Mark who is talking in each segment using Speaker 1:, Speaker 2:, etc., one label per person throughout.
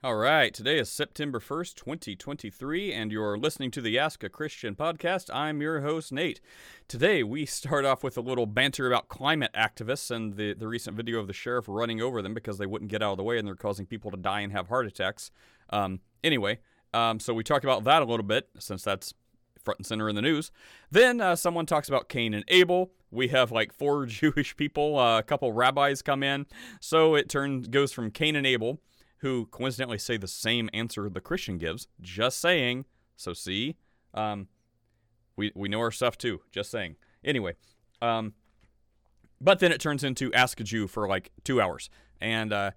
Speaker 1: All right, today is September 1st, 2023, and you're listening to the Ask a Christian podcast. I'm your host, Nate. Today, we start off with a little banter about climate activists and the, the recent video of the sheriff running over them because they wouldn't get out of the way and they're causing people to die and have heart attacks. Um, anyway, um, so we talk about that a little bit since that's front and center in the news. Then uh, someone talks about Cain and Abel. We have like four Jewish people, uh, a couple rabbis come in. So it turns goes from Cain and Abel who coincidentally say the same answer the Christian gives. Just saying. So see, um, we we know our stuff too. Just saying. Anyway, um, but then it turns into Ask a Jew for like two hours, and uh,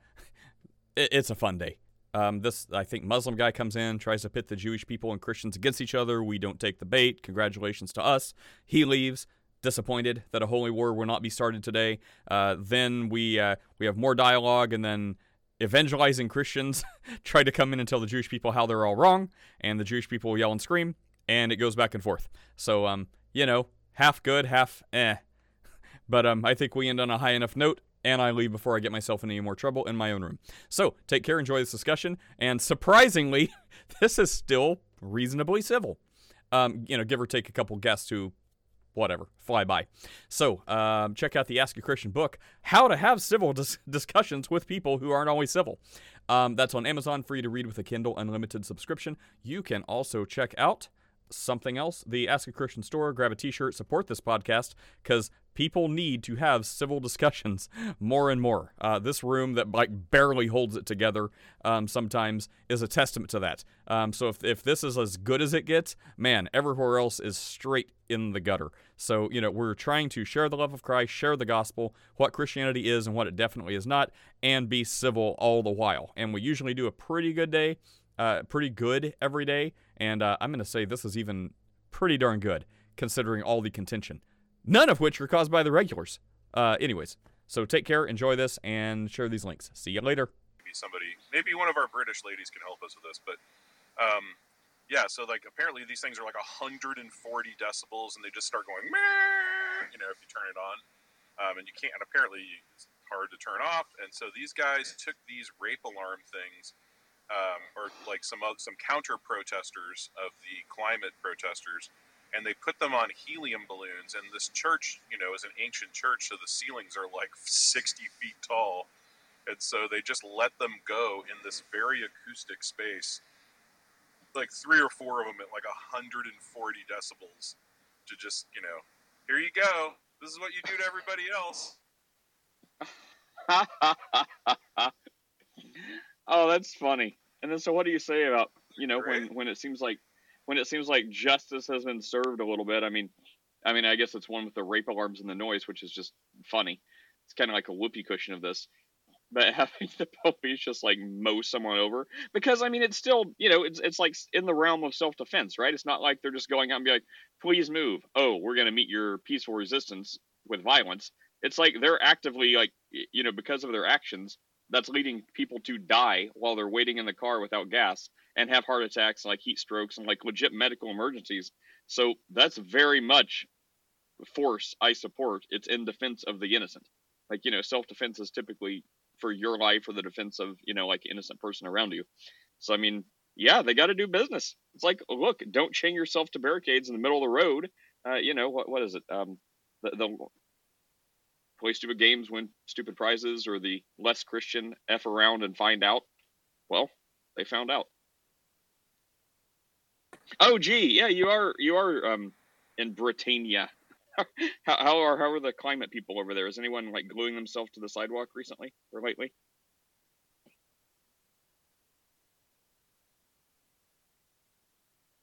Speaker 1: it, it's a fun day. Um, this I think Muslim guy comes in, tries to pit the Jewish people and Christians against each other. We don't take the bait. Congratulations to us. He leaves disappointed that a holy war will not be started today. Uh, then we uh, we have more dialogue, and then evangelizing Christians try to come in and tell the Jewish people how they're all wrong, and the Jewish people yell and scream, and it goes back and forth. So, um, you know, half good, half eh. But um, I think we end on a high enough note, and I leave before I get myself in any more trouble in my own room. So, take care, enjoy this discussion, and surprisingly, this is still reasonably civil. Um, you know, give or take a couple guests who whatever, fly by. So, um, check out the Ask a Christian book, How to Have Civil Dis- Discussions with People Who Aren't Always Civil. Um, that's on Amazon, free to read with a Kindle Unlimited subscription. You can also check out something else, the Ask a Christian store, grab a t shirt, support this podcast, because people need to have civil discussions more and more. Uh, this room that like barely holds it together um, sometimes is a testament to that. Um, so if, if this is as good as it gets, man, everywhere else is straight in the gutter. So, you know, we're trying to share the love of Christ, share the gospel, what Christianity is and what it definitely is not, and be civil all the while. And we usually do a pretty good day, uh, pretty good every day. And uh, I'm going to say this is even pretty darn good considering all the contention none of which are caused by the regulars. Uh, anyways, so take care, enjoy this, and share these links. See you later.
Speaker 2: Maybe somebody, maybe one of our British ladies can help us with this, but um, yeah. So like, apparently these things are like 140 decibels, and they just start going, you know, if you turn it on, um, and you can't. And apparently it's hard to turn off. And so these guys took these rape alarm things. Um, or like some some counter protesters of the climate protesters, and they put them on helium balloons. And this church, you know, is an ancient church, so the ceilings are like 60 feet tall. And so they just let them go in this very acoustic space, like three or four of them at like 140 decibels, to just, you know, here you go. This is what you do to everybody else.
Speaker 3: oh, that's funny. And then, so what do you say about you know when when it seems like when it seems like justice has been served a little bit. I mean, I mean, I guess it's one with the rape alarms and the noise, which is just funny. It's kind of like a whoopee cushion of this. But having the police just like mow someone over because I mean it's still you know it's it's like in the realm of self defense, right? It's not like they're just going out and be like, please move. Oh, we're gonna meet your peaceful resistance with violence. It's like they're actively like you know because of their actions that's leading people to die while they're waiting in the car without gas and have heart attacks like heat strokes and like legit medical emergencies. So that's very much force I support. It's in defense of the innocent. Like, you know, self defense is typically for your life or the defense of, you know, like innocent person around you. So I mean, yeah, they got to do business. It's like, look, don't chain yourself to barricades in the middle of the road. Uh, you know what? What is it? Um, the, the play stupid games, win stupid prizes, or the less Christian f around and find out. Well, they found out. Oh, gee, yeah, you are you are um in Britannia. how, how are how are the climate people over there? Is anyone like gluing themselves to the sidewalk recently or lately?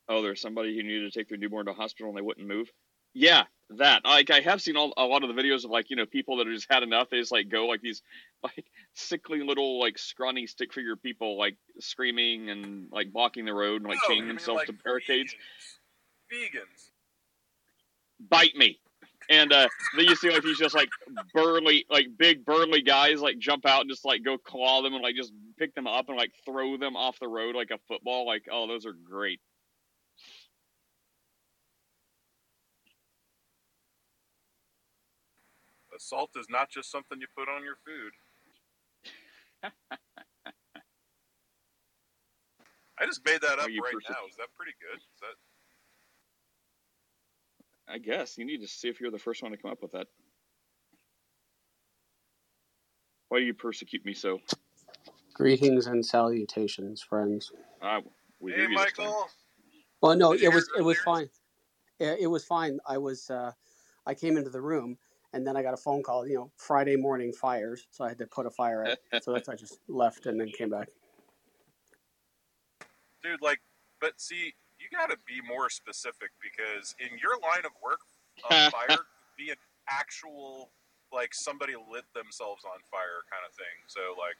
Speaker 3: Oh, there's somebody who needed to take their newborn to hospital and they wouldn't move. Yeah, that. Like I have seen all, a lot of the videos of like you know people that have just had enough. They just like go like these like sickly little like scrawny stick figure people like screaming and like blocking the road and like
Speaker 2: No,
Speaker 3: chaining
Speaker 2: mean,
Speaker 3: themselves
Speaker 2: like,
Speaker 3: to barricades.
Speaker 2: Vegans. Vegans.
Speaker 3: Bite me. And uh, then you see like these just like burly, like big burly guys like jump out and just like go claw them and like just pick them up and like throw them off the road like a football. Like oh, those are great.
Speaker 2: Salt is not just something you put on your food. I just made that up right
Speaker 1: perse-
Speaker 2: now. Is that pretty good? Is that
Speaker 1: I guess you need to see if you're the first one to come up with that. Why do you persecute me so?
Speaker 4: Greetings and salutations, friends.
Speaker 1: Ah, we
Speaker 2: hey,
Speaker 1: hear you this time.
Speaker 2: Michael?
Speaker 4: Well, no,
Speaker 2: Did
Speaker 4: it was it was fine. Yeah, it was fine. I was uh, I came into the room and then I got a phone call. You know, Friday morning fires, so I had to put a fire out. so that's I just left and then came back.
Speaker 2: Dude, like, but see, you got to be more specific because in your line of work, a fire could be an actual, like, somebody lit themselves on fire kind of thing. So, like,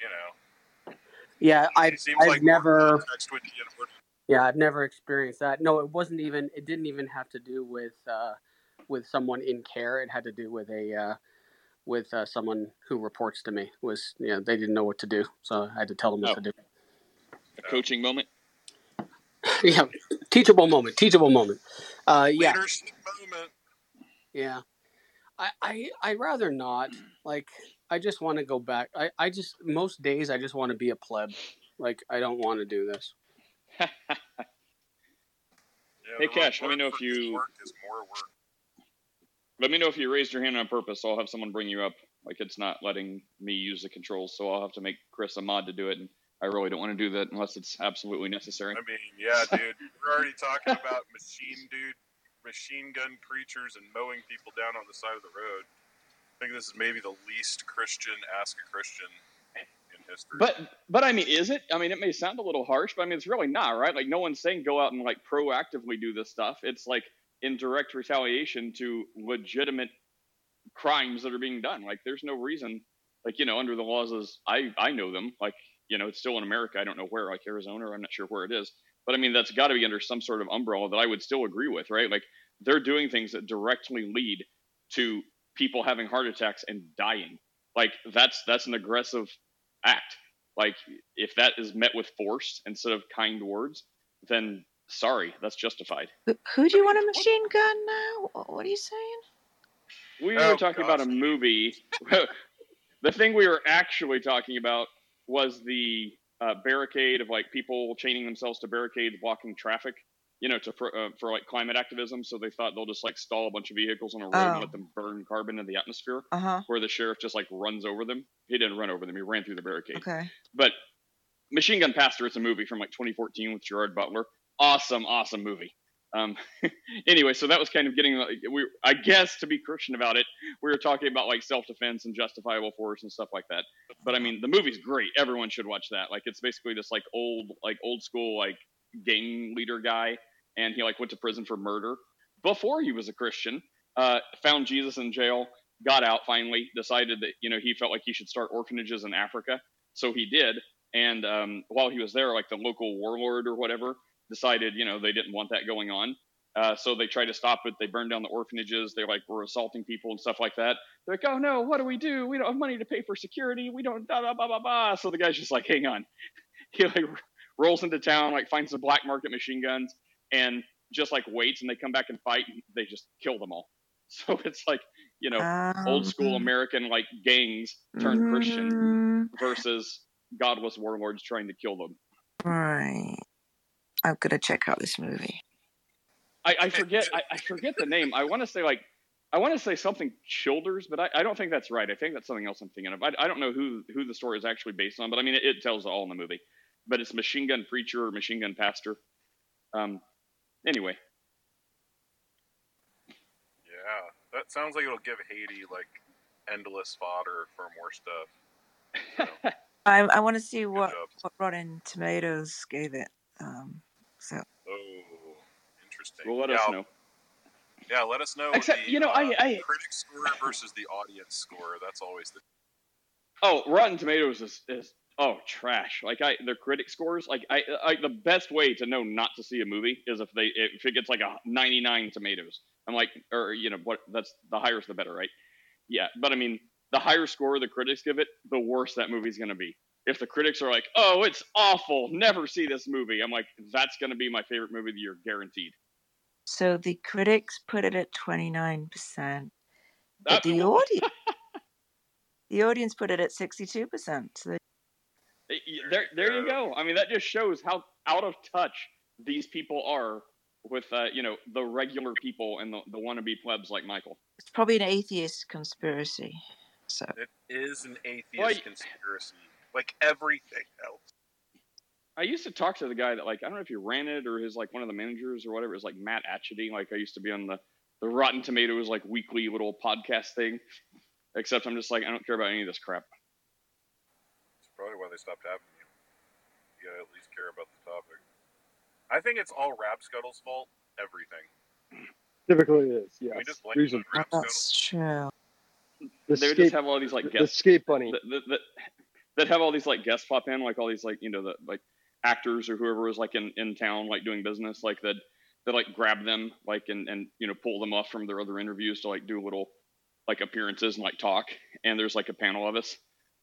Speaker 2: you know,
Speaker 4: Yeah, I've
Speaker 2: it seems
Speaker 4: I've
Speaker 2: like
Speaker 4: never
Speaker 2: context would be
Speaker 4: yeah I've never experienced that. No, it wasn't even. It didn't even have to do with uh, with someone in care. It had to do with a uh, with uh, someone who reports to me. It was you know they didn't know what to do, so I had to tell them what
Speaker 1: Oh.
Speaker 4: to do.
Speaker 1: A coaching moment.
Speaker 4: yeah, teachable moment. Teachable moment. Uh, yeah.
Speaker 2: Leadership moment.
Speaker 4: Yeah. I, I I'd rather not. Like I just want to go back. I, I just most days I just want to be a pleb. Like I don't want to do this.
Speaker 2: Yeah,
Speaker 1: Hey, Cash, let me know if you-
Speaker 2: Work is more work.
Speaker 1: Let me know if you raised your hand on purpose. I'll have someone bring you up. Like it's not letting me use the controls, so I'll have to make Chris a mod to do it. And I really don't want to do that unless it's absolutely necessary.
Speaker 2: I mean, yeah, dude. We're already talking about machine dude, machine gun preachers and mowing people down on the side of the road. I think this is maybe the least Christian ask a Christian in history.
Speaker 1: But but I mean, is it? I mean, it may sound a little harsh, but I mean, it's really not, right? Like, no one's saying go out and like proactively do this stuff. It's like in direct retaliation to legitimate crimes that are being done. Like, there's no reason, like you know, under the laws as I I know them, like you know, it's still in America. I don't know where, like Arizona, or I'm not sure where it is. But I mean, that's got to be under some sort of umbrella that I would still agree with, right? Like, they're doing things that directly lead to people having heart attacks and dying. Like, that's that's an aggressive act. Like if that is met with force instead of kind words, then sorry, that's justified.
Speaker 5: Who, who do you want a machine gun now? What are you saying?
Speaker 1: We
Speaker 2: Oh,
Speaker 1: were talking about a movie. the thing we were actually talking about was the uh, barricade of like people chaining themselves to barricades blocking traffic. You know, to for, uh, for like climate activism. So they thought they'll just like stall a bunch of vehicles on a road and
Speaker 5: Oh.
Speaker 1: let them burn carbon in the atmosphere.
Speaker 5: Uh huh.
Speaker 1: Where the sheriff just like runs over them. He didn't run over them. He ran through the barricade.
Speaker 5: Okay.
Speaker 1: But Machine Gun Pastor, it's a movie from like 2014 with Gerard Butler. Awesome, awesome movie. Um, anyway, so that was kind of getting we, I guess, to be Christian about it, we were talking about like self-defense and justifiable force and stuff like that. But I mean, the movie's great. Everyone should watch that. Like, it's basically this like old, like old school like gang leader guy, and he like went to prison for murder before he was a Christian. Uh, found Jesus in jail, got out finally, decided that you know he felt like he should start orphanages in Africa, so he did. And um, while he was there, like the local warlord or whatever decided, you know, they didn't want that going on. Uh, so they tried to stop it. They burned down the orphanages. They like were assaulting people and stuff like that. They're like, oh no, what do we do? We don't have money to pay for security. We don't blah blah blah blah blah. So the guy's just like, hang on. He like rolls into town, like finds some black market machine guns, and just like waits. And they come back and fight. And they just kill them all. So it's like you know old school
Speaker 5: Um,
Speaker 1: American like gangs turned Christian
Speaker 5: mm,
Speaker 1: versus godless warlords trying to kill them.
Speaker 5: Right. I've gonna check out this movie.
Speaker 1: I, I forget I, I forget the name. I want to say like I want to say something Childers, but I, I don't think that's right. I think that's something else I'm thinking of. I, I don't know who who the story is actually based on, but I mean it, it tells it all in the movie. But it's Machine Gun Preacher or Machine Gun Pastor. Um. Anyway,
Speaker 2: yeah, that sounds like it'll give Haiti like endless fodder for more stuff.
Speaker 5: I I want to see what,
Speaker 2: job.
Speaker 5: what Rotten Tomatoes gave it. Um, so
Speaker 2: Oh, interesting.
Speaker 1: well, let
Speaker 2: yeah,
Speaker 1: us know.
Speaker 2: Yeah, let us know.
Speaker 1: Except,
Speaker 2: the,
Speaker 1: you know, I-
Speaker 2: uh,
Speaker 1: I-
Speaker 2: critic score versus the audience score. That's always the
Speaker 1: Oh, Rotten Tomatoes is, is oh trash. Like I, their critic scores. Like I, I, the best way to know not to see a movie is if they if it gets like a 99 tomatoes. I'm like, or you know what? That's the higher the better, right? Yeah, but I mean, the higher score the critics give it, the worse that movie's gonna be. If the critics are like, "Oh, it's awful, never see this movie," I'm like, "That's gonna be my favorite movie of the year, guaranteed."
Speaker 5: so the critics put it at twenty nine percent, but
Speaker 1: That-
Speaker 5: the audience the audience put it at sixty two percent. So
Speaker 1: There, there you go. I mean, that just shows how out of touch these people are with, uh, you know, the regular people and the, the wannabe plebs like Michael.
Speaker 5: It's probably an atheist conspiracy. So
Speaker 2: It is an atheist
Speaker 1: Well, y-
Speaker 2: conspiracy, like everything else.
Speaker 1: I used to talk to the guy that like I don't know if he ran it or his like one of the managers or whatever. It was like Matt Atchity. Like I used to be on the the Rotten Tomatoes like weekly little podcast thing. Except I'm just like I don't care about any of this crap.
Speaker 2: It's probably why they stopped having you. You gotta at least care about the topic. I think it's all Rapscuttle's fault. Everything.
Speaker 6: Typically it is,
Speaker 2: Yeah.
Speaker 6: yes.
Speaker 2: we just blame
Speaker 6: There's
Speaker 2: it
Speaker 6: a,
Speaker 2: Rapscuttle?
Speaker 5: that's true.
Speaker 6: the,
Speaker 1: They would just have all these like
Speaker 6: the
Speaker 1: guests
Speaker 6: skate bunny.
Speaker 1: that, that, that, that have all these like guests pop in, like all these like you know the like actors or whoever was like in, in town like doing business, like that that like grab them like and and you know pull them off from their other interviews to like do little like appearances and like talk. And there's like a panel of us,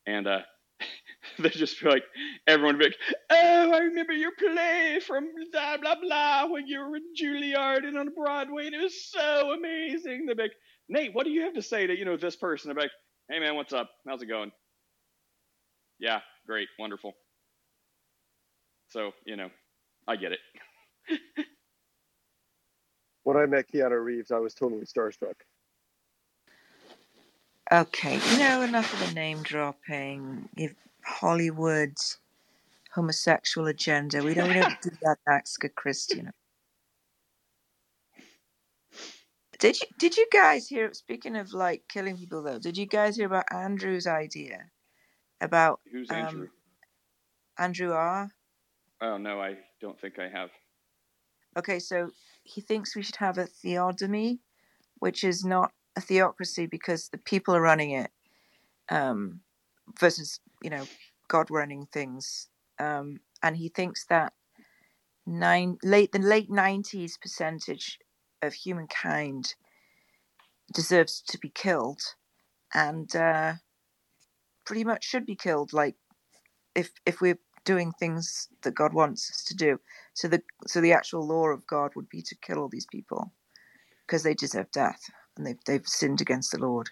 Speaker 1: and uh they just feel like everyone be like, "Oh, I remember your play from blah blah blah when you were in Juilliard and on Broadway, and it was so amazing." They'd be like, "Nate, what do you have to say to you know this person?" Be like, "Hey man, what's up? How's it going?" Yeah, great, wonderful. So you know, I get it.
Speaker 6: When I met Keanu Reeves, I was totally starstruck.
Speaker 5: Okay, you know, enough of the name dropping. If Hollywood's homosexual agenda, we don't, we don't do that, Ask a Christian. Did you did you guys hear? Speaking of like killing people, though, did you guys hear about Andrew's idea about
Speaker 1: Who's
Speaker 5: Um,
Speaker 1: Andrew?
Speaker 5: Andrew R?
Speaker 1: oh no, I don't think I have.
Speaker 5: Okay, so he thinks we should have a theonomy, which is not a theocracy because the people are running it, um, versus you know God running things. Um, and he thinks that nine late the late nineties percentage of humankind deserves to be killed, and uh, pretty much should be killed. Like if if we're doing things that God wants us to do. So the so the actual law of God would be to kill all these people because they deserve death and they've they've sinned against the Lord.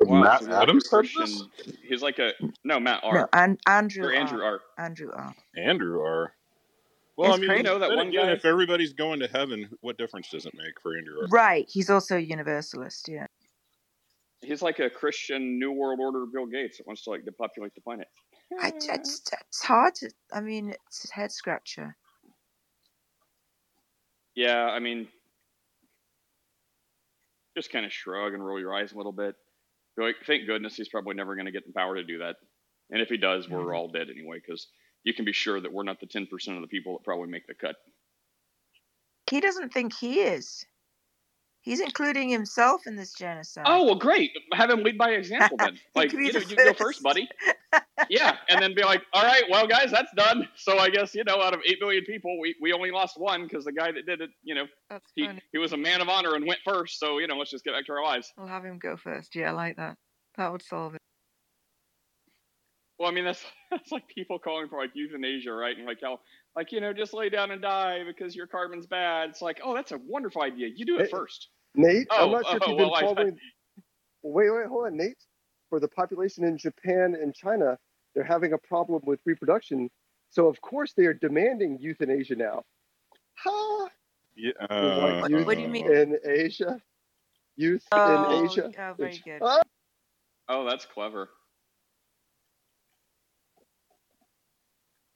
Speaker 1: Wow,
Speaker 2: Matt
Speaker 1: so he's like a
Speaker 2: Adams said
Speaker 1: Christian- He's like a no Matt R.
Speaker 5: No, and Andrew
Speaker 1: or Andrew
Speaker 5: R.
Speaker 1: R.
Speaker 5: Andrew R.
Speaker 7: Andrew R. Well,
Speaker 5: It's
Speaker 7: I mean,
Speaker 5: crazy.
Speaker 1: You know that
Speaker 7: then
Speaker 1: one
Speaker 7: again,
Speaker 1: guy-
Speaker 7: if everybody's going to heaven, what difference does it make for Andrew R?
Speaker 5: Right, he's also a universalist. Yeah.
Speaker 1: He's like a Christian New World Order Bill Gates that wants to like depopulate the planet.
Speaker 5: I, it's, it's hard to. I mean, it's a head scratcher.
Speaker 1: Yeah, I mean, just kind of shrug and roll your eyes a little bit. Like, thank goodness he's probably never going to get the power to do that. And if he does, we're
Speaker 5: Mhm.
Speaker 1: all dead anyway, because you can be sure that we're not the 10% of the people that probably make the cut.
Speaker 5: He doesn't think he is. He's including himself in this genocide.
Speaker 1: Oh, well, great. Have him lead by example then. Like, you know, you go
Speaker 5: first.
Speaker 1: first, buddy. Yeah, and then be like, all right, well, guys, that's done. So I guess, you know, out of 8 billion people, we, we only lost one because the guy that did it, you know,
Speaker 5: That's
Speaker 1: he,
Speaker 5: funny.
Speaker 1: he was a man of honor and went first. So, you know, let's just get back to our lives.
Speaker 5: We'll have him go first. Yeah, I like that. That would solve it.
Speaker 1: Well, I mean, that's that's like people calling for like euthanasia, right? And like how, like you know, just lay down and die because your carbon's bad. It's like, oh, that's a wonderful idea. You do it
Speaker 6: Hey,
Speaker 1: first.
Speaker 6: Nate,
Speaker 1: Oh,
Speaker 6: I'm not sure if you've
Speaker 1: well,
Speaker 6: been
Speaker 1: I-
Speaker 6: following. Wait, wait, hold on, Nate. For the population in Japan and China, they're having a problem with reproduction. So of course they are demanding euthanasia now. Ha!
Speaker 7: Yeah, uh,
Speaker 6: youth
Speaker 5: What do you mean?
Speaker 6: in Asia? Youth
Speaker 5: Oh,
Speaker 6: in Asia?
Speaker 5: oh, very good.
Speaker 6: Ah!
Speaker 1: Oh, that's clever.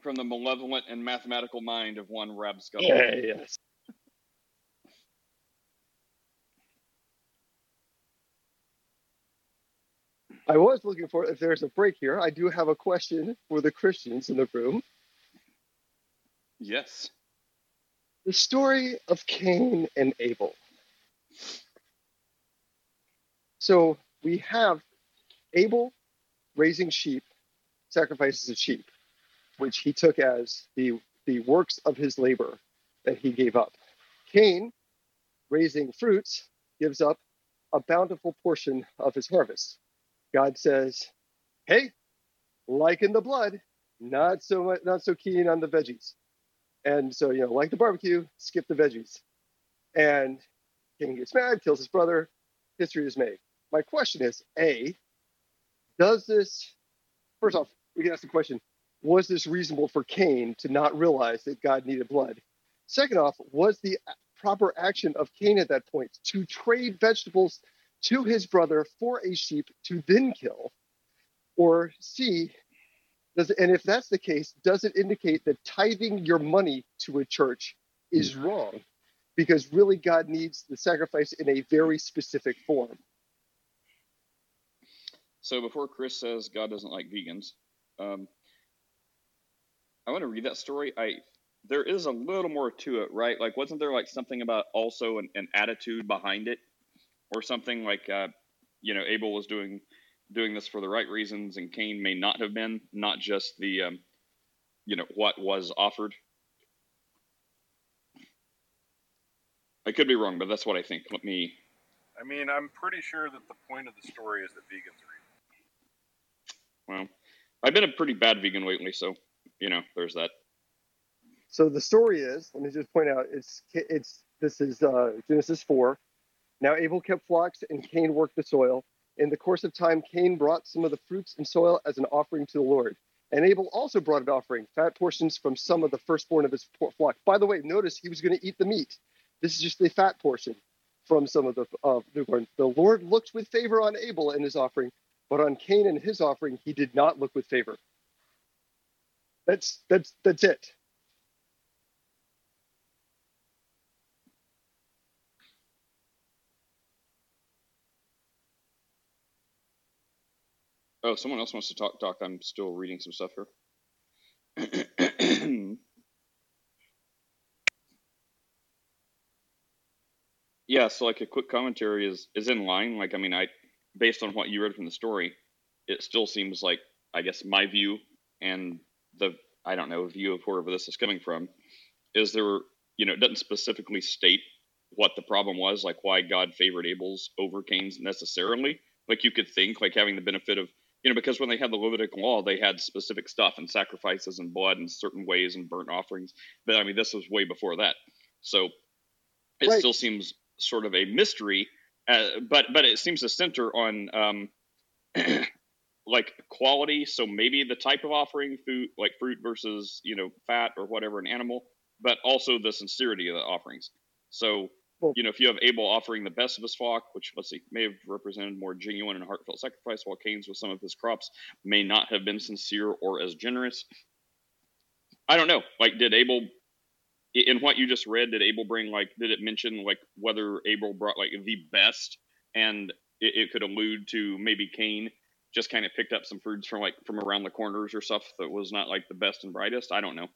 Speaker 1: From the malevolent and mathematical mind of one Rab Scuttle.
Speaker 6: Yeah, yes. I was looking for if there's a break here. I do have a question for the Christians in the room.
Speaker 1: Yes.
Speaker 6: The story of Cain and Abel. So we have Abel raising sheep, sacrifices of sheep, which he took as the, the works of his labor that he gave up. Cain, raising fruits, gives up a bountiful portion of his harvest. God says, "Hey, like in the blood, not so much, not so keen on the veggies." And so, you know, like the barbecue, skip the veggies. And Cain gets mad, kills his brother. History is made. My question is: A, does this? First off, we can ask the question: was this reasonable for Cain to not realize that God needed blood? Second off, was the proper action of Cain at that point to trade vegetables to his brother for a sheep to then kill? Or C, does and if that's the case, does it indicate that tithing your money to a church is wrong? Because really God needs the sacrifice in a very specific form.
Speaker 1: So before Chris says God doesn't like vegans, um, I want to read that story. I there is a little more to it, right? Like, wasn't there like something about also an, an attitude behind it, or something like, uh, you know, Abel was doing doing this for the right reasons, and Cain may not have been, not just the, um, you know, what was offered. I could be wrong, but that's what I think. Let me.
Speaker 2: I mean, I'm pretty sure that the point of the story is that vegans are
Speaker 1: evil. Well, I've been a pretty bad vegan lately, so you know, there's that.
Speaker 6: So the story is, let me just point out, it's it's this is uh, Genesis four. Now Abel kept flocks, and Cain worked the soil. In the course of time, Cain brought some of the fruits and soil as an offering to the Lord. And Abel also brought an offering, fat portions from some of the firstborn of his flock. By the way, notice he was going to eat the meat. This is just the fat portion from some of the uh, newborn. The Lord looked with favor on Abel and his offering, but on Cain and his offering, he did not look with favor. That's that's that's it.
Speaker 1: Oh, someone else wants to talk. Talk. I'm still reading some stuff here. yeah. So, like a quick commentary is is in line. Like, I mean, I based on what you read from the story, it still seems like I guess my view and the I don't know view of wherever this is coming from is there. You know, it doesn't specifically state what the problem was, like why God favored Abel's over Cain's necessarily. Like you could think, like having the benefit of you know, because when they had the Levitical law, they had specific stuff and sacrifices and blood and certain ways and burnt offerings. But I mean, this was way before that, so it right. still seems sort of a mystery. Uh, but but it seems to center on um, like quality. So maybe the type of offering, food like fruit versus you know fat or whatever an animal, but also the sincerity of the offerings. So you know, if you have Abel offering the best of his flock, which let's see, may have represented more genuine and heartfelt sacrifice, while Cain's with some of his crops may not have been sincere or as generous. I don't know. Like, did Abel, in what you just read, did Abel bring like, did it mention like whether Abel brought like the best, and it, it could allude to maybe Cain just kind of picked up some fruits from like from around the corners or stuff that was not like the best and brightest. I don't know.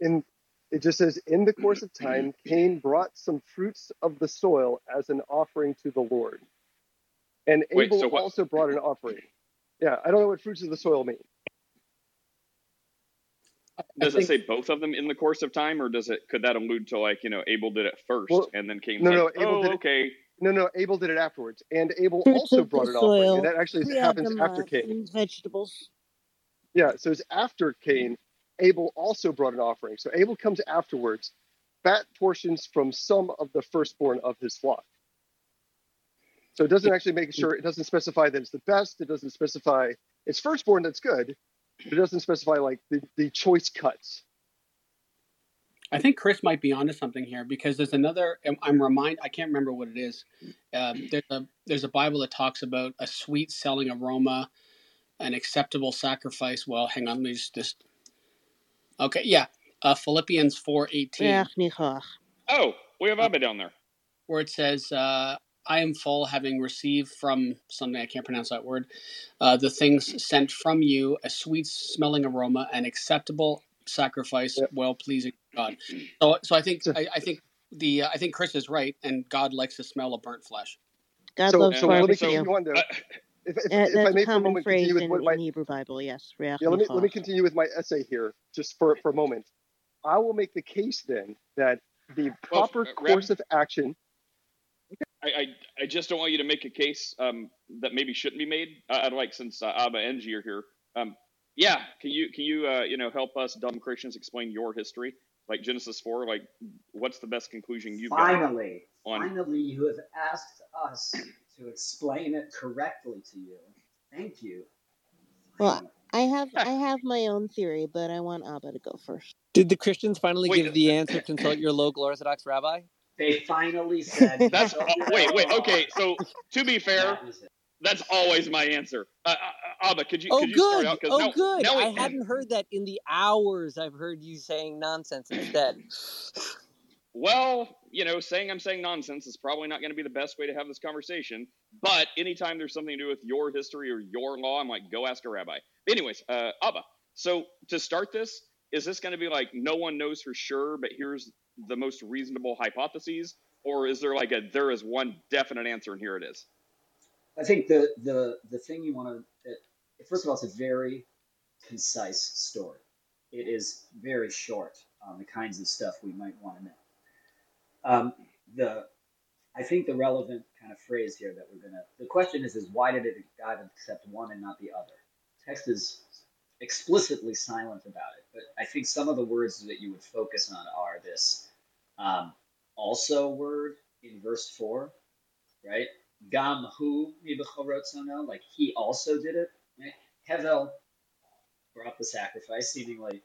Speaker 6: It just says, in the course of time, Cain brought some fruits of the soil as an offering to the Lord. And Wait, Abel so also brought an offering. Yeah, I don't know what fruits of the soil mean.
Speaker 1: Does think, it say both of them in the course of time, or does it could that allude to like you know Abel did it first well, and then Cain? No, like, no, Abel oh, did it, okay.
Speaker 6: No, no, Abel did it afterwards, and Abel also brought an soil. offering, and that actually happens after Cain.
Speaker 8: Vegetables.
Speaker 6: Yeah, so it's after Cain, Abel also brought an offering. So Abel comes afterwards, fat portions from some of the firstborn of his flock. So it doesn't actually make sure, it doesn't specify that it's the best. It doesn't specify it's firstborn that's good, but it doesn't specify like the, the choice cuts.
Speaker 4: I think Chris might be onto something here because there's another. I'm remind. I can't remember what it is. Um, there's a there's a Bible that talks about a sweet selling aroma, an acceptable sacrifice. Well, hang on, let me just, just Okay, yeah. Uh, Philippians four eighteen.
Speaker 1: Oh, we have Abba down there.
Speaker 4: Where it says, uh, "I am full, having received from something I can't pronounce that word, uh, the things sent from you, a sweet smelling aroma, an acceptable sacrifice, yep. well pleasing God." So, so I think I, I think the uh, I think Chris is right, and God likes the smell of burnt flesh.
Speaker 8: God so, loves so barbecue.
Speaker 6: So, if, if, uh, if I may for a moment continue with
Speaker 8: what
Speaker 6: my
Speaker 8: Hebrew Bible, yes.
Speaker 6: Yeah, let me let me continue with my essay here, just for for a moment. I will make the case then that the proper well, uh, course of action.
Speaker 1: I, I, I just don't want you to make a case um, that maybe shouldn't be made. I'd like since uh, Abba and G are here. Um, yeah, can you can you uh, you know help us dumb Christians explain your history, like Genesis four? Like, what's the best conclusion you've
Speaker 9: finally,
Speaker 1: got?
Speaker 9: Finally, finally, you have asked us to explain it correctly to you. Thank you.
Speaker 8: Well, I have I have my own theory, but I want Abba to go first.
Speaker 10: Did the Christians finally
Speaker 1: Wait.
Speaker 10: give the answer? To consult your local Orthodox rabbi.
Speaker 9: They finally said.
Speaker 1: That's uh, wait, wait. Okay, so to be fair,
Speaker 9: That was it.
Speaker 1: that's always my answer. Uh, uh, Abba, could you
Speaker 10: Oh,
Speaker 1: could you
Speaker 10: good.
Speaker 1: start out? 'Cause
Speaker 10: Oh,
Speaker 1: now,
Speaker 10: good.
Speaker 1: Now
Speaker 10: I
Speaker 1: we,
Speaker 10: hadn't heard that in the hours I've heard you saying nonsense instead.
Speaker 1: Well, you know, saying I'm saying nonsense is probably not going to be the best way to have this conversation. But anytime there's something to do with your history or your law, I'm like, go ask a rabbi. Anyways, uh, Abba. So to start this, is this going to be like no one knows for sure, but here's the most reasonable hypotheses, or is there like a there is one definite answer and here it is?
Speaker 9: I think the the the thing you want to first of all, it's a very concise story. It is very short on the kinds of stuff we might want to know. Um, the I think the relevant kind of phrase here that we're gonna the question is is why did it God accept one and not the other? Text is explicitly silent about it, but I think some of the words that you would focus on are this um, also word in verse four, right? Gam hu mibechorotzono, like he also did it. Hevel brought the sacrifice seemingly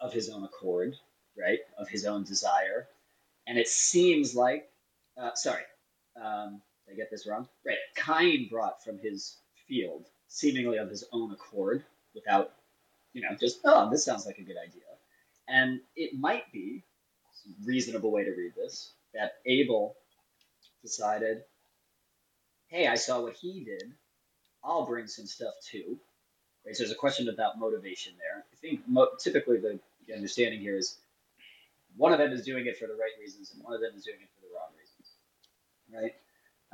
Speaker 9: of his own accord, right? Of his own desire. And it seems like, uh, sorry, um, did I get this wrong? Right. Cain brought from his field, seemingly of his own accord, without, you know, just, oh, this sounds like a good idea. And it might be, reasonable way to read this, that Abel decided, hey, I saw what he did. I'll bring some stuff too. Right, so there's a question about motivation there. I think mo- typically the, the understanding here is one of them is doing it for the right reasons and one of them is doing it for the wrong reasons. Right?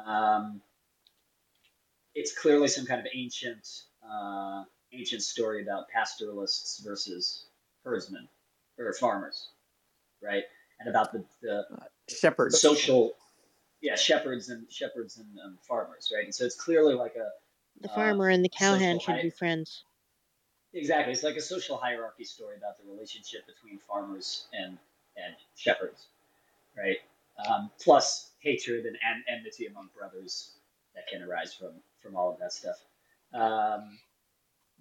Speaker 9: Um, it's clearly some kind of ancient uh, ancient story about pastoralists versus herdsmen or farmers, right? And about the, the
Speaker 10: Shepherd.
Speaker 9: social, yeah, shepherds and shepherds and um, farmers, right? And so it's clearly like a
Speaker 8: The
Speaker 9: Uh,
Speaker 8: farmer and the cowhand
Speaker 9: social
Speaker 8: should be friends.
Speaker 9: Exactly. It's like a social hierarchy story about the relationship between farmers and and shepherds, right? Um, plus hatred and, and enmity among brothers that can arise from from all of that stuff. Um,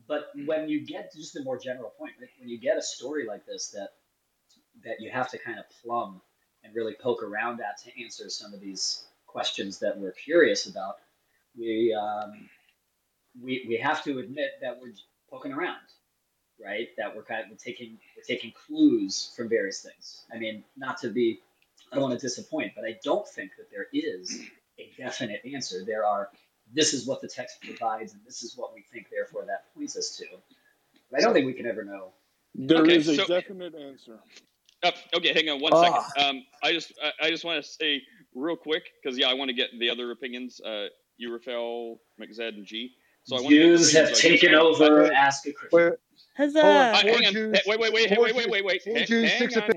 Speaker 9: but when you get to just the more general point, right? when you get a story like this that that you have to kind of plumb and really poke around at to answer some of these questions that we're curious about, we um, we, we have to admit that we're poking around, right? That we're kind of we're taking we're taking clues from various things. I mean, not to be, I don't want to disappoint, but I don't think that there is a definite answer. There are this is what the text provides, and this is what we think. Therefore, that points us to. But I don't think we can ever know.
Speaker 7: There is
Speaker 1: Okay,
Speaker 7: a
Speaker 1: so-
Speaker 7: definite answer.
Speaker 1: Oh, okay, hang on one
Speaker 10: Ah.
Speaker 1: second. Um, I just I, I just want to say real quick because yeah, I want to get the other opinions. Uh, you, Rafael, McZed, and G. So I want to
Speaker 9: Jews have
Speaker 1: opinions,
Speaker 9: taken over. Ask a Christian.
Speaker 6: Wait,
Speaker 8: Huzzah!
Speaker 6: Hold on.
Speaker 1: Uh,
Speaker 6: Four
Speaker 1: hang on.
Speaker 6: Jews-
Speaker 1: Hey, wait, wait, wait, hey,
Speaker 6: four
Speaker 1: wait, wait,
Speaker 6: Jews-
Speaker 1: wait, wait.
Speaker 6: four
Speaker 1: Hang-
Speaker 6: Jews, six
Speaker 1: on,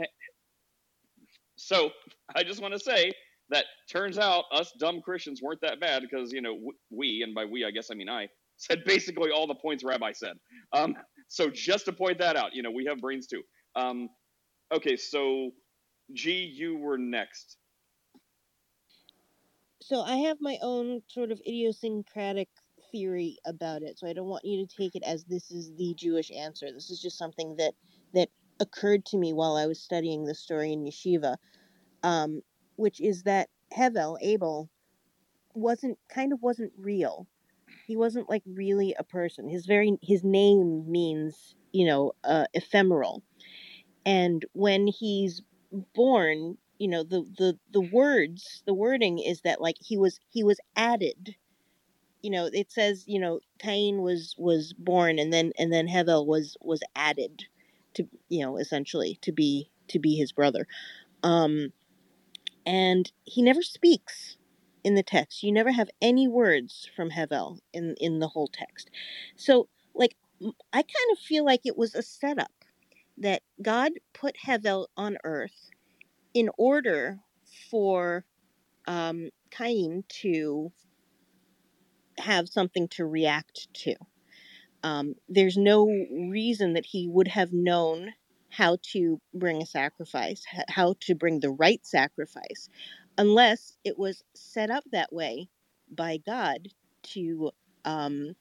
Speaker 1: So I just want to say that turns out us dumb Christians weren't that bad because you know we and by we I guess I mean I said basically all the points Rabbi said. Um, so just to point that out, you know we have brains too. Um, okay, so G, you were next.
Speaker 8: So I have my own sort of idiosyncratic theory about it. So I don't want you to take it as this is the Jewish answer. This is just something that that occurred to me while I was studying the story in yeshiva, um, which is that Hevel Abel wasn't kind of wasn't real. He wasn't like really a person. His very his name means you know uh, ephemeral, and when he's born you know the the the words the wording is that like he was he was added you know it says you know cain was was born and then and then hevel was was added to you know essentially to be to be his brother. Um and he never speaks in the text. You never have any words from hevel in in the whole text. So like I kind of feel like it was a setup that god put hevel on earth in order for um, Cain to have something to react to. Um, there's no reason that he would have known how to bring a sacrifice, how to bring the right sacrifice, unless it was set up that way by God to um,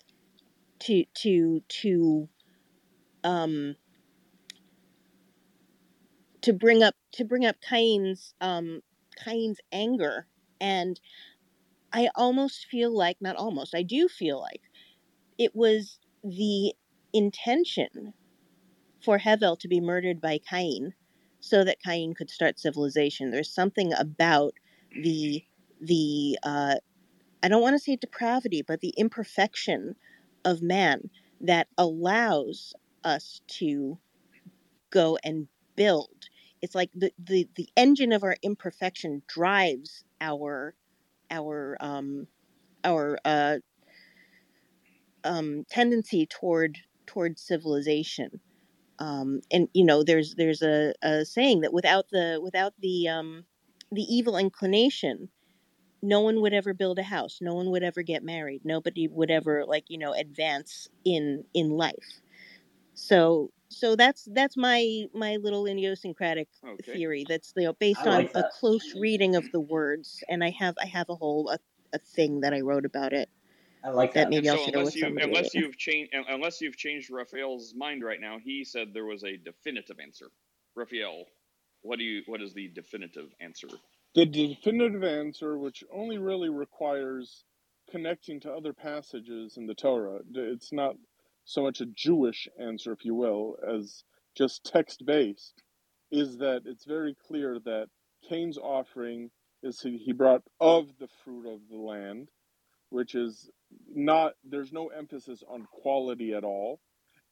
Speaker 8: to to to um to bring up to bring up Cain's um Cain's anger and I almost feel like not almost I do feel like it was the intention for Hevel to be murdered by Cain so that Cain could start civilization. There's something about the the uh, I don't want to say depravity, but the imperfection of man that allows us to go and build. It's like the, the, the engine of our imperfection drives our our um, our uh, um, tendency toward toward civilization. Um, and you know, there's there's a, a saying that without the without the um, the evil inclination, no one would ever build a house. No one would ever get married. Nobody would ever like you know advance in in life. So so that's that's my my little idiosyncratic
Speaker 3: Okay.
Speaker 8: theory. That's you know based
Speaker 11: I
Speaker 8: on
Speaker 11: like
Speaker 8: a close reading of the words, and I have I have a whole a, a thing that I wrote about it.
Speaker 11: I like
Speaker 8: That
Speaker 11: that.
Speaker 8: maybe
Speaker 3: And
Speaker 8: I'll
Speaker 3: so
Speaker 8: share
Speaker 3: unless
Speaker 8: with
Speaker 3: you
Speaker 8: somebody
Speaker 3: unless
Speaker 8: later.
Speaker 3: you've changed unless you've changed Raphael's mind right now, he said there was a definitive answer. Raphael, what do you what is the definitive answer?
Speaker 7: The definitive answer, which only really requires connecting to other passages in the Torah, it's not so much a Jewish answer, if you will, as just text based, is that it's very clear that Cain's offering is he he brought of the fruit of the land, which is not, there's no emphasis on quality at all.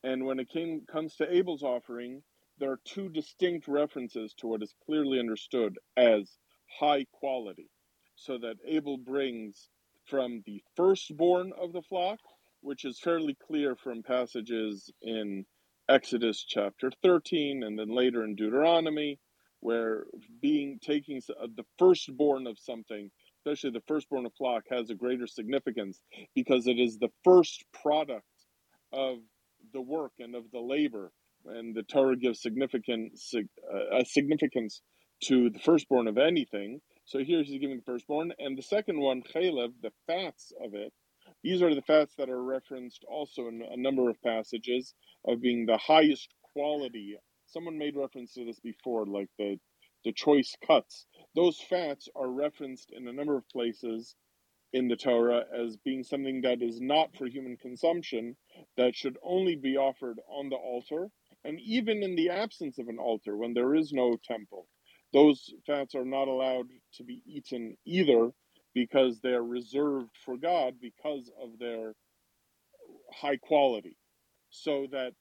Speaker 7: And when it came, comes to Abel's offering, there are two distinct references to what is clearly understood as high quality. So that Abel brings from the firstborn of the flock, which is fairly clear from passages in Exodus chapter 13 and then later in Deuteronomy, where being taking uh, the firstborn of something, especially the firstborn of flock, has a greater significance because it is the first product of the work and of the labor. And the Torah gives significant uh, significance to the firstborn of anything. So here he's giving the firstborn, and the second one, chalev, the fats of it. These are the fats that are referenced also in a number of passages of being the highest quality. Someone made reference to this before, like the the choice cuts. Those fats are referenced in a number of places in the Torah as being something that is not for human consumption, that should only be offered on the altar, and even in the absence of an altar, when there is no temple, those fats are not allowed to be eaten either because they are reserved for God because of their high quality. So that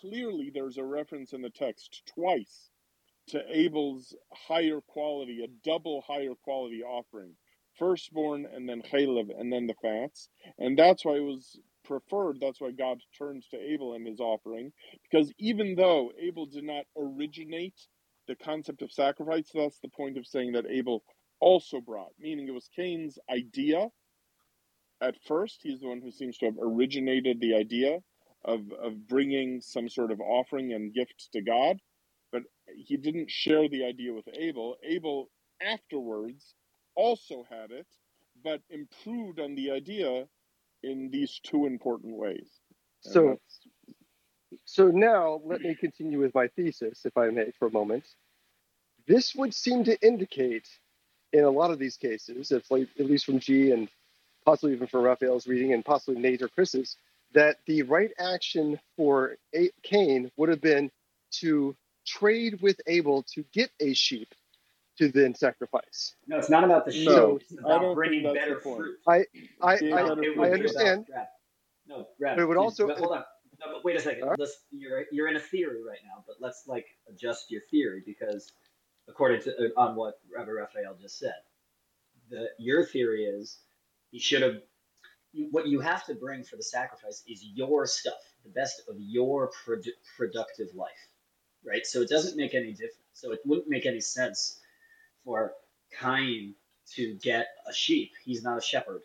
Speaker 7: clearly there's a reference in the text twice to Abel's higher quality, a double higher quality offering firstborn and then chalev and then the fats. And that's why it was preferred. That's why God turns to Abel in his offering. Because even though Abel did not originate the concept of sacrifice, that's the point of saying that Abel also brought, meaning it was Cain's idea at first. He's the one who seems to have originated the idea of, of bringing some sort of offering and gift to God. But he didn't share the idea with Abel. Abel afterwards also had it, but improved on the idea in these two important ways. And
Speaker 6: So, so now let me continue with my thesis, if I may, for a moment. This would seem to indicate, in a lot of these cases, it's like at least from G and possibly even from Raphael's reading and possibly Nate or Chris's, that the right action for a- Cain would have been to trade with Abel to get a sheep to then sacrifice.
Speaker 11: No, it's not about the sheep.
Speaker 7: no,
Speaker 11: It's
Speaker 7: I
Speaker 11: about
Speaker 7: don't
Speaker 11: bringing better
Speaker 7: the point.
Speaker 11: fruit.
Speaker 6: I, I,
Speaker 7: Being
Speaker 6: I,
Speaker 11: No,
Speaker 7: better
Speaker 11: it
Speaker 7: fruit.
Speaker 11: would
Speaker 6: I understand.
Speaker 11: about No, Rab,
Speaker 6: But it would
Speaker 11: dude,
Speaker 6: also-
Speaker 11: but hold on. No, but wait a second.
Speaker 6: Huh?
Speaker 11: Let's you're you're in a theory right now, but let's like adjust your theory because according to uh, on what Rabbi Raphael just said, the your theory is he should have. What you have to bring for the sacrifice is your stuff, the best of your produ- productive life, right? So it doesn't make any difference. So it wouldn't make any sense for Cain to get a sheep. He's not a shepherd.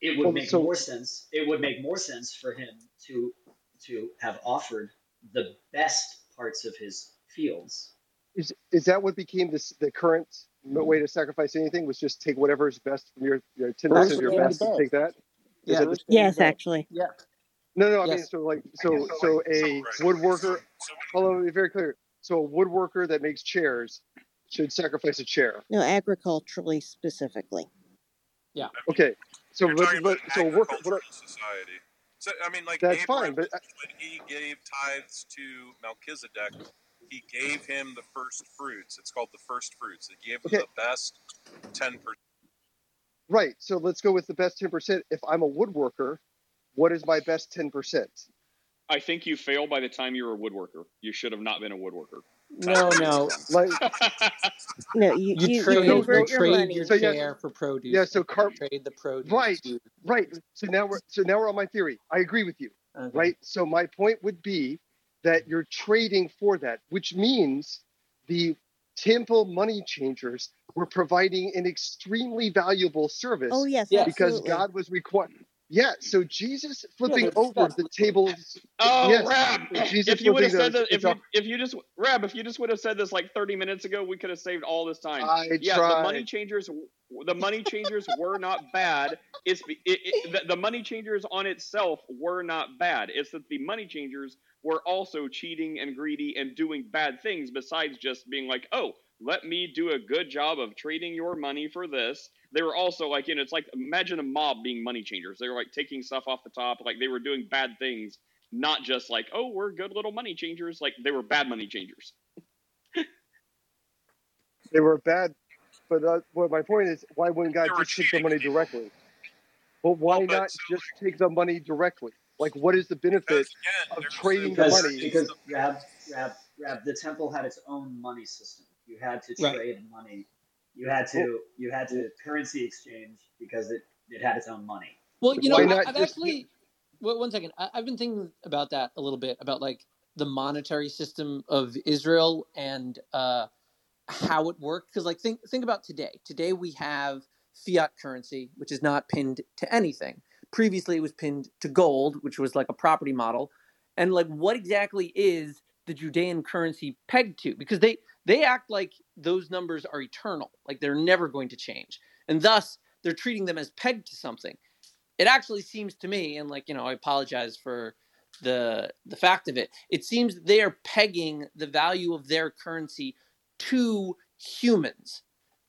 Speaker 11: It would
Speaker 6: Well,
Speaker 11: make
Speaker 6: so-
Speaker 11: more sense. It would make more sense for him to to have offered the best parts of his fields.
Speaker 6: Is, is that what became this, the current way to sacrifice anything? Was just take whatever is best from your, your 10% of your best and take that? Is
Speaker 4: Yeah.
Speaker 6: that the
Speaker 8: Yes,
Speaker 7: best.
Speaker 8: actually.
Speaker 4: Yeah.
Speaker 6: No, no, I mean so like so so a woodworker. Hold on, let me be very clear. So a woodworker that makes chairs should sacrifice a chair.
Speaker 8: No, agriculturally specifically. Yeah.
Speaker 6: Okay, so
Speaker 2: You're
Speaker 6: but, but so a worker.
Speaker 2: agricultural
Speaker 6: But,
Speaker 2: society. So I mean, like
Speaker 6: That's
Speaker 2: Abraham,
Speaker 6: fine, but-
Speaker 2: when he gave tithes to Melchizedek, he gave him the first fruits. It's called the first fruits. He gave him
Speaker 6: Okay.
Speaker 2: the best ten percent.
Speaker 6: right. So let's go with the best ten percent. If I'm a woodworker, what is my best ten percent?
Speaker 3: I think you fail by the time you're a woodworker. You should have not been a woodworker.
Speaker 10: No, no.
Speaker 6: Like
Speaker 8: No, you,
Speaker 10: You,
Speaker 8: you,
Speaker 10: trade,
Speaker 8: you
Speaker 6: no,
Speaker 8: convert
Speaker 10: you
Speaker 8: your
Speaker 10: trade
Speaker 8: money.
Speaker 10: your
Speaker 6: So, yeah,
Speaker 10: chair for produce.
Speaker 6: yeah, so
Speaker 10: and
Speaker 6: car-
Speaker 10: trade the produce.
Speaker 6: Right. right. So now we're so now we're on my theory. I agree with you.
Speaker 10: okay.
Speaker 6: right? So my point would be that you're trading for that, which means the temple money changers were providing an extremely valuable service
Speaker 8: Oh yes,
Speaker 10: Yeah.
Speaker 6: because
Speaker 8: absolutely.
Speaker 6: God was required. Yeah, so Jesus flipping
Speaker 10: that's-
Speaker 6: over
Speaker 10: that's
Speaker 6: the
Speaker 10: the
Speaker 6: tables.
Speaker 3: Oh,
Speaker 6: yes,
Speaker 3: Rab!
Speaker 6: Jesus
Speaker 3: If you would have
Speaker 6: flipping
Speaker 3: said
Speaker 6: those,
Speaker 3: that, if you if you just Rab, if you just would have said this like 30 minutes ago, we could have saved all this time.
Speaker 6: I
Speaker 3: yeah,
Speaker 6: tried.
Speaker 3: the money changers, the money changers were not bad. It's it, it, the, the money changers on itself were not bad. It's that the money changers were also cheating and greedy and doing bad things besides just being like, oh, let me do a good job of trading your money for this. They were also like, you know, it's like imagine a mob being money changers. They were like taking stuff off the top, like they were doing bad things, not just like, oh, we're good little money changers. Like they were bad money changers.
Speaker 6: They were bad, but uh, well, my point is, why wouldn't God just take the money directly? But why
Speaker 2: Well, but
Speaker 6: not
Speaker 2: so,
Speaker 6: just take the money directly? Like, what is the benefit?
Speaker 2: Because again,
Speaker 6: of
Speaker 2: there's
Speaker 6: trading the
Speaker 11: because
Speaker 6: money.
Speaker 11: because Rab, Rab, Rab, the temple had its own money system. You had to
Speaker 10: Right.
Speaker 11: trade money. You had to you had to currency exchange because it, it had its own money.
Speaker 10: Well, you know,
Speaker 6: Why
Speaker 10: I,
Speaker 6: not
Speaker 10: I've
Speaker 6: just-
Speaker 10: actually. Wait, one second. I, I've been thinking about that a little bit about like the monetary system of Israel and uh, how it worked. Because like think think about today. Today we have fiat currency, which is not pinned to anything. Previously, it was pinned to gold, which was like a property model. And like, what exactly is the Judean currency pegged to? Because they they act like those numbers are eternal, like they're never going to change, and thus they're treating them as pegged to something it actually seems to me and like you know i apologize for the the fact of it it seems they are pegging the value of their currency to humans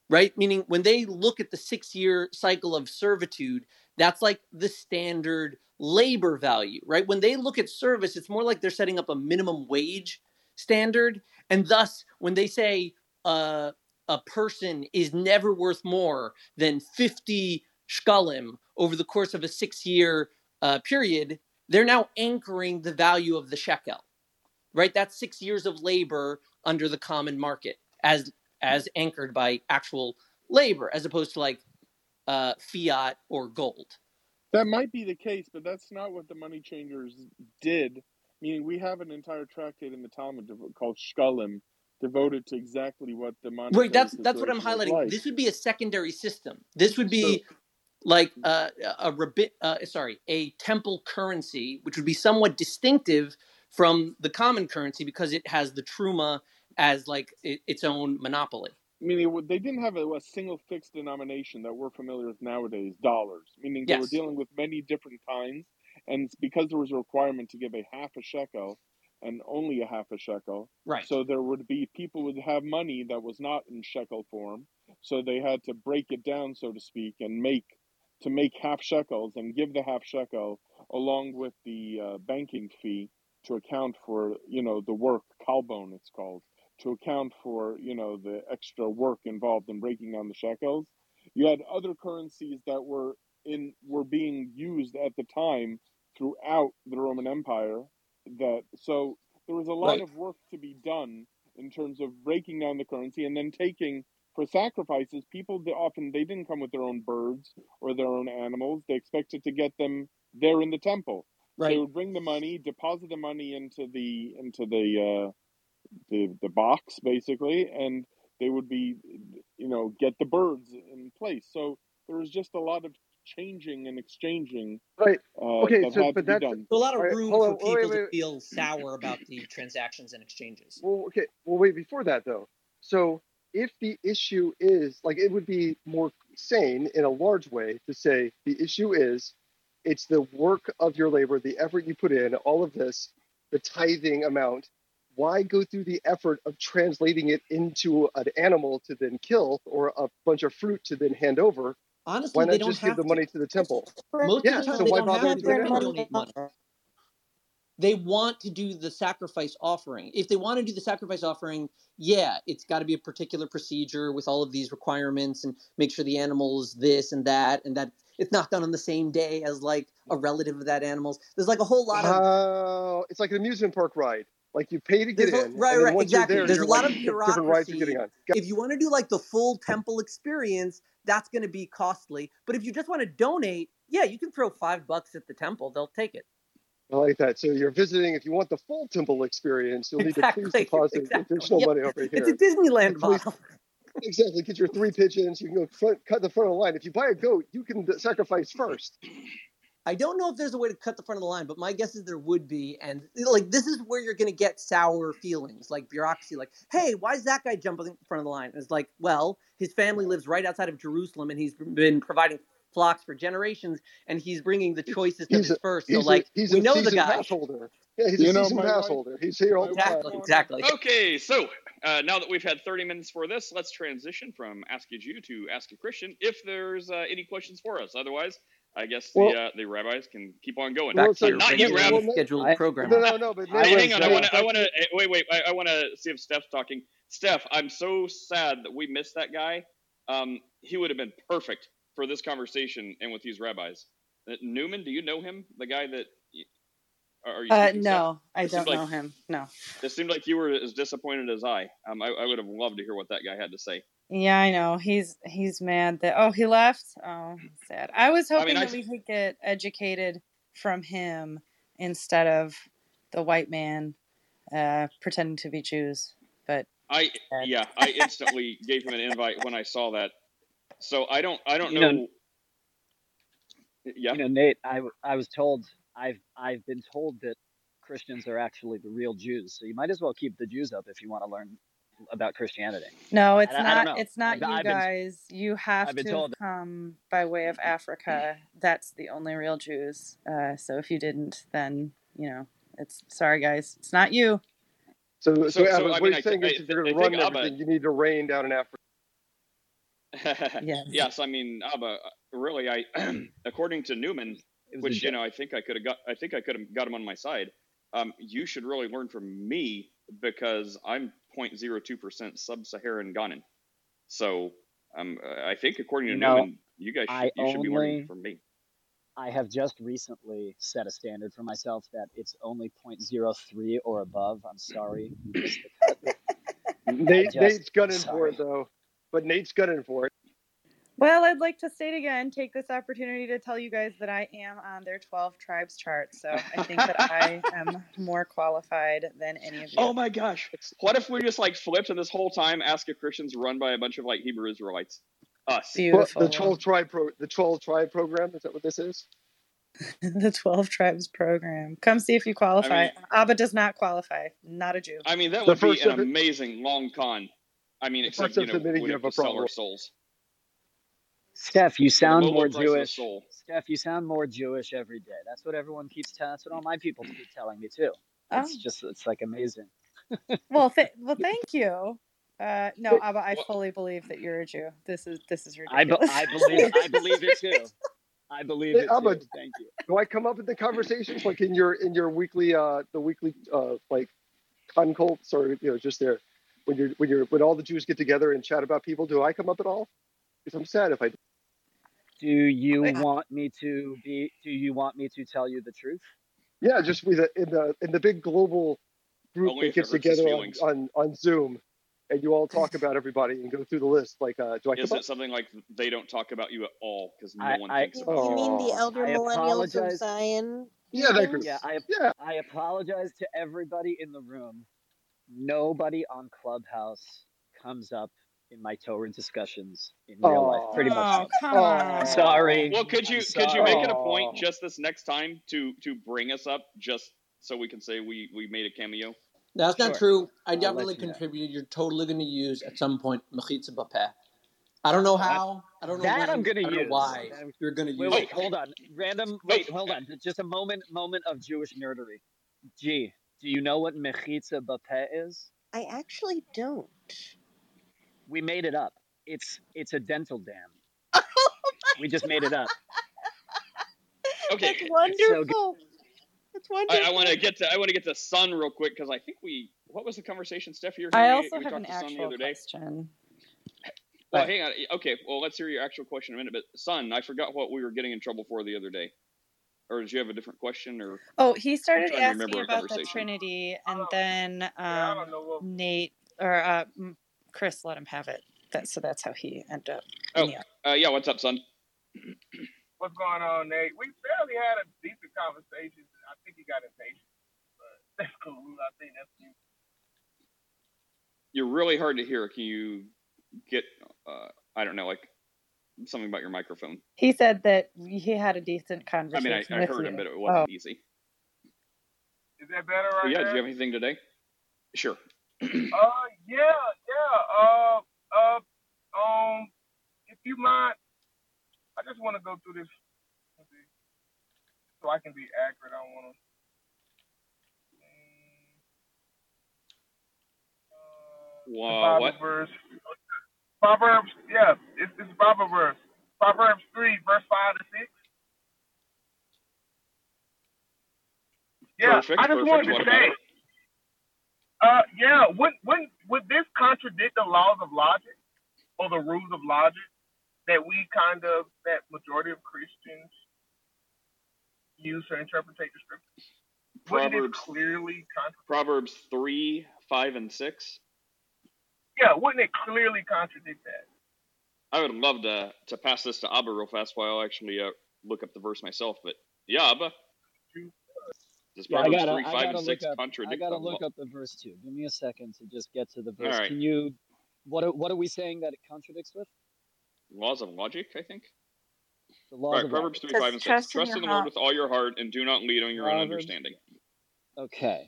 Speaker 10: right meaning when they look at the 6 year cycle of servitude that's like the standard labor value right when they look at service it's more like they're setting up a minimum wage standard and thus when they say uh, a person is never worth more than 50 shkalim over the course of a six year uh, period, they're now anchoring the value of the shekel, right? That's six years of labor under the common market as as anchored by actual labor, as opposed to like uh, fiat or gold.
Speaker 7: That might be the case, but that's not what the money changers did. Meaning, we have an entire tractate in the Talmud called Shkalim, devoted to exactly what the monetary
Speaker 10: Right. That's that's what I'm highlighting.
Speaker 7: like.
Speaker 10: This would be a secondary system. This would be like uh, a rabbit. Uh, sorry, a temple currency, which would be somewhat distinctive from the common currency because it has the truma as like its own monopoly.
Speaker 7: Meaning they didn't have a, a single fixed denomination that we're familiar with nowadays, dollars. Meaning they were dealing with many different kinds, and it's because there was a requirement to give a half a shekel and only a half a shekel.
Speaker 10: Right.
Speaker 7: So there would be people would have money that was not in shekel form, so they had to break it down, so to speak, and make to make half shekels and give the half shekel along with the uh, banking fee to account for you know the work kalbon it's called to account for you know the extra work involved in breaking down the shekels. You had other currencies that were in were being used at the time throughout the Roman Empire. That so there was a lot
Speaker 10: Right.
Speaker 7: of work to be done in terms of breaking down the currency and then taking for sacrifices. People they often they didn't come with their own birds or their own animals. They expected to get them there in the temple.
Speaker 10: Right.
Speaker 7: they would bring the money, deposit the money into the into the uh, the the box basically, and they would be, you know, get the birds in place. So there was just a lot of changing and exchanging
Speaker 6: Right.
Speaker 7: uh,
Speaker 6: Okay,
Speaker 7: that
Speaker 6: so-
Speaker 7: had
Speaker 6: but
Speaker 7: to be
Speaker 6: that's-
Speaker 7: done.
Speaker 10: So a lot of
Speaker 6: All right,
Speaker 10: room
Speaker 6: hold
Speaker 10: for people
Speaker 6: wait,
Speaker 10: to
Speaker 6: wait, wait.
Speaker 10: feel sour about the transactions and exchanges.
Speaker 6: Well, okay. Well, wait. Before that, though, so if the issue is like, it would be more sane in a large way to say the issue is It's the work of your labor, the effort you put in, all of this, the tithing amount. Why go through the effort of translating it into an animal to then kill or a bunch of fruit to then hand over?
Speaker 10: Honestly,
Speaker 6: Why
Speaker 10: they
Speaker 6: not
Speaker 10: don't
Speaker 6: just give the
Speaker 10: to.
Speaker 6: money to the temple?
Speaker 10: Most
Speaker 6: Yeah,
Speaker 10: of the time,
Speaker 6: so
Speaker 10: they don't have
Speaker 6: to
Speaker 10: to
Speaker 6: do that?
Speaker 10: donate money. They want to do the sacrifice offering. If they want to do the sacrifice offering, yeah, it's got to be a particular procedure with all of these requirements and make sure the animal is this and that and that it's not done on the same day as like a relative of that animal's. There's like a whole lot of
Speaker 6: Oh, it's like an amusement park ride. Like you pay to get
Speaker 10: There's
Speaker 6: in,
Speaker 10: right, right, exactly.
Speaker 6: there,
Speaker 10: There's a lot
Speaker 6: like,
Speaker 10: of
Speaker 6: the different rides you're getting on.
Speaker 10: if you want to do like the full temple experience, that's going to be costly. But if you just want to donate, yeah, you can throw five bucks at the temple; they'll take it.
Speaker 6: I like that. So you're visiting. If you want the full temple experience, you'll need to please
Speaker 10: Exactly,
Speaker 6: deposit
Speaker 10: exactly.
Speaker 6: additional
Speaker 10: Yep.
Speaker 6: money over here.
Speaker 10: It's a Disneyland model.
Speaker 6: Exactly. Get your three pigeons. You can go front, cut the front of the line. If you buy a goat, you can sacrifice first.
Speaker 10: I don't know if there's a way to cut the front of the line, but my guess is there would be. And like this is where you're going to get sour feelings, like bureaucracy. Like, hey, why is that guy jumping in front of the line? And it's like, well, his family lives right outside of Jerusalem, and he's been providing flocks for generations, and he's bringing the choicest of his
Speaker 6: a-
Speaker 10: first.
Speaker 6: He's
Speaker 10: So like,
Speaker 6: a, he's
Speaker 10: we
Speaker 6: a
Speaker 10: know the
Speaker 6: season
Speaker 10: guy.
Speaker 6: pass holder. Yeah, he's a
Speaker 7: You know,
Speaker 6: season pass
Speaker 7: wife-
Speaker 6: holder. He's here all the time.
Speaker 10: Exactly, exactly.
Speaker 1: Okay, so uh, now that we've had 30 minutes for this, let's transition from Ask a Jew to Ask a Christian. If there's uh, any questions for us, otherwise, I guess the
Speaker 6: Well-
Speaker 1: uh, the rabbis can keep on going.
Speaker 6: Well, so-
Speaker 1: not you,
Speaker 10: regularly
Speaker 1: Rab.
Speaker 10: scheduled
Speaker 9: I-
Speaker 10: program.
Speaker 6: No, no, no. But
Speaker 9: I
Speaker 1: Hey, hang on, I want to, I want to, wait, wait, I, I want to see if Steph's talking. Steph, I'm so sad that we missed that guy. Um, he would have been perfect for this conversation and with these rabbis. Uh, Newman, do you know him? The guy that? Are are you
Speaker 12: Uh, no, I don't
Speaker 1: like-
Speaker 12: know him. No.
Speaker 1: It seemed like you were as disappointed as I. Um, I, I would have loved to hear what that guy had to say.
Speaker 12: Yeah, I know. He's he's mad that oh he left. Oh, sad. I was
Speaker 1: I
Speaker 12: hoping
Speaker 1: mean, I-
Speaker 12: that we could get educated from him instead of the white man uh, pretending to be Jews. But
Speaker 1: I
Speaker 12: Sad.
Speaker 1: yeah, I instantly gave him an invite when I saw that. So I don't I don't
Speaker 9: You
Speaker 1: know.
Speaker 9: know-
Speaker 1: yeah,
Speaker 9: You know, Nate, I, w- I was told I've I've been told that Christians are actually the real Jews. So you might as well keep the Jews up if you want to learn about Christianity.
Speaker 12: no, it's
Speaker 9: I- I don't
Speaker 12: not. It's not
Speaker 9: I've-
Speaker 12: you
Speaker 9: I've been-
Speaker 12: guys. you have to
Speaker 9: told-
Speaker 12: come by way of Africa. That's the only real Jews. Uh, so if you didn't, then you know it's sorry guys. It's not you.
Speaker 6: So, so,
Speaker 1: So- so,
Speaker 6: Abbas,
Speaker 1: I
Speaker 6: what
Speaker 1: mean,
Speaker 6: you're
Speaker 1: I
Speaker 6: saying
Speaker 1: thi-
Speaker 6: is
Speaker 1: I
Speaker 6: if you're going to
Speaker 1: think
Speaker 6: run
Speaker 1: Abba-
Speaker 6: everything, you need to rain down in Africa.
Speaker 12: Yes.
Speaker 1: yes, I mean, Abba, really, I according to Newman,
Speaker 9: It was a
Speaker 1: which you know, I think I could have got, I think I could have got him on my side. Um, you should really learn from me because I'm 0.02 percent sub-Saharan Ghanan. So, um, I think according to
Speaker 9: You know,
Speaker 1: Newman, you guys, should,
Speaker 9: I
Speaker 1: you should be learning from me.
Speaker 9: I have just recently set a standard for myself that it's only 0.03 or above. I'm sorry, you missed the cut.
Speaker 6: Nate,
Speaker 9: just-
Speaker 6: Nate's gunning for it though. But Nate's gunning for it.
Speaker 12: Well, I'd like to state again, take this opportunity to tell you guys that I am on their 12 tribes chart. So I think that I am more qualified than any of you.
Speaker 1: Oh my gosh! What if we just like flipped and this whole time Ask a Christian's run by a bunch of like Hebrew Israelites? Us.
Speaker 6: Well,
Speaker 12: Beautiful.
Speaker 6: the 12 tribe pro, the 12 tribe program. Is that what this is?
Speaker 12: the 12 tribes program. Come see if you qualify.
Speaker 1: I mean-
Speaker 12: Abba does not qualify. Not a Jew.
Speaker 1: I mean, that
Speaker 6: The
Speaker 1: would be an amazing long con. I mean, except you know, we have
Speaker 6: have a
Speaker 1: to sell our souls.
Speaker 9: Steph, you sound
Speaker 1: low, low
Speaker 9: more
Speaker 1: price of the
Speaker 9: Jewish. Steph, you sound more Jewish every day. That's what everyone keeps telling. That's what all my people keep telling me too. It's
Speaker 12: Oh.
Speaker 9: just, it's like amazing.
Speaker 12: Well, th- well, thank you. Uh, no, Abba, I fully believe that you're a Jew. This is this is
Speaker 9: I, be-
Speaker 12: ridiculous.
Speaker 9: I believe, I believe it too. I believe
Speaker 6: Hey,
Speaker 9: it
Speaker 6: Abba,
Speaker 9: too. Thank you.
Speaker 6: Do I come up in the conversations like in your in your weekly uh the weekly uh like concults or you know just there when you're when you're when all the Jews get together and chat about people? Do I come up at all? Because I'm sad if I.
Speaker 9: Do you
Speaker 12: Wait.
Speaker 9: want me to be? Do you want me to tell you the truth?
Speaker 6: Yeah, just with the, in the in the big global group
Speaker 1: Only
Speaker 6: that gets together on, on on Zoom, and you all talk about everybody and go through the list. Like, uh, do I
Speaker 1: Is
Speaker 6: come
Speaker 1: it something like they don't talk about you at all because no
Speaker 9: I-
Speaker 1: one
Speaker 9: I-
Speaker 1: thinks about
Speaker 6: Oh.
Speaker 8: You mean the elder
Speaker 9: I
Speaker 8: millennials of. Zion?
Speaker 6: Yeah, that group.
Speaker 9: Yeah, I
Speaker 6: Yeah,
Speaker 9: I apologize to everybody in the room. Nobody on Clubhouse comes up in my Torah discussions in real life. Pretty much.
Speaker 12: Oh, come
Speaker 6: Oh.
Speaker 12: on.
Speaker 9: I'm sorry.
Speaker 1: Well, could you could you make it a point just this next time to to bring us up just so we can say we we made a cameo?
Speaker 10: That's not true. I
Speaker 9: I'll
Speaker 10: definitely
Speaker 9: you know.
Speaker 10: contributed. You're totally going to use at some point Mechitza Bapeh. I don't know how. I don't know
Speaker 9: that
Speaker 10: when,
Speaker 9: I'm gonna
Speaker 10: I don't know
Speaker 9: use.
Speaker 10: why you're gonna use
Speaker 9: wait,
Speaker 10: it.
Speaker 9: hold on. Random. Wait, hold on. Just a moment. Moment of Jewish nerdery. Gee, do you know what mechitza bapeh is?
Speaker 8: I actually don't.
Speaker 9: We made it up. It's it's a dental dam. we just made it up.
Speaker 1: Okay,
Speaker 8: That's
Speaker 9: so good.
Speaker 8: wonderful. That's
Speaker 1: I,
Speaker 8: wonderful.
Speaker 1: I want to get to I want to get to Sun real quick because I think we what was the conversation, Steph? You were
Speaker 12: I
Speaker 1: saying
Speaker 12: also
Speaker 1: we
Speaker 12: have
Speaker 1: talked
Speaker 12: an
Speaker 1: to Sun the
Speaker 12: actual
Speaker 1: other day.
Speaker 12: question.
Speaker 1: Well, hang on. Okay, well, let's hear your actual question in a minute. But Sun, I forgot what we were getting in trouble for the other day. Or did you have a different question? Or
Speaker 12: Oh, he started asking about the. Trinity, and then um, Nate or uh, m- Chris let him have it. That, so that's how he ended up.
Speaker 1: oh,
Speaker 12: Yeah.
Speaker 1: uh, yeah. What's up, son?
Speaker 13: What's going on, Nate? We barely had a decent conversation. I think he got impatient, but that's cool. I think that's
Speaker 1: You're really hard to hear. Can you get? Uh, I don't know, like something about your microphone.
Speaker 12: He said that he had a decent conversation.
Speaker 1: I mean, I, I
Speaker 12: with
Speaker 1: heard
Speaker 12: you.
Speaker 1: him, but it wasn't
Speaker 12: oh.
Speaker 1: easy.
Speaker 13: Is that better right
Speaker 1: yeah, do you have anything today? Sure.
Speaker 13: Uh, yeah, yeah. Uh, uh, um, if you mind, I just want to go through this so I can be accurate. I don't want to.
Speaker 1: Wow, what?
Speaker 13: Verse. Proverbs, yeah, it's, it's Bible verse. Proverbs 3, verse 5 to 6. Yeah,
Speaker 1: Perfect,
Speaker 13: I just
Speaker 1: perfect.
Speaker 13: wanted to
Speaker 1: What
Speaker 13: say? Uh, yeah, would, would, would this contradict the laws of logic or the rules of logic that we kind of, that majority of Christians use to interpret the scriptures? Wouldn't it
Speaker 1: Proverbs
Speaker 13: clearly contradict?
Speaker 1: Proverbs three, five, and six.
Speaker 13: Yeah, wouldn't it clearly contradict that?
Speaker 1: I would love to to pass this to Abba real fast while I actually uh, look up the verse myself. But yeah, Abba. Does
Speaker 9: Yeah, I
Speaker 1: Proverbs
Speaker 9: gotta,
Speaker 1: three, five, and six
Speaker 9: look up. I gotta
Speaker 1: the
Speaker 9: look up the verse too. Give me a second to just get to the verse.
Speaker 1: right.
Speaker 9: Can you? What are, what are we saying that it contradicts with?
Speaker 1: laws of logic? I think.
Speaker 9: The laws
Speaker 1: right,
Speaker 9: of
Speaker 1: Proverbs
Speaker 9: logic.
Speaker 1: three, five, and six.
Speaker 5: trust in
Speaker 1: Trust in the Lord with all your heart and do not lead on your own understanding.
Speaker 9: Okay.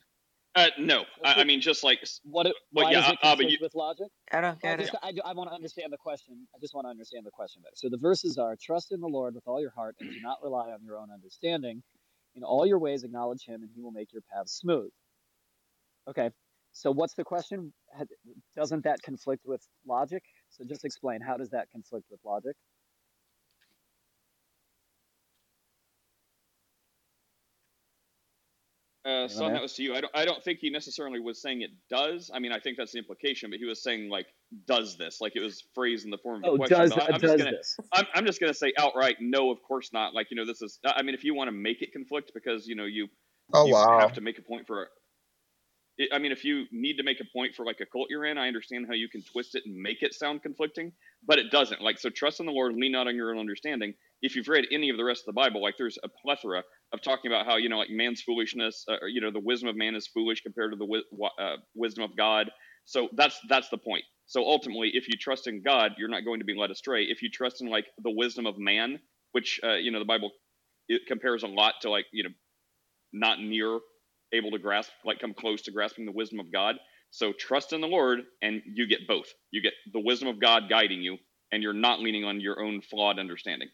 Speaker 1: Uh, no, I, I mean just like
Speaker 9: What? It, why
Speaker 1: yeah,
Speaker 9: does it
Speaker 1: uh, but you-
Speaker 9: with logic?
Speaker 5: I don't
Speaker 9: Well,
Speaker 5: get it.
Speaker 9: just, I, I want to understand the question. I just want to understand the question better. So the verses are: Trust in the Lord with all your heart, and do not rely on your own understanding. In all your ways, acknowledge Him, and He will make your paths smooth. Okay. So what's the question? Doesn't that conflict with logic? So just explain. How does that conflict with logic?
Speaker 1: Uh, son, that was to you. I don't. I don't think he necessarily was saying it does. I mean, I think that's the implication, but he was saying like does this, like it was phrased in the form of a
Speaker 9: Oh,
Speaker 1: question.
Speaker 9: does
Speaker 1: But I, I'm
Speaker 9: does
Speaker 1: just gonna.
Speaker 9: this?
Speaker 1: I'm, I'm just gonna say outright, no, of course not. Like you know, this is. I mean, if you want to make it conflict because you know you
Speaker 14: Oh
Speaker 1: you
Speaker 14: wow.
Speaker 1: have to make a point for. It- I mean, if you need to make a point for like a cult you're in, I understand how you can twist it and make it sound conflicting, but it doesn't. Like, so trust in the Lord, lean not on your own understanding. If you've read any of the rest of the Bible, like there's a plethora of talking about how you know, like man's foolishness, uh, or, you know, the wisdom of man is foolish compared to the wi- uh, wisdom of God. So that's that's the point. So ultimately, if you trust in God, you're not going to be led astray. If you trust in like the wisdom of man, which uh, you know the Bible it compares a lot to like you know not near able to grasp, like come close to grasping the wisdom of God. So trust in the Lord, and you get both. You get the wisdom of God guiding you, and you're not leaning on your own flawed understanding.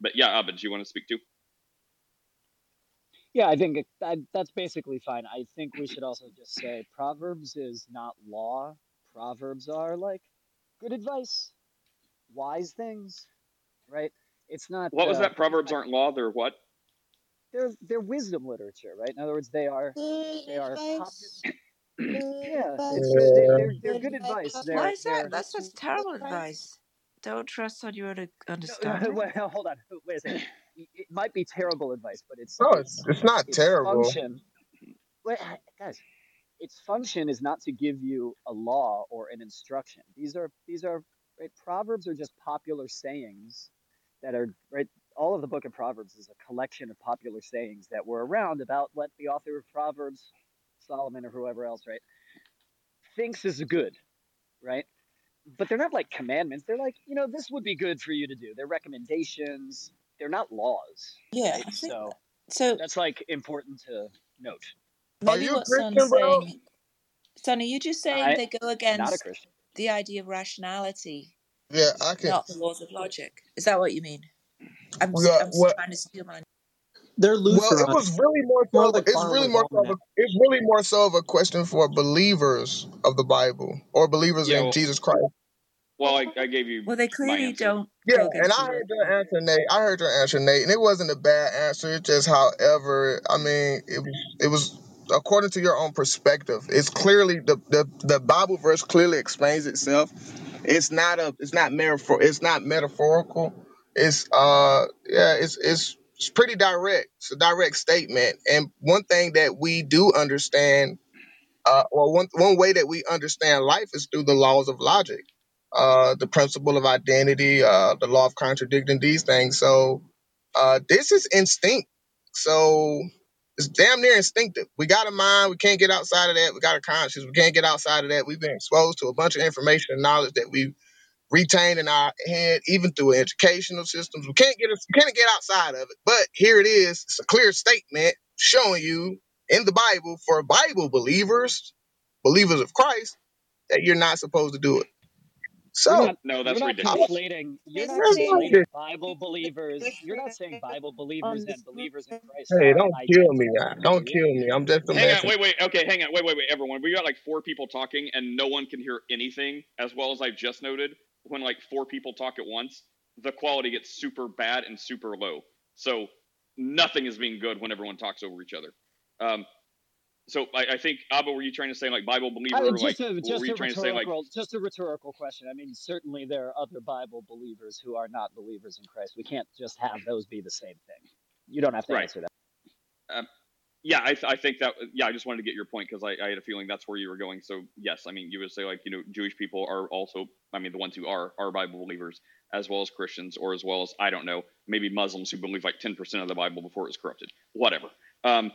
Speaker 1: But yeah, Abba, do you want to speak too?
Speaker 9: Yeah, I think that, that's basically fine. I think we should also just say Proverbs is not law. Proverbs are like good advice, wise things, right? It's not.
Speaker 1: What was
Speaker 9: uh,
Speaker 1: that? Proverbs aren't law; they're what?
Speaker 9: They're they're wisdom literature, right? In other words, they are they are pop- yeah, it's good. They, they're they're good advice. They're,
Speaker 5: Why is that? That's just terrible advice. Don't trust on your own
Speaker 9: No,
Speaker 5: understanding.
Speaker 9: well, hold on. Wait a second. It might be terrible advice, but it's
Speaker 14: No, it's it's not
Speaker 9: its
Speaker 14: terrible.
Speaker 9: function. Wait, guys, its function is not to give you a law or an instruction. These are these are right. Proverbs are just popular sayings that are right. All of the book of Proverbs is a collection of popular sayings that were around about what the author of Proverbs, Solomon or whoever else, right, thinks is good, right? But they're not like commandments. They're like, you know, this would be good for you to do. They're recommendations. They're not laws.
Speaker 5: Yeah,
Speaker 9: right?
Speaker 5: I think
Speaker 9: So
Speaker 5: so.
Speaker 9: that's like important to note.
Speaker 14: Are
Speaker 5: Maybe
Speaker 14: you a
Speaker 5: what Son's
Speaker 14: Christian, bro?
Speaker 5: saying, Son, are you just saying
Speaker 9: I
Speaker 5: they go
Speaker 9: not a
Speaker 5: against
Speaker 9: Christian.
Speaker 5: the idea of rationality?
Speaker 14: Yeah, I can.
Speaker 5: not the laws of logic. Is that what you mean? I'm,
Speaker 14: Yeah,
Speaker 5: I'm
Speaker 14: well,
Speaker 5: trying to steal my.
Speaker 10: They're losing.
Speaker 14: well, it was really more
Speaker 10: More
Speaker 14: so. Of
Speaker 10: like
Speaker 14: it's really more so. Of a, it's really more so of a question for believers of the Bible or believers
Speaker 1: Yeah,
Speaker 14: in
Speaker 1: well,
Speaker 14: Jesus Christ.
Speaker 1: well I, I gave you
Speaker 5: Well, they clearly don't
Speaker 14: Yeah,
Speaker 5: go
Speaker 14: and I
Speaker 5: the
Speaker 14: heard your answer, Nate. I heard your answer, Nate, and it wasn't a bad answer. It just, however, I mean, it was it was according to your own perspective. It's clearly the the, the Bible verse clearly explains itself. It's not a it's not metaphor it's not metaphorical. It's uh yeah, it's it's it's pretty direct. It's a direct statement. And one thing that we do understand, uh, or one one way that we understand life is through the laws of logic uh, the principle of identity, uh, the law of contradicting these things. So uh, this is instinct. So it's damn near instinctive. We got a mind. We can't get outside of that. We got a conscience. We can't get outside of that. We've been exposed to a bunch of information and knowledge that we retained in our head, even through educational systems. We can't get we can't get outside of it. But here it is. It's a clear statement showing you in the Bible for Bible believers, believers of Christ, that you're not supposed to do it. So
Speaker 9: not.
Speaker 1: No,
Speaker 9: You're
Speaker 1: that's
Speaker 9: not
Speaker 1: ridiculous.
Speaker 9: conflating. You're not
Speaker 14: that's not
Speaker 9: conflating Bible believers. You're not saying Bible believers and believers in Christ
Speaker 14: Hey, don't kill me.
Speaker 9: identical,
Speaker 14: Don't kill me. I'm just a
Speaker 1: Hang on, wait, wait, okay, hang on, wait, wait, wait, everyone. We got like four people talking, and no one can hear anything. As well as I've just noted, when like four people talk at once, the quality gets super bad and super low. So nothing is being good when everyone talks over each other. Um, so I, I think Abba, were you trying to say like Bible believer?
Speaker 9: I,
Speaker 1: like,
Speaker 9: just a
Speaker 1: were
Speaker 9: just
Speaker 1: you
Speaker 9: a
Speaker 1: trying to say like
Speaker 9: rhetorical just a rhetorical question. I mean, certainly there are other Bible believers who are not believers in Christ. We can't just have those be the same thing. You don't have to
Speaker 1: right?
Speaker 9: answer that.
Speaker 1: Um, yeah, I, th- I think that. Yeah, I just wanted to get your point because I, I had a feeling that's where you were going. So yes, I mean, you would say like you know Jewish people are also, I mean, the ones who are are Bible believers as well as Christians, or as well as I don't know, maybe Muslims who believe like ten percent of the Bible before it was corrupted. Whatever. Um,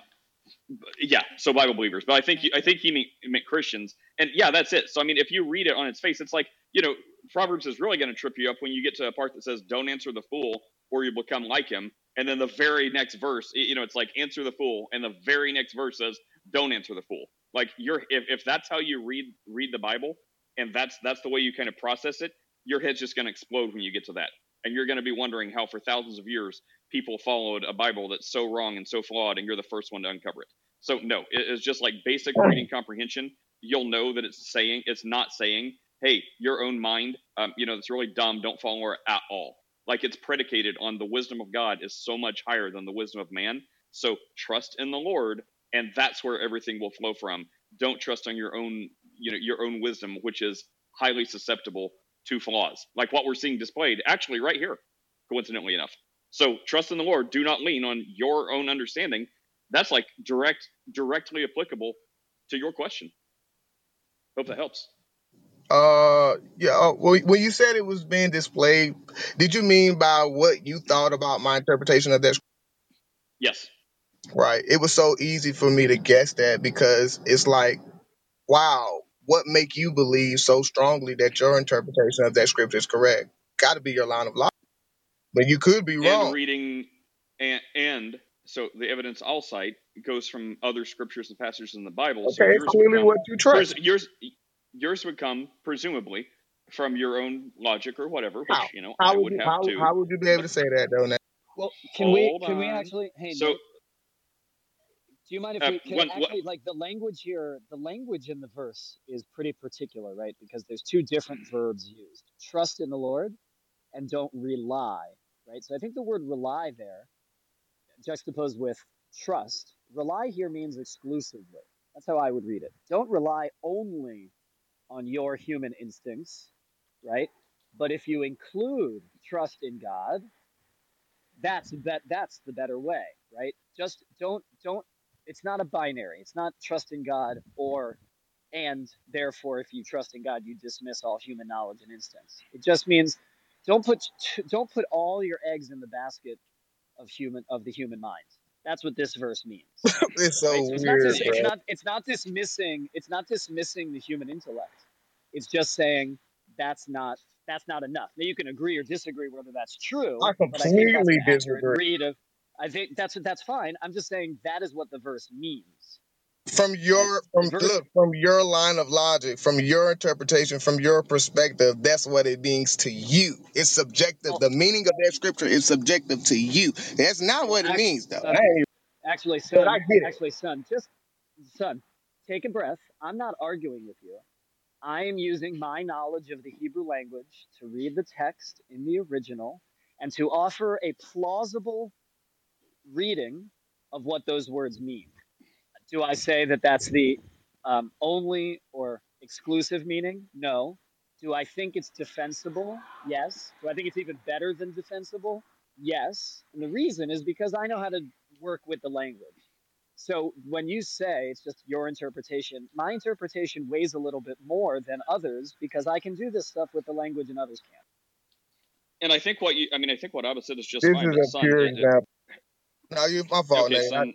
Speaker 1: yeah, so Bible believers, but I think I think he meant, meant Christians, and yeah, that's it. So I mean, if you read it on its face, it's like you know, Proverbs is really going to trip you up when you get to a part that says, "Don't answer the fool, or you become like him," and then the very next verse, you know, it's like answer the fool, and the very next verse says, "Don't answer the fool." Like you're if, if that's how you read read the Bible, and that's that's the way you kind of process it, your head's just going to explode when you get to that, and you're going to be wondering how for thousands of years people followed a Bible that's so wrong and so flawed, and you're the first one to uncover it. So no, it- it's just like basic reading comprehension. You'll know that it's saying it's not saying, "Hey, your own mind, um, you know, it's really dumb. Don't follow it at all." Like it's predicated on the wisdom of God is so much higher than the wisdom of man. So trust in the Lord, and that's where everything will flow from. Don't trust on your own, you know, your own wisdom, which is highly susceptible to flaws, like what we're seeing displayed actually right here, coincidentally enough. So trust in the Lord. Do not lean on your own understanding. That's like direct, directly applicable to your question. Hope that helps.
Speaker 14: Uh, yeah. Uh, well, when you said it was being displayed, did you mean by what you thought about my interpretation of that? Scripture?
Speaker 1: Yes.
Speaker 14: Right. It was so easy for me to guess that because it's like, wow, what make you believe so strongly that your interpretation of that scripture is correct? Got to be your line of logic, but you could be wrong.
Speaker 1: And reading, and, and so the evidence I'll cite goes from other scriptures and passages in the Bible. So
Speaker 14: Okay, it's clearly what you trust.
Speaker 1: pres- yours, yours would come presumably from your own logic or whatever, which
Speaker 14: How?
Speaker 1: you know
Speaker 14: How
Speaker 1: I
Speaker 14: would
Speaker 1: would
Speaker 14: you
Speaker 1: have
Speaker 14: how,
Speaker 1: too.
Speaker 14: how would you be able to say that though? Now?
Speaker 9: Well, can we
Speaker 1: Hold
Speaker 9: can we actually? Hey,
Speaker 1: So
Speaker 9: Nate, do you mind if
Speaker 1: uh,
Speaker 9: we can
Speaker 1: one,
Speaker 9: actually like the language here? The language in the verse is pretty particular, right? Because there's two different verbs used: trust in the Lord and don't rely, right? So I think the word rely there, juxtaposed with trust, rely here means exclusively. That's how I would read it. Don't rely only on your human instincts, right? But if you include trust in God, that's that that's the better way, right? Just don't don't it's not a binary. It's not trust in God or and therefore if you trust in God you dismiss all human knowledge and instincts. It just means don't put don't put all your eggs in the basket of human of the human mind. That's what this verse means.
Speaker 14: it's so
Speaker 9: it's not
Speaker 14: weird,
Speaker 9: dis- it's not it's not dismissing it's not dismissing the human intellect. It's just saying that's not that's not enough. Now you can agree or disagree whether that's true,
Speaker 14: I
Speaker 9: but I
Speaker 14: completely disagree.
Speaker 9: read of. I think that's that's fine. I'm just saying that is what the verse means.
Speaker 14: From your from look from your line of logic from your interpretation from your perspective that's what it means to you. It's subjective.
Speaker 9: Oh.
Speaker 14: The meaning of that scripture is subjective to you. That's not what it means though.
Speaker 9: son. Actually son actually son just son take a breath. I'm not arguing with you. I am using my knowledge of the hebrew language to read the text in the original and to offer a plausible reading of what those words mean Do I say that that's the um, only or exclusive meaning? No. Do I think it's defensible? Yes. Do I think it's even better than defensible? Yes. And the reason is because I know how to work with the language. So when you say it's just your interpretation, my interpretation weighs a little bit more than others because I can do this stuff with the language and others can't.
Speaker 1: And I think what you, I mean, I think what Abba said is just
Speaker 14: this
Speaker 1: fine.
Speaker 14: is
Speaker 1: But
Speaker 14: a
Speaker 1: son,
Speaker 14: pure
Speaker 1: it, it,
Speaker 14: example no you my fault
Speaker 1: okay, son.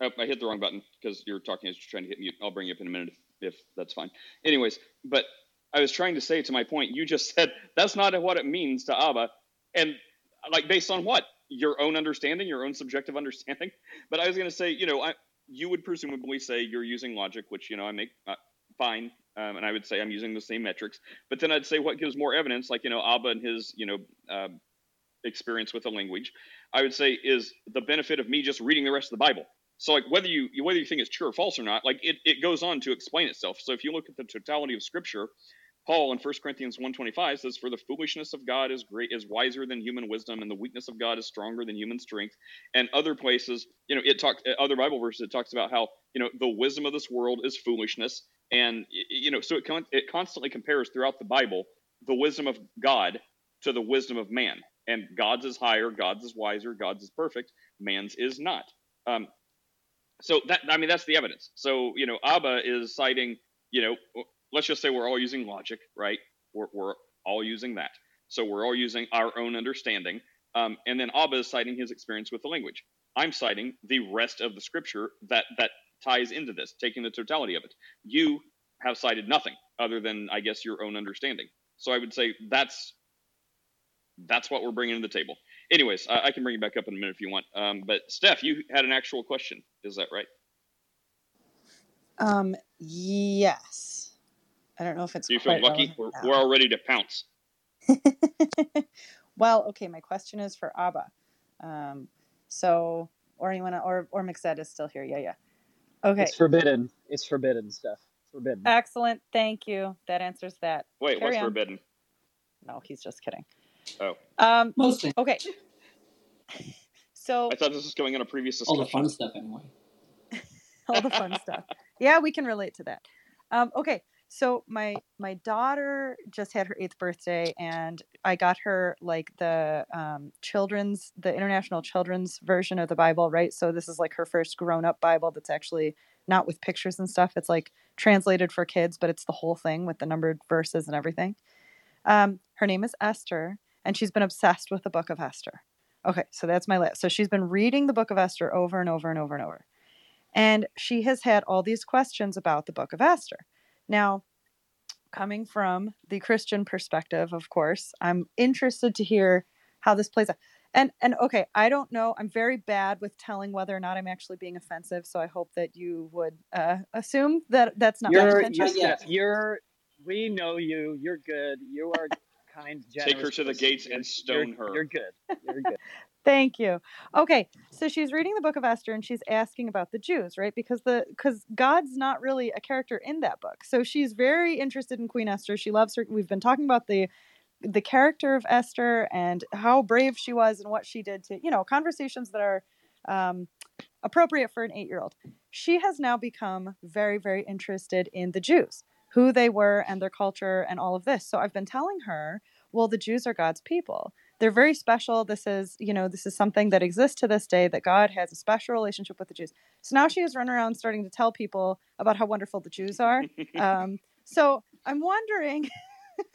Speaker 1: Oh, I hit the wrong button because you're talking. I was trying to hit mute. I'll bring you up in a minute if, that's fine. Anyways, but I was trying to say to my point. You just said that's not what it means to Abba, and like based on what your own understanding, your own subjective understanding. But I was going to say, you know, I, you would presumably say you're using logic, which you know I make uh, fine, um, and I would say I'm using the same metrics. But then I'd say what gives more evidence, like you know Abba and his you know uh, experience with the language, I would say is the benefit of me just reading the rest of the Bible. So like whether you whether you think it's true or false or not, like it, it goes on to explain itself. So if you look at the totality of Scripture, Paul in 1 Corinthians 125 says, For the foolishness of God is great is wiser than human wisdom, and the weakness of God is stronger than human strength. And other places, you know, it talks other Bible verses it talks about how, you know, the wisdom of this world is foolishness. And you know, so it con- it constantly compares throughout the Bible the wisdom of God to the wisdom of man. And God's is higher, God's is wiser, God's is perfect, man's is not. Um, so that I mean that's the evidence. So you know, Abba is citing, you know, let's just say we're all using logic, right? We're, we're all using that. So we're all using our own understanding. Um, and then Abba is citing his experience with the language. I'm citing the rest of the scripture that that ties into this, taking the totality of it. You have cited nothing other than, I guess, your own understanding. So I would say that's that's what we're bringing to the table. Anyways, I, I can bring you back up in a minute if you want. Um, but Steph, you had an actual question. Is that right?
Speaker 12: Um, yes. I don't know if it's
Speaker 1: Do you feel lucky? We're, we're all ready to pounce.
Speaker 12: well, okay, my question is for Abba. Um, so, or anyone, or or Mixed is still here. Yeah, yeah. Okay,
Speaker 9: It's forbidden. It's forbidden stuff. Forbidden.
Speaker 12: excellent. Thank you. That answers that.
Speaker 1: Wait,
Speaker 12: Carry
Speaker 1: what's
Speaker 12: on.
Speaker 1: forbidden?
Speaker 12: No, he's just kidding.
Speaker 1: Oh,
Speaker 12: Um,
Speaker 10: Mostly.
Speaker 12: okay. So
Speaker 1: I thought this was going on a previous discussion.
Speaker 10: All the fun stuff, anyway.
Speaker 12: all the fun stuff. Yeah, we can relate to that. Um, okay, so my my daughter just had her eighth birthday, and I got her like the um, children's, the international children's version of the Bible, right? So this is like her first grown up Bible that's actually not with pictures and stuff. It's like translated for kids, but it's the whole thing with the numbered verses and everything. Um, her name is Esther, and she's been obsessed with the Book of Esther. Okay, so that's my list. So she's been reading the Book of Esther over and over and over and over. And she has had all these questions about the book of Esther. Now, coming from the Christian perspective, of course, I'm interested to hear how this plays out. And and okay, I don't know. I'm very bad with telling whether or not I'm actually being offensive, so I hope that you would uh, assume that that's not my
Speaker 9: You're,
Speaker 12: intention.
Speaker 9: you're, you're, we know you. You're good. You are kind, generous.
Speaker 1: Take her to the gates and stone
Speaker 9: you're,
Speaker 1: her.
Speaker 9: You're good. You're good.
Speaker 12: Thank you. Okay, so she's reading the book of Esther and she's asking about the Jews, right? Because the because God's not really a character in that book. So she's very interested in Queen Esther. She loves her. We've been talking about the the character of Esther and how brave she was and what she did to, you know, conversations that are um, appropriate for an 8-year-old. She has now become very very interested in the Jews, who they were and their culture and all of this. So I've been telling her, well, the Jews are God's people they're very special this is you know this is something that exists to this day that god has a special relationship with the jews so now she is running around starting to tell people about how wonderful the jews are um, so i'm wondering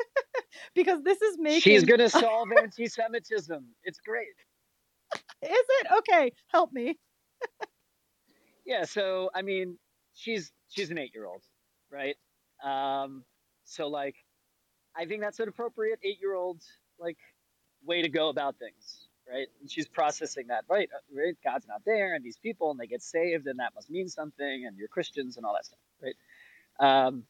Speaker 12: because this is making
Speaker 9: She's gonna solve anti-Semitism. It's great.
Speaker 12: is it okay help me
Speaker 9: Yeah. So I mean, she's she's an eight-year-old, right? Um, so like, I think that's an appropriate eight-year-old like way to go about things. right? And she's processing that, right? uh, Right? God's not there, and these people, and they get saved, and that must mean something, and you're Christians, and all that stuff, right? Um,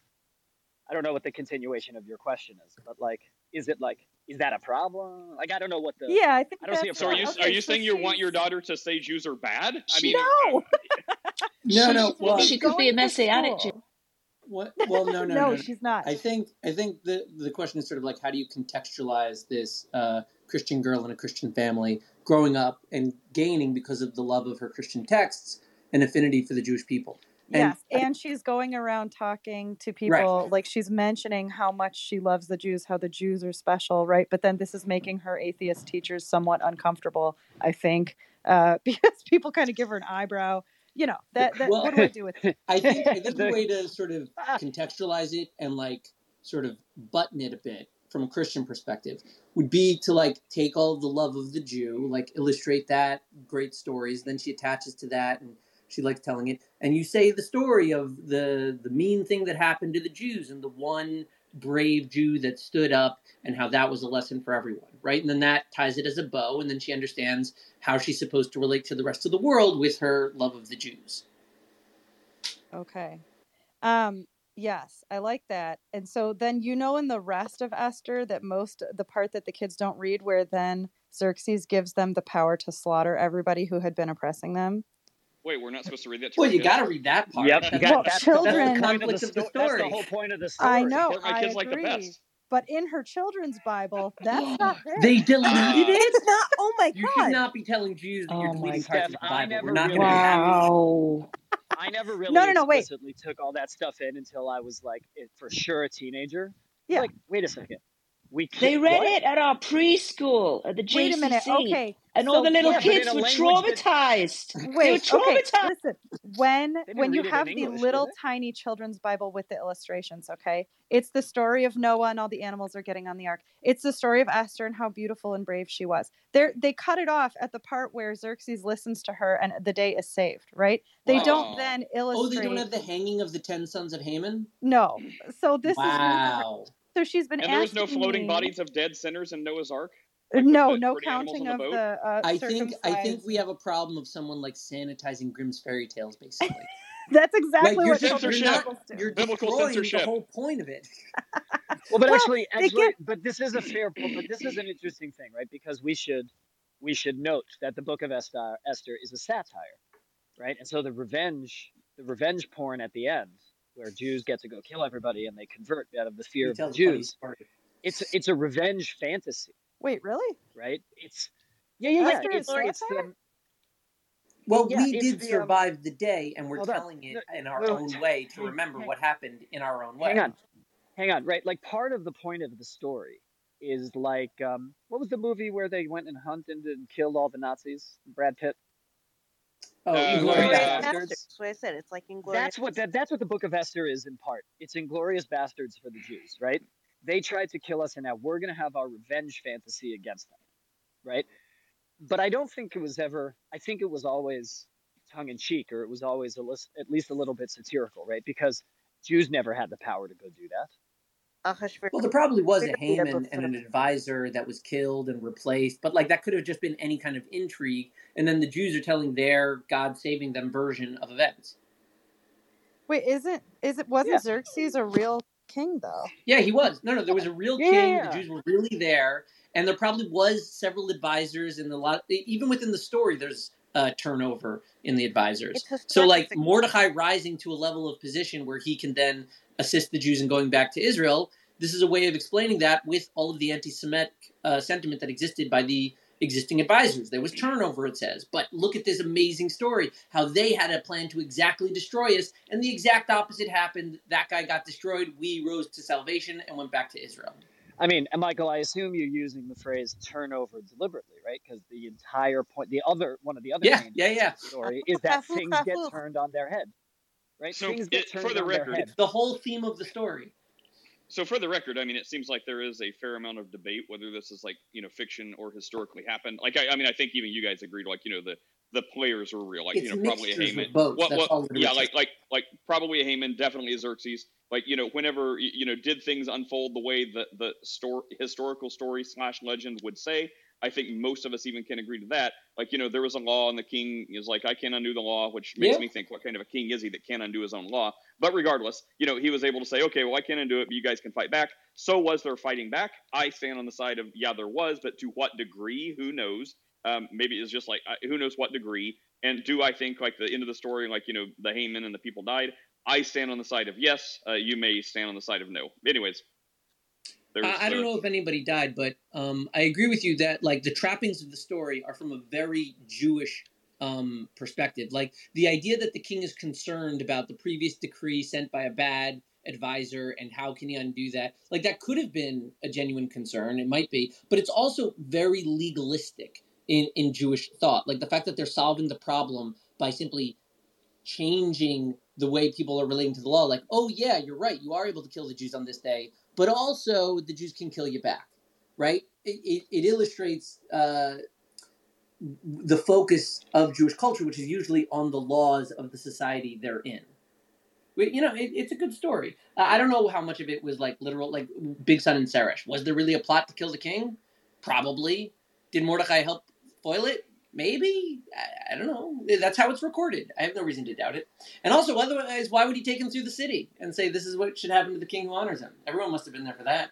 Speaker 9: I don't know what the continuation of your question is, but like, is it like, is that a problem? Like, I don't know what the.
Speaker 12: Yeah, I think
Speaker 9: I don't see a
Speaker 12: that's
Speaker 1: So are you
Speaker 9: problem.
Speaker 1: are you saying you want your daughter to say Jews are bad? I mean,
Speaker 12: no.
Speaker 10: No, no. Well,
Speaker 15: she could be a
Speaker 12: going
Speaker 15: messianic. Jew.
Speaker 10: What? Well, no,
Speaker 12: no,
Speaker 10: No, no,
Speaker 12: she's not.
Speaker 10: I think I think the the question is sort of like how do you contextualize this uh, Christian girl in a Christian family growing up and gaining because of the love of her Christian texts an affinity for the Jewish people. And
Speaker 12: Yes, and she's going around talking to people like she's mentioning how much she loves the Jews, how the Jews are special, right? But then this is making her atheist teachers somewhat uncomfortable, I think, uh, because people kind of give her an eyebrow. You know that. that
Speaker 10: Well,
Speaker 12: what do I do with it?
Speaker 10: I think I think the
Speaker 9: The-
Speaker 10: way to sort of ah. contextualize it and like sort of button it a bit from a Christian perspective would be to like take all the love of the Jew, like illustrate that great stories. Then she attaches to that and she likes telling it. And you say the story of the the mean thing that happened to the Jews and the one brave Jew that stood up and how that was a lesson for everyone, right? And then that ties it as a bow, and then she understands how she's supposed to relate to the rest of the world with her love of the Jews.
Speaker 12: Okay. Um yes, I like that. And so then you know in the rest of Esther that most the part that the kids don't read where then Xerxes gives them the power to slaughter everybody who had been oppressing them.
Speaker 1: Wait, we're not supposed to read that. To
Speaker 10: Well, you got to read that part.
Speaker 9: Yep,
Speaker 10: That's,
Speaker 9: you got
Speaker 12: Well,
Speaker 9: that's,
Speaker 12: children-
Speaker 9: that's the point of
Speaker 10: Conflict
Speaker 9: the,
Speaker 10: of the
Speaker 9: sto- That's the whole point of the story.
Speaker 12: I know,
Speaker 1: My
Speaker 12: I
Speaker 1: kids like the
Speaker 12: agree.
Speaker 1: best.
Speaker 12: But in her children's Bible, that's not there.
Speaker 10: They deleted it.
Speaker 12: it's not. Oh my
Speaker 10: You
Speaker 12: god!
Speaker 10: should not be telling Jews that you're
Speaker 15: Oh my
Speaker 10: deleting
Speaker 9: Steph,
Speaker 10: parts of the
Speaker 9: I
Speaker 10: Bible.
Speaker 9: never
Speaker 10: We're not
Speaker 9: really
Speaker 10: doing that.
Speaker 15: Wow.
Speaker 9: I never really
Speaker 12: No, no, no, wait.
Speaker 9: explicitly took all that stuff in until I was like, eh, for sure, a teenager.
Speaker 12: Yeah.
Speaker 9: Like, wait a second. We
Speaker 15: They
Speaker 9: can't,
Speaker 15: read
Speaker 9: what?
Speaker 15: it at our preschool at the JCC.
Speaker 12: Wait a minute. Okay.
Speaker 15: And all the little
Speaker 9: Yeah,
Speaker 15: kids were
Speaker 9: language that-
Speaker 15: traumatized. they were
Speaker 12: Wait, okay, listen. When when you
Speaker 9: read it in
Speaker 12: have the
Speaker 9: English,
Speaker 12: little tiny children's Bible with the illustrations, okay? It's the story of Noah and all the animals are getting on the ark. It's the story of Esther and how beautiful and brave she was. They they cut it off at the part where Xerxes listens to her and the day is saved, right? They
Speaker 1: Wow.
Speaker 12: don't then illustrate.
Speaker 10: Oh,
Speaker 12: illustrate.
Speaker 10: they don't have the hanging of the ten sons of Haman.
Speaker 12: No. So this is
Speaker 10: wow.
Speaker 12: So she's been
Speaker 1: And there was no floating
Speaker 12: me-
Speaker 1: bodies of dead sinners in Noah's Ark. Like,
Speaker 12: no, no counting
Speaker 1: on
Speaker 12: of
Speaker 1: the
Speaker 12: the uh,
Speaker 10: I think I think we have a problem of someone like sanitizing Grimm's fairy tales, basically.
Speaker 12: That's exactly
Speaker 10: like you're
Speaker 12: what
Speaker 1: censorship.
Speaker 10: you're, not, you're
Speaker 1: Biblical
Speaker 10: destroying
Speaker 1: censorship.
Speaker 10: the whole point of it.
Speaker 9: Well, but
Speaker 12: Well,
Speaker 9: actually, actually,
Speaker 12: get-
Speaker 9: but this is a fair point. But this is an interesting thing, right? Because we should we should note that the Book of Esther, Esther is a satire, right? And so the revenge, the revenge porn at the end, where Jews get to go kill everybody and they convert out of the fear of the
Speaker 10: the
Speaker 9: Jews. It's it's a revenge fantasy,
Speaker 12: Wait, really?
Speaker 9: right? It's yeah, yeah, yeah.
Speaker 12: Esther is
Speaker 9: It's it's
Speaker 12: satire?
Speaker 9: the
Speaker 10: Well,
Speaker 9: yeah,
Speaker 10: we
Speaker 9: it's
Speaker 10: did
Speaker 9: the, um,
Speaker 10: survive the day, and we're
Speaker 9: hold on.
Speaker 10: telling it
Speaker 9: No,
Speaker 10: in our
Speaker 9: no,
Speaker 10: own way to remember what happened in our own way.
Speaker 9: hang on, hang on, right? Like part of the point of the story is like um, what was the movie where they went and hunted and killed all the Nazis? Brad Pitt.
Speaker 10: Oh,
Speaker 1: Uh,
Speaker 10: Inglourious
Speaker 1: Inglourious
Speaker 10: Basterds.
Speaker 8: Basterds. That's what I said. It's like Inglourious.
Speaker 9: That's what that, that's what the Book of Esther is in part. It's Inglourious Basterds for the Jews, right? They tried to kill us, and now we're going to have our revenge fantasy against them, right? But I don't think it was ever. I think it was always tongue in cheek, or it was always a lis- at least a little bit satirical, right? Because Jews never had the power to go do that.
Speaker 8: Ahasuerus.
Speaker 10: Well, there probably was a Haman and an advisor that was killed and replaced, but like that could have just been any kind of intrigue, and then the Jews are telling their God saving them version of events.
Speaker 12: Wait, isn't is it wasn't
Speaker 9: Yeah.
Speaker 12: Xerxes a real king though?
Speaker 10: Yeah, he was. No, no, there was a real
Speaker 9: Yeah,
Speaker 10: king.
Speaker 9: yeah,
Speaker 10: The. Jews were really there, and there probably was several advisors, and a lot. Even within the story, there's uh, turnover in the advisors. So, like. Mordecai rising to a level of position where he can then assist the Jews in going back to Israel. This is a way of explaining that with all of the anti-Semitic uh, sentiment that existed by the existing advisors. There was turnover, it says. But look at this amazing story how they had a plan to exactly destroy us, and the exact opposite happened. That guy got destroyed. We rose to salvation and went back to Israel.
Speaker 9: I mean, and Michael, I assume you're using the phrase turnover deliberately, right? Because the entire point, the other one of the other
Speaker 10: Yeah,
Speaker 9: main
Speaker 10: yeah, yeah.
Speaker 9: the story is that things get turned on their head, right?
Speaker 1: So,
Speaker 9: things get
Speaker 1: it- for the
Speaker 9: on their
Speaker 1: record-
Speaker 9: head.
Speaker 10: It's the whole theme of the story.
Speaker 1: So for the record, I mean, it seems like there is a fair amount of debate whether this is like you know fiction or historically happened. Like I, I mean, I think even you guys agreed, like you know the the players were real, like
Speaker 10: It's
Speaker 1: you know probably a
Speaker 10: of both.
Speaker 1: What, what, yeah, like like like probably a Haman, definitely a Xerxes. Like you know, whenever you know did things unfold the way the the story historical story slash legend would say. I think most of us even can agree to that. Like, you know, there was a law and the king is like, I can't undo the law, which makes
Speaker 10: Yeah.
Speaker 1: me think, what kind of a king is he that can't undo his own law? But regardless, you know, he was able to say, okay, well, I can't undo it, but you guys can fight back. So was there fighting back? I stand on the side of, yeah, there was, but to what degree? Who knows? Um, maybe it's just like, who knows what degree? And do I think like the end of the story, like, you know, the Haman and the people died? I stand on the side of yes. Uh, you may stand on the side of no. Anyways, there's,
Speaker 10: I, I don't know if anybody died, but um, I agree with you that like the trappings of the story are from a very Jewish um, perspective. Like the idea that the king is concerned about the previous decree sent by a bad advisor and how can he undo that? Like that could have been a genuine concern. It might be, but it's also very legalistic in in Jewish thought. Like the fact that they're solving the problem by simply changing the way people are relating to the law. Like, oh yeah, you're right. You are able to kill the Jews on this day, but also the Jews can kill you back, right? It, it, it illustrates uh, the focus of Jewish culture, which is usually on the laws of the society they're in. You know, it, it's a good story. I don't know how much of it was like literal, like Bigthan and Seresh. Was there really a plot to kill the king? Probably. Did Mordecai help foil it? Maybe. I, I don't know. That's how it's recorded. I have no reason to doubt it. And also, otherwise, why would he take him through the city and say this is what should happen to the king who honors him? Everyone must have been there for that.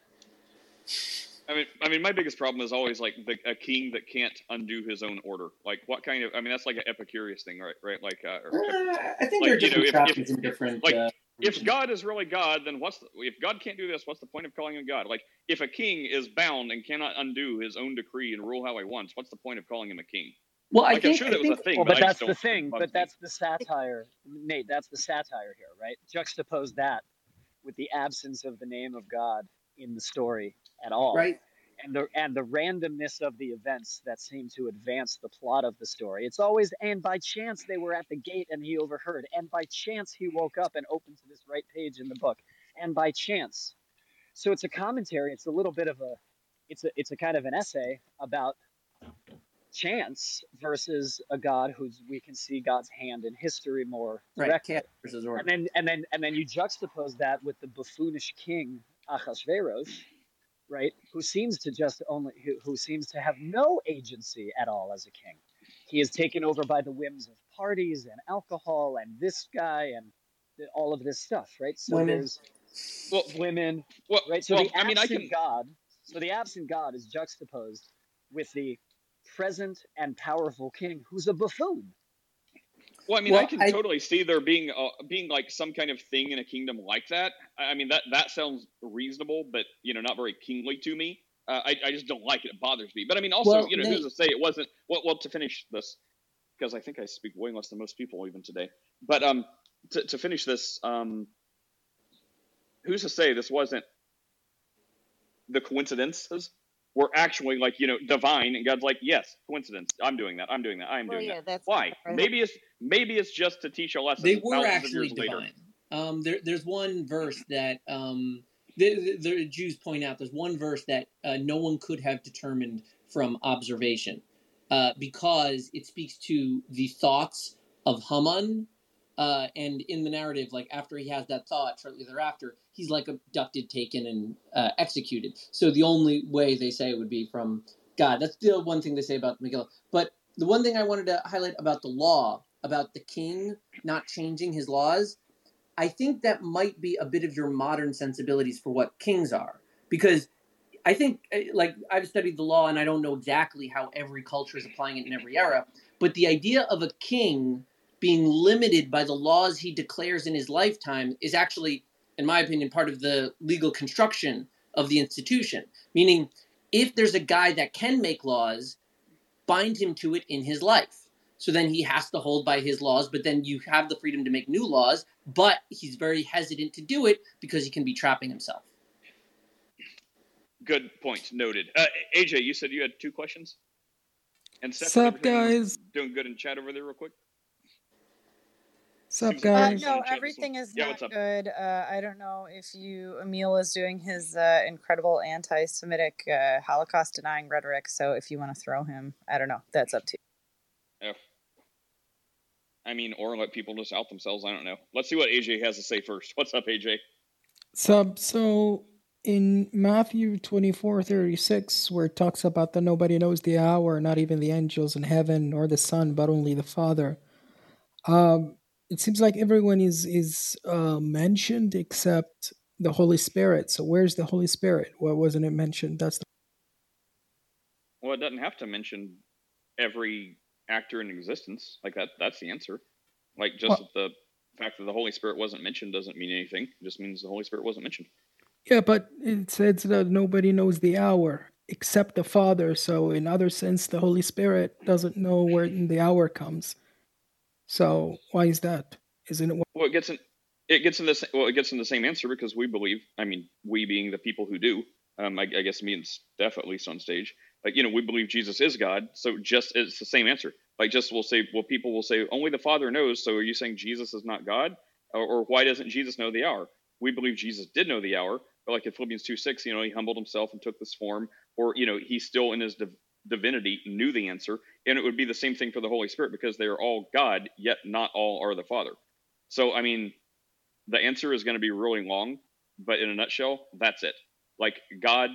Speaker 1: I mean, I mean, my biggest problem is always like the, a king that can't undo his own order. Like, what kind of? I mean, that's like an Epicurus thing, right? Right? Like, uh, or,
Speaker 10: Uh, I think
Speaker 1: like,
Speaker 10: there are
Speaker 1: you know,
Speaker 10: different
Speaker 1: if- if-
Speaker 10: in different.
Speaker 1: like,
Speaker 10: uh,
Speaker 1: if God is really God, then what's the, if God can't do this? What's the point of calling him God? Like, if a king is bound and cannot undo his own decree and rule how he wants, what's the point of calling him a king?
Speaker 10: Well, I
Speaker 1: like,
Speaker 10: think-
Speaker 1: I'm sure
Speaker 10: I
Speaker 1: that was a
Speaker 10: think-
Speaker 1: thing,
Speaker 9: Well,
Speaker 1: but,
Speaker 9: but that's the thing. But
Speaker 1: me.
Speaker 9: that's the satire, Nate. That's the satire here, right? Juxtapose that with the absence of the name of God in the story at all,
Speaker 10: Right.
Speaker 9: And the and the randomness of the events that seem to advance the plot of the story. It's always and by chance they were at the gate and he overheard, and by chance he woke up and opened to this right page in the book, and by chance. So it's a commentary. It's a little bit of a, it's a it's a kind of an essay about chance versus a God who's we can see God's hand in history more directly.
Speaker 10: chaos versus order.
Speaker 9: And then and then and then you juxtapose that with the buffoonish king Ahasuerus, right? Who seems to just only who, who seems to have no agency at all as a king. He is taken over by the whims of parties and alcohol and this guy and the, all of this stuff, right? So
Speaker 10: Women.
Speaker 9: there's
Speaker 1: well,
Speaker 9: women,
Speaker 1: well,
Speaker 9: right? So
Speaker 1: well,
Speaker 9: the
Speaker 1: I mean, I
Speaker 9: absent
Speaker 1: can-
Speaker 9: God, so the absent God is juxtaposed with the present and powerful king who's a buffoon.
Speaker 1: Well, I mean,
Speaker 9: Well,
Speaker 1: I can
Speaker 9: I-
Speaker 1: totally see there being uh, being like some kind of thing in a kingdom like that. I mean, that that sounds reasonable, but you know, not very kingly to me. Uh, I I just don't like it. It bothers me. But I mean, also,
Speaker 10: Well,
Speaker 1: you know, who's to say it wasn't? Well, well, to finish this, because I think I speak way less than most people even today. But um, to to finish this, um, who's to say this wasn't the coincidences were actually like you know divine and god's like yes coincidence i'm doing that i'm doing that i'm
Speaker 8: Well,
Speaker 1: doing
Speaker 8: yeah,
Speaker 1: that
Speaker 8: that's
Speaker 1: why
Speaker 8: right.
Speaker 1: maybe it's maybe it's just to teach a lesson
Speaker 10: They were actually
Speaker 1: years later.
Speaker 10: divine. Um, there, there's one verse that um, the, the, the Jews point out. There's one verse that uh, no one could have determined from observation, uh, because it speaks to the thoughts of Haman. Uh, and in the narrative, like after he has that thought, shortly thereafter, he's like abducted, taken, and uh, executed. So the only way they say it would be from God. That's the one thing they say about Megillah. But the one thing I wanted to highlight about the law, about the king not changing his laws, I think that might be a bit of your modern sensibilities for what kings are. Because I think, eh, like, I've studied the law and I don't know exactly how every culture is applying it in every era, but the idea of a king being limited by the laws he declares in his lifetime is actually, in my opinion, part of the legal construction of the institution. Meaning, if there's a guy that can make laws, bind him to it in his life. So then he has to hold by his laws, but then you have the freedom to make new laws, but he's very hesitant to do it because he can be trapping himself.
Speaker 1: good point noted uh, aj you said you had two questions and Seth,
Speaker 16: Sup, guys?
Speaker 1: doing good in chat over there real quick
Speaker 16: Sup,
Speaker 1: up, like
Speaker 17: Uh,
Speaker 16: guys?
Speaker 17: no, everything is
Speaker 1: Yeah,
Speaker 17: not good. Uh, I don't know if you Emil is doing his uh, incredible anti-Semitic uh, Holocaust denying rhetoric. So if you want to throw him, I don't know. That's up to you.
Speaker 1: Yeah. I mean, or let people just out themselves. I don't know. Let's see what AJ has to say first. What's up, AJ?
Speaker 16: Sup? So in Matthew 24 36, where it talks about that nobody knows the hour, not even the angels in heaven or the Son, but only the Father. Um, it seems like everyone is is uh, mentioned except the Holy Spirit. So where's the Holy Spirit? Why wasn't it mentioned? That's the
Speaker 1: Well, it doesn't have to mention every actor in existence. Like that. That's the answer. Like just
Speaker 16: well,
Speaker 1: the fact that the Holy Spirit wasn't mentioned doesn't mean anything. It just means the Holy Spirit wasn't mentioned.
Speaker 16: yeah, but it says that nobody knows the hour except the Father. So in other sense, the Holy Spirit doesn't know when the hour comes. So why is that? Isn't it?
Speaker 1: Well, it gets in. It gets in the well. It gets in the same answer because we believe. I mean, we being the people who do. Um, I, I guess me and Steph at least on stage. Like you know, we believe Jesus is God. So just it's the same answer. Like just we'll say, well, people will say only the Father knows. So are you saying Jesus is not God, or, or why doesn't Jesus know the hour? We believe Jesus did know the hour, but like in Philippians two six, you know, he humbled himself and took this form, or you know, he's still in his divinity knew the answer, and it would be the same thing for the Holy Spirit because they are all God, yet not all are the Father. So I mean, the answer is going to be really long, but in a nutshell, that's it. Like God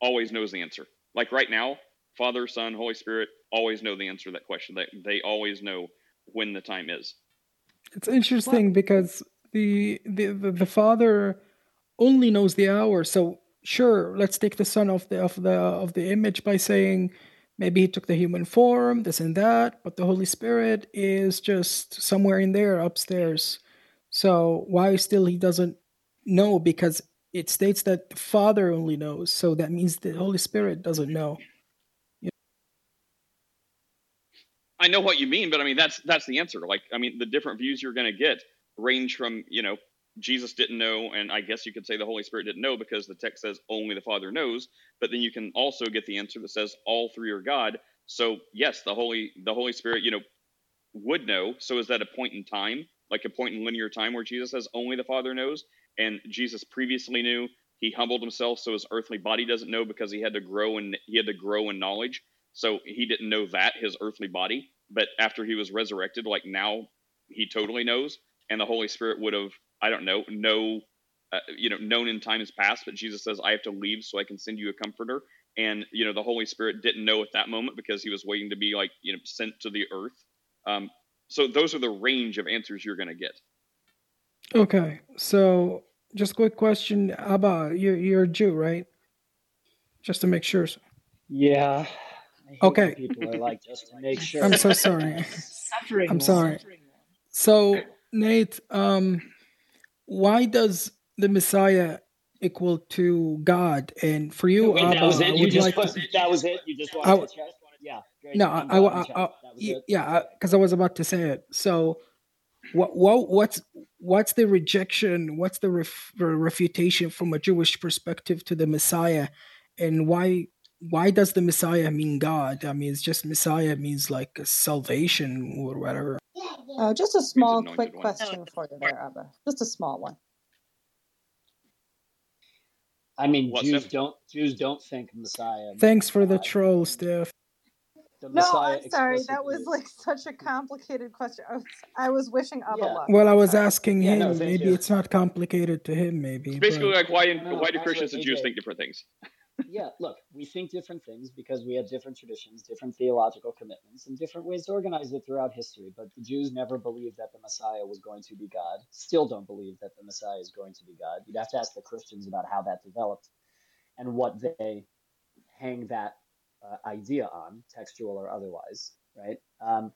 Speaker 1: always knows the answer. Like right now, Father, Son, Holy Spirit always know the answer to that question. They they always know when the time is.
Speaker 16: It's interesting because the, the the the Father only knows the hour. So sure, let's take the Son of the of the of the image by saying maybe he took the human form, this and that, but the Holy Spirit is just somewhere in there upstairs. So why still he doesn't know? Because it states that the Father only knows. So that means the Holy Spirit doesn't know.
Speaker 1: I know what you mean, but I mean that's that's the answer. Like I mean, the different views you're going to get range from you know Jesus didn't know, and I guess you could say the Holy Spirit didn't know because the text says only the Father knows. But then you can also get the answer that says all three are God. So yes, the Holy the Holy Spirit, you know, would know. So is that a point in time, like a point in linear time where Jesus says only the Father knows, and Jesus previously knew? He humbled himself so his earthly body doesn't know because he had to grow and he had to grow in knowledge. So he didn't know that his earthly body, but after he was resurrected, like now he totally knows, and the Holy Spirit would have I don't know no, uh, you know known in times past, but Jesus says I have to leave so I can send you a comforter, and you know the Holy Spirit didn't know at that moment because he was waiting to be like you know sent to the earth. Um, so those are the range of answers you're going to get.
Speaker 16: Okay, so just quick question, Abba, you're you're a Jew, right? Just to make sure.
Speaker 9: Yeah.
Speaker 16: Okay.
Speaker 9: people are like just to make sure.
Speaker 16: I'm so sorry.
Speaker 15: Suffering
Speaker 16: I'm
Speaker 15: one.
Speaker 16: sorry. So Nate, um, why does the Messiah equal to God? And for you,
Speaker 9: Wait,
Speaker 16: Abba,
Speaker 9: that was it. You just
Speaker 16: like
Speaker 9: put,
Speaker 16: to.
Speaker 9: that was it. You just
Speaker 16: I
Speaker 9: to check. Yeah, great.
Speaker 16: no, I, I, I. I
Speaker 9: was
Speaker 16: yeah, uh, because I was about to say it. So, what, what, what's, what's the rejection? What's the ref, the refutation from a Jewish perspective to the Messiah, and why, why does the Messiah mean God? I mean, it's just Messiah means like a salvation or whatever.
Speaker 17: Uh, just a small, quick
Speaker 1: one.
Speaker 17: question for you there, Abba. Just a small one.
Speaker 9: I mean,
Speaker 1: What,
Speaker 9: Jews
Speaker 1: Steph?
Speaker 9: don't Jews don't think Messiah
Speaker 16: Thanks for the troll, Steph.
Speaker 9: The
Speaker 17: No,
Speaker 9: Messiah
Speaker 17: I'm sorry. That was like such a complicated question. I was, I was wishing Abba
Speaker 9: Yeah.
Speaker 17: luck.
Speaker 16: Well, I was
Speaker 17: sorry.
Speaker 16: asking
Speaker 9: Yeah. No,
Speaker 16: him.
Speaker 9: thank
Speaker 16: Maybe
Speaker 9: you.
Speaker 16: it's not complicated to him. Maybe,
Speaker 1: It's basically
Speaker 16: but
Speaker 1: like why
Speaker 9: No, no,
Speaker 1: why do Christians and Jews think different things?
Speaker 9: Yeah, look, we think different things because we have different traditions, different theological commitments, and different ways to organize it throughout history. But the Jews never believed that the Messiah was going to be God. Still don't believe that the Messiah is going to be God. You'd have to ask the Christians about how that developed and what they hang that uh, idea on, textual or otherwise, right? Um,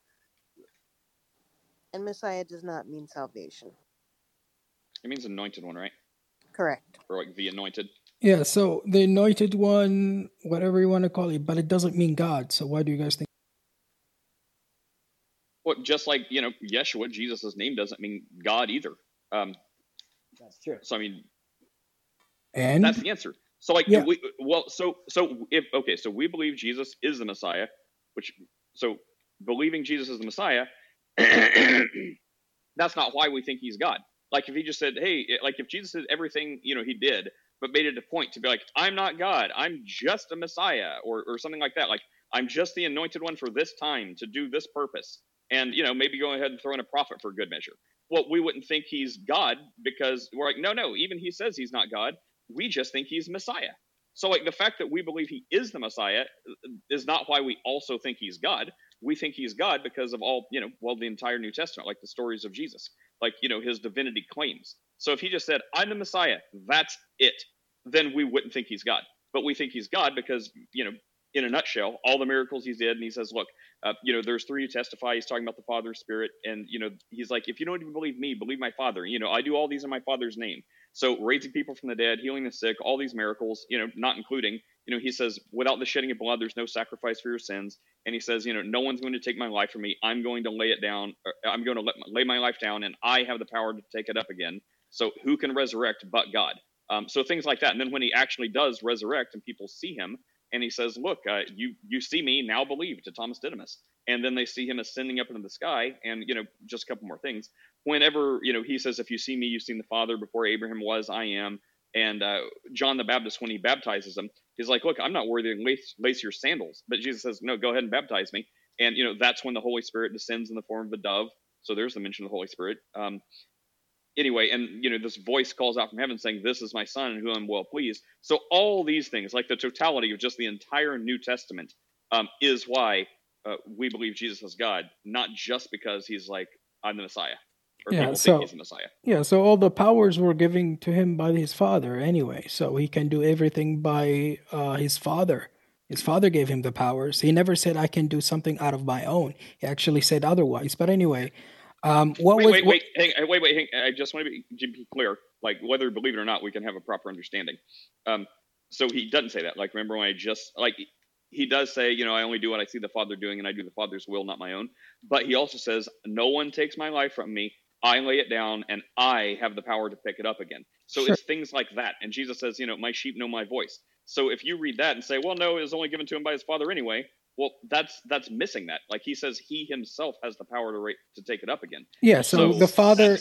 Speaker 8: And Messiah does not mean salvation.
Speaker 1: It means anointed one, right?
Speaker 8: Correct.
Speaker 1: Or like the anointed.
Speaker 16: Yeah. So the anointed one, whatever you want to call it, but it doesn't mean God. So why do you guys think?
Speaker 1: Well, just like you know, Yeshua, Jesus' name doesn't mean God either. Um,
Speaker 9: that's true.
Speaker 1: so I mean,
Speaker 16: And
Speaker 1: that's the answer. So like,
Speaker 16: Yeah.
Speaker 1: we, well, so so if okay, so we believe Jesus is the Messiah, which so believing Jesus is the Messiah, that's not why we think he's God. Like if he just said, hey, like if Jesus did everything you know he did, but made it a point to be like, I'm not God, I'm just a Messiah, or or something like that. Like I'm just the anointed one for this time to do this purpose, and you know maybe go ahead and throw in a prophet for good measure. well, we wouldn't think he's God because we're like, no, no, even he says he's not God. We just think he's Messiah. So, like, the fact that we believe he is the Messiah is not why we also think he's God. We think he's God because of all, you know, well, the entire New Testament, like the stories of Jesus, like, you know, his divinity claims. So, if he just said, I'm the Messiah, that's it, then we wouldn't think he's God. But we think he's God because, you know, in a nutshell, all the miracles he did, and he says, look, uh, you know, there's three who testify. He's talking about the Father, Spirit, and you know, he's like, if you don't even believe me, believe my Father. You know, I do all these in my Father's name. So raising people from the dead, healing the sick, all these miracles, you know, not including, you know, he says, without the shedding of blood, there's no sacrifice for your sins. And he says, you know, no one's going to take my life from me. I'm going to lay it down. I'm going to let, lay my life down, and I have the power to take it up again. So who can resurrect but God? Um, so things like that. And then when he actually does resurrect and people see him, and he says, "Look, uh, you you see me now, believe." To Thomas Didymus, and then they see him ascending up into the sky, and you know, just a couple more things. Whenever you know, he says, "If you see me, you've seen the Father. Before Abraham was, I am." And uh, John the Baptist, when he baptizes him, he's like, "Look, I'm not worthy to lace, lace your sandals," but Jesus says, "No, go ahead and baptize me." And you know, that's when the Holy Spirit descends in the form of a dove. So there's the mention of the Holy Spirit. Um, anyway, and you know, this voice calls out from heaven saying, This is my son in whom I'm well pleased. So all these things, like the totality of just the entire New Testament, um, is why uh, we believe Jesus is God, not just because he's like, I'm the Messiah. Or
Speaker 16: Yeah,
Speaker 1: people
Speaker 16: so
Speaker 1: think he's the Messiah.
Speaker 16: yeah, so all the powers were given to him by his father anyway, so he can do everything by uh, his father. His father gave him the powers. He never said I can do something out of my own. He actually said otherwise. But anyway, um, what
Speaker 1: Wait,
Speaker 16: was
Speaker 1: wait,
Speaker 16: what,
Speaker 1: wait, hang, uh, wait, wait. Hang, I just want to be, be clear, like whether believe it or not, we can have a proper understanding. Um, so he doesn't say that. Like, remember when I just like he does say, you know, I only do what I see the Father doing, and I do the Father's will, not my own. But he also says, no one takes my life from me. I lay it down, and I have the power to pick it up again. So
Speaker 16: Sure.
Speaker 1: it's things like that. And Jesus says, you know, my sheep know my voice. So if you read that and say, well, no, it was only given to him by his Father anyway. Well, that's that's missing that. Like he says, he himself has the power to ra- to take it up again.
Speaker 16: yeah, so the father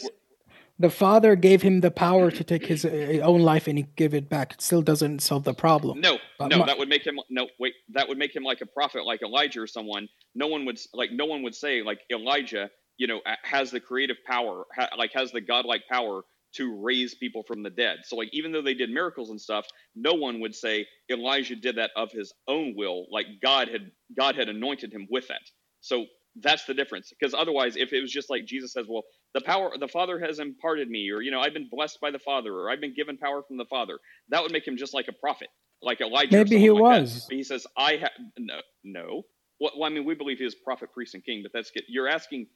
Speaker 16: the father gave him the power to take his uh, own life and he give it back. It still doesn't solve the problem.
Speaker 1: No,
Speaker 16: But
Speaker 1: no,
Speaker 16: my-
Speaker 1: that would make him no wait. That would make him like a prophet, like Elijah or someone. No one would like. No one would say like Elijah. You know, has the creative power, ha, like has the godlike power to raise people from the dead. So like, even though they did miracles and stuff, no one would say Elijah did that of his own will. Like God had God had anointed him with that. So that's the difference. Because otherwise, if it was just like Jesus says, well, the power the Father has imparted me, or you know, I've been blessed by the Father, or I've been given power from the Father, that would make him just like a prophet, like Elijah.
Speaker 16: Maybe he
Speaker 1: like
Speaker 16: was.
Speaker 1: He says, I have no, no. Well, well, I mean, we believe he is prophet, priest, and king, but that's get you're asking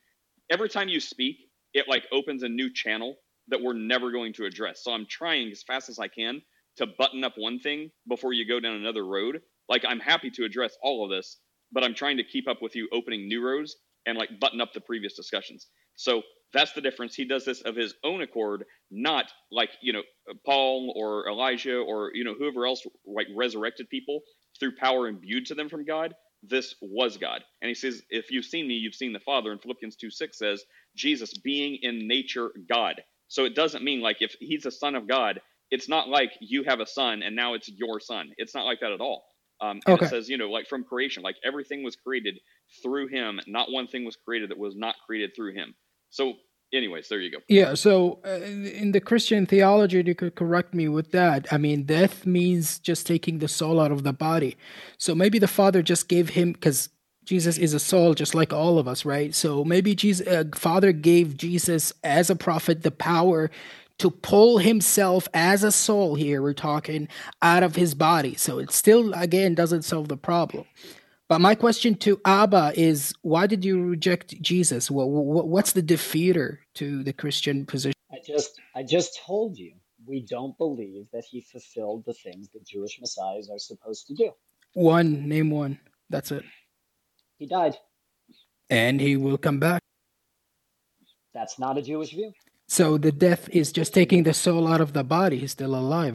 Speaker 1: every time you speak, it like opens a new channel that we're never going to address. So I'm trying as fast as I can to button up one thing before you go down another road. Like I'm happy to address all of this, but I'm trying to keep up with you opening new roads and like button up the previous discussions. So that's the difference. He does this of his own accord, not like, you know, Paul or Elijah or, you know, whoever else like resurrected people through power imbued to them from God. This was God. And he says, if you've seen me, you've seen the Father. And Philippians 2 6 says, Jesus being in nature God. So it doesn't mean like if he's a son of God, it's not like you have a son and now it's your son. It's not like that at all. Um, and
Speaker 16: Okay.
Speaker 1: it says, you know, like from creation, like everything was created through him. Not one thing was created that was not created through him. So, anyways, there you go.
Speaker 16: Yeah, so uh, in the Christian theology, you could correct me with that. I mean, death means just taking the soul out of the body. So maybe the Father just gave him, because Jesus is a soul just like all of us, right? So maybe Jesus, uh, Father gave Jesus as a prophet the power to pull himself as a soul here, we're talking, out of his body. So it still, again, doesn't solve the problem. But my question to Abba is why did you reject Jesus? Wha- wha- What's the defeater to the Christian position?
Speaker 11: I just I just told you we don't believe that he fulfilled the things that Jewish messiahs are supposed to do.
Speaker 16: One, name one. That's it.
Speaker 11: He died.
Speaker 16: And he will come back.
Speaker 11: That's not a Jewish view.
Speaker 16: So the death is just taking the soul out of the body. He's still alive.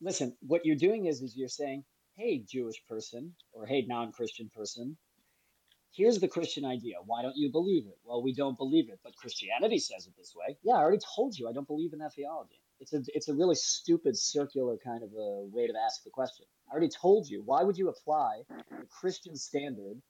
Speaker 11: Listen, what you're doing is is you're saying, "Hey, Jewish person, or hey, non-Christian person, here's the Christian idea. Why don't you believe it? Well, we don't believe it, but Christianity says it this way. Yeah, I already told you I don't believe in that theology. It's a it's a really stupid circular kind of a way to ask the question. I already told you. Why would you apply the Christian standard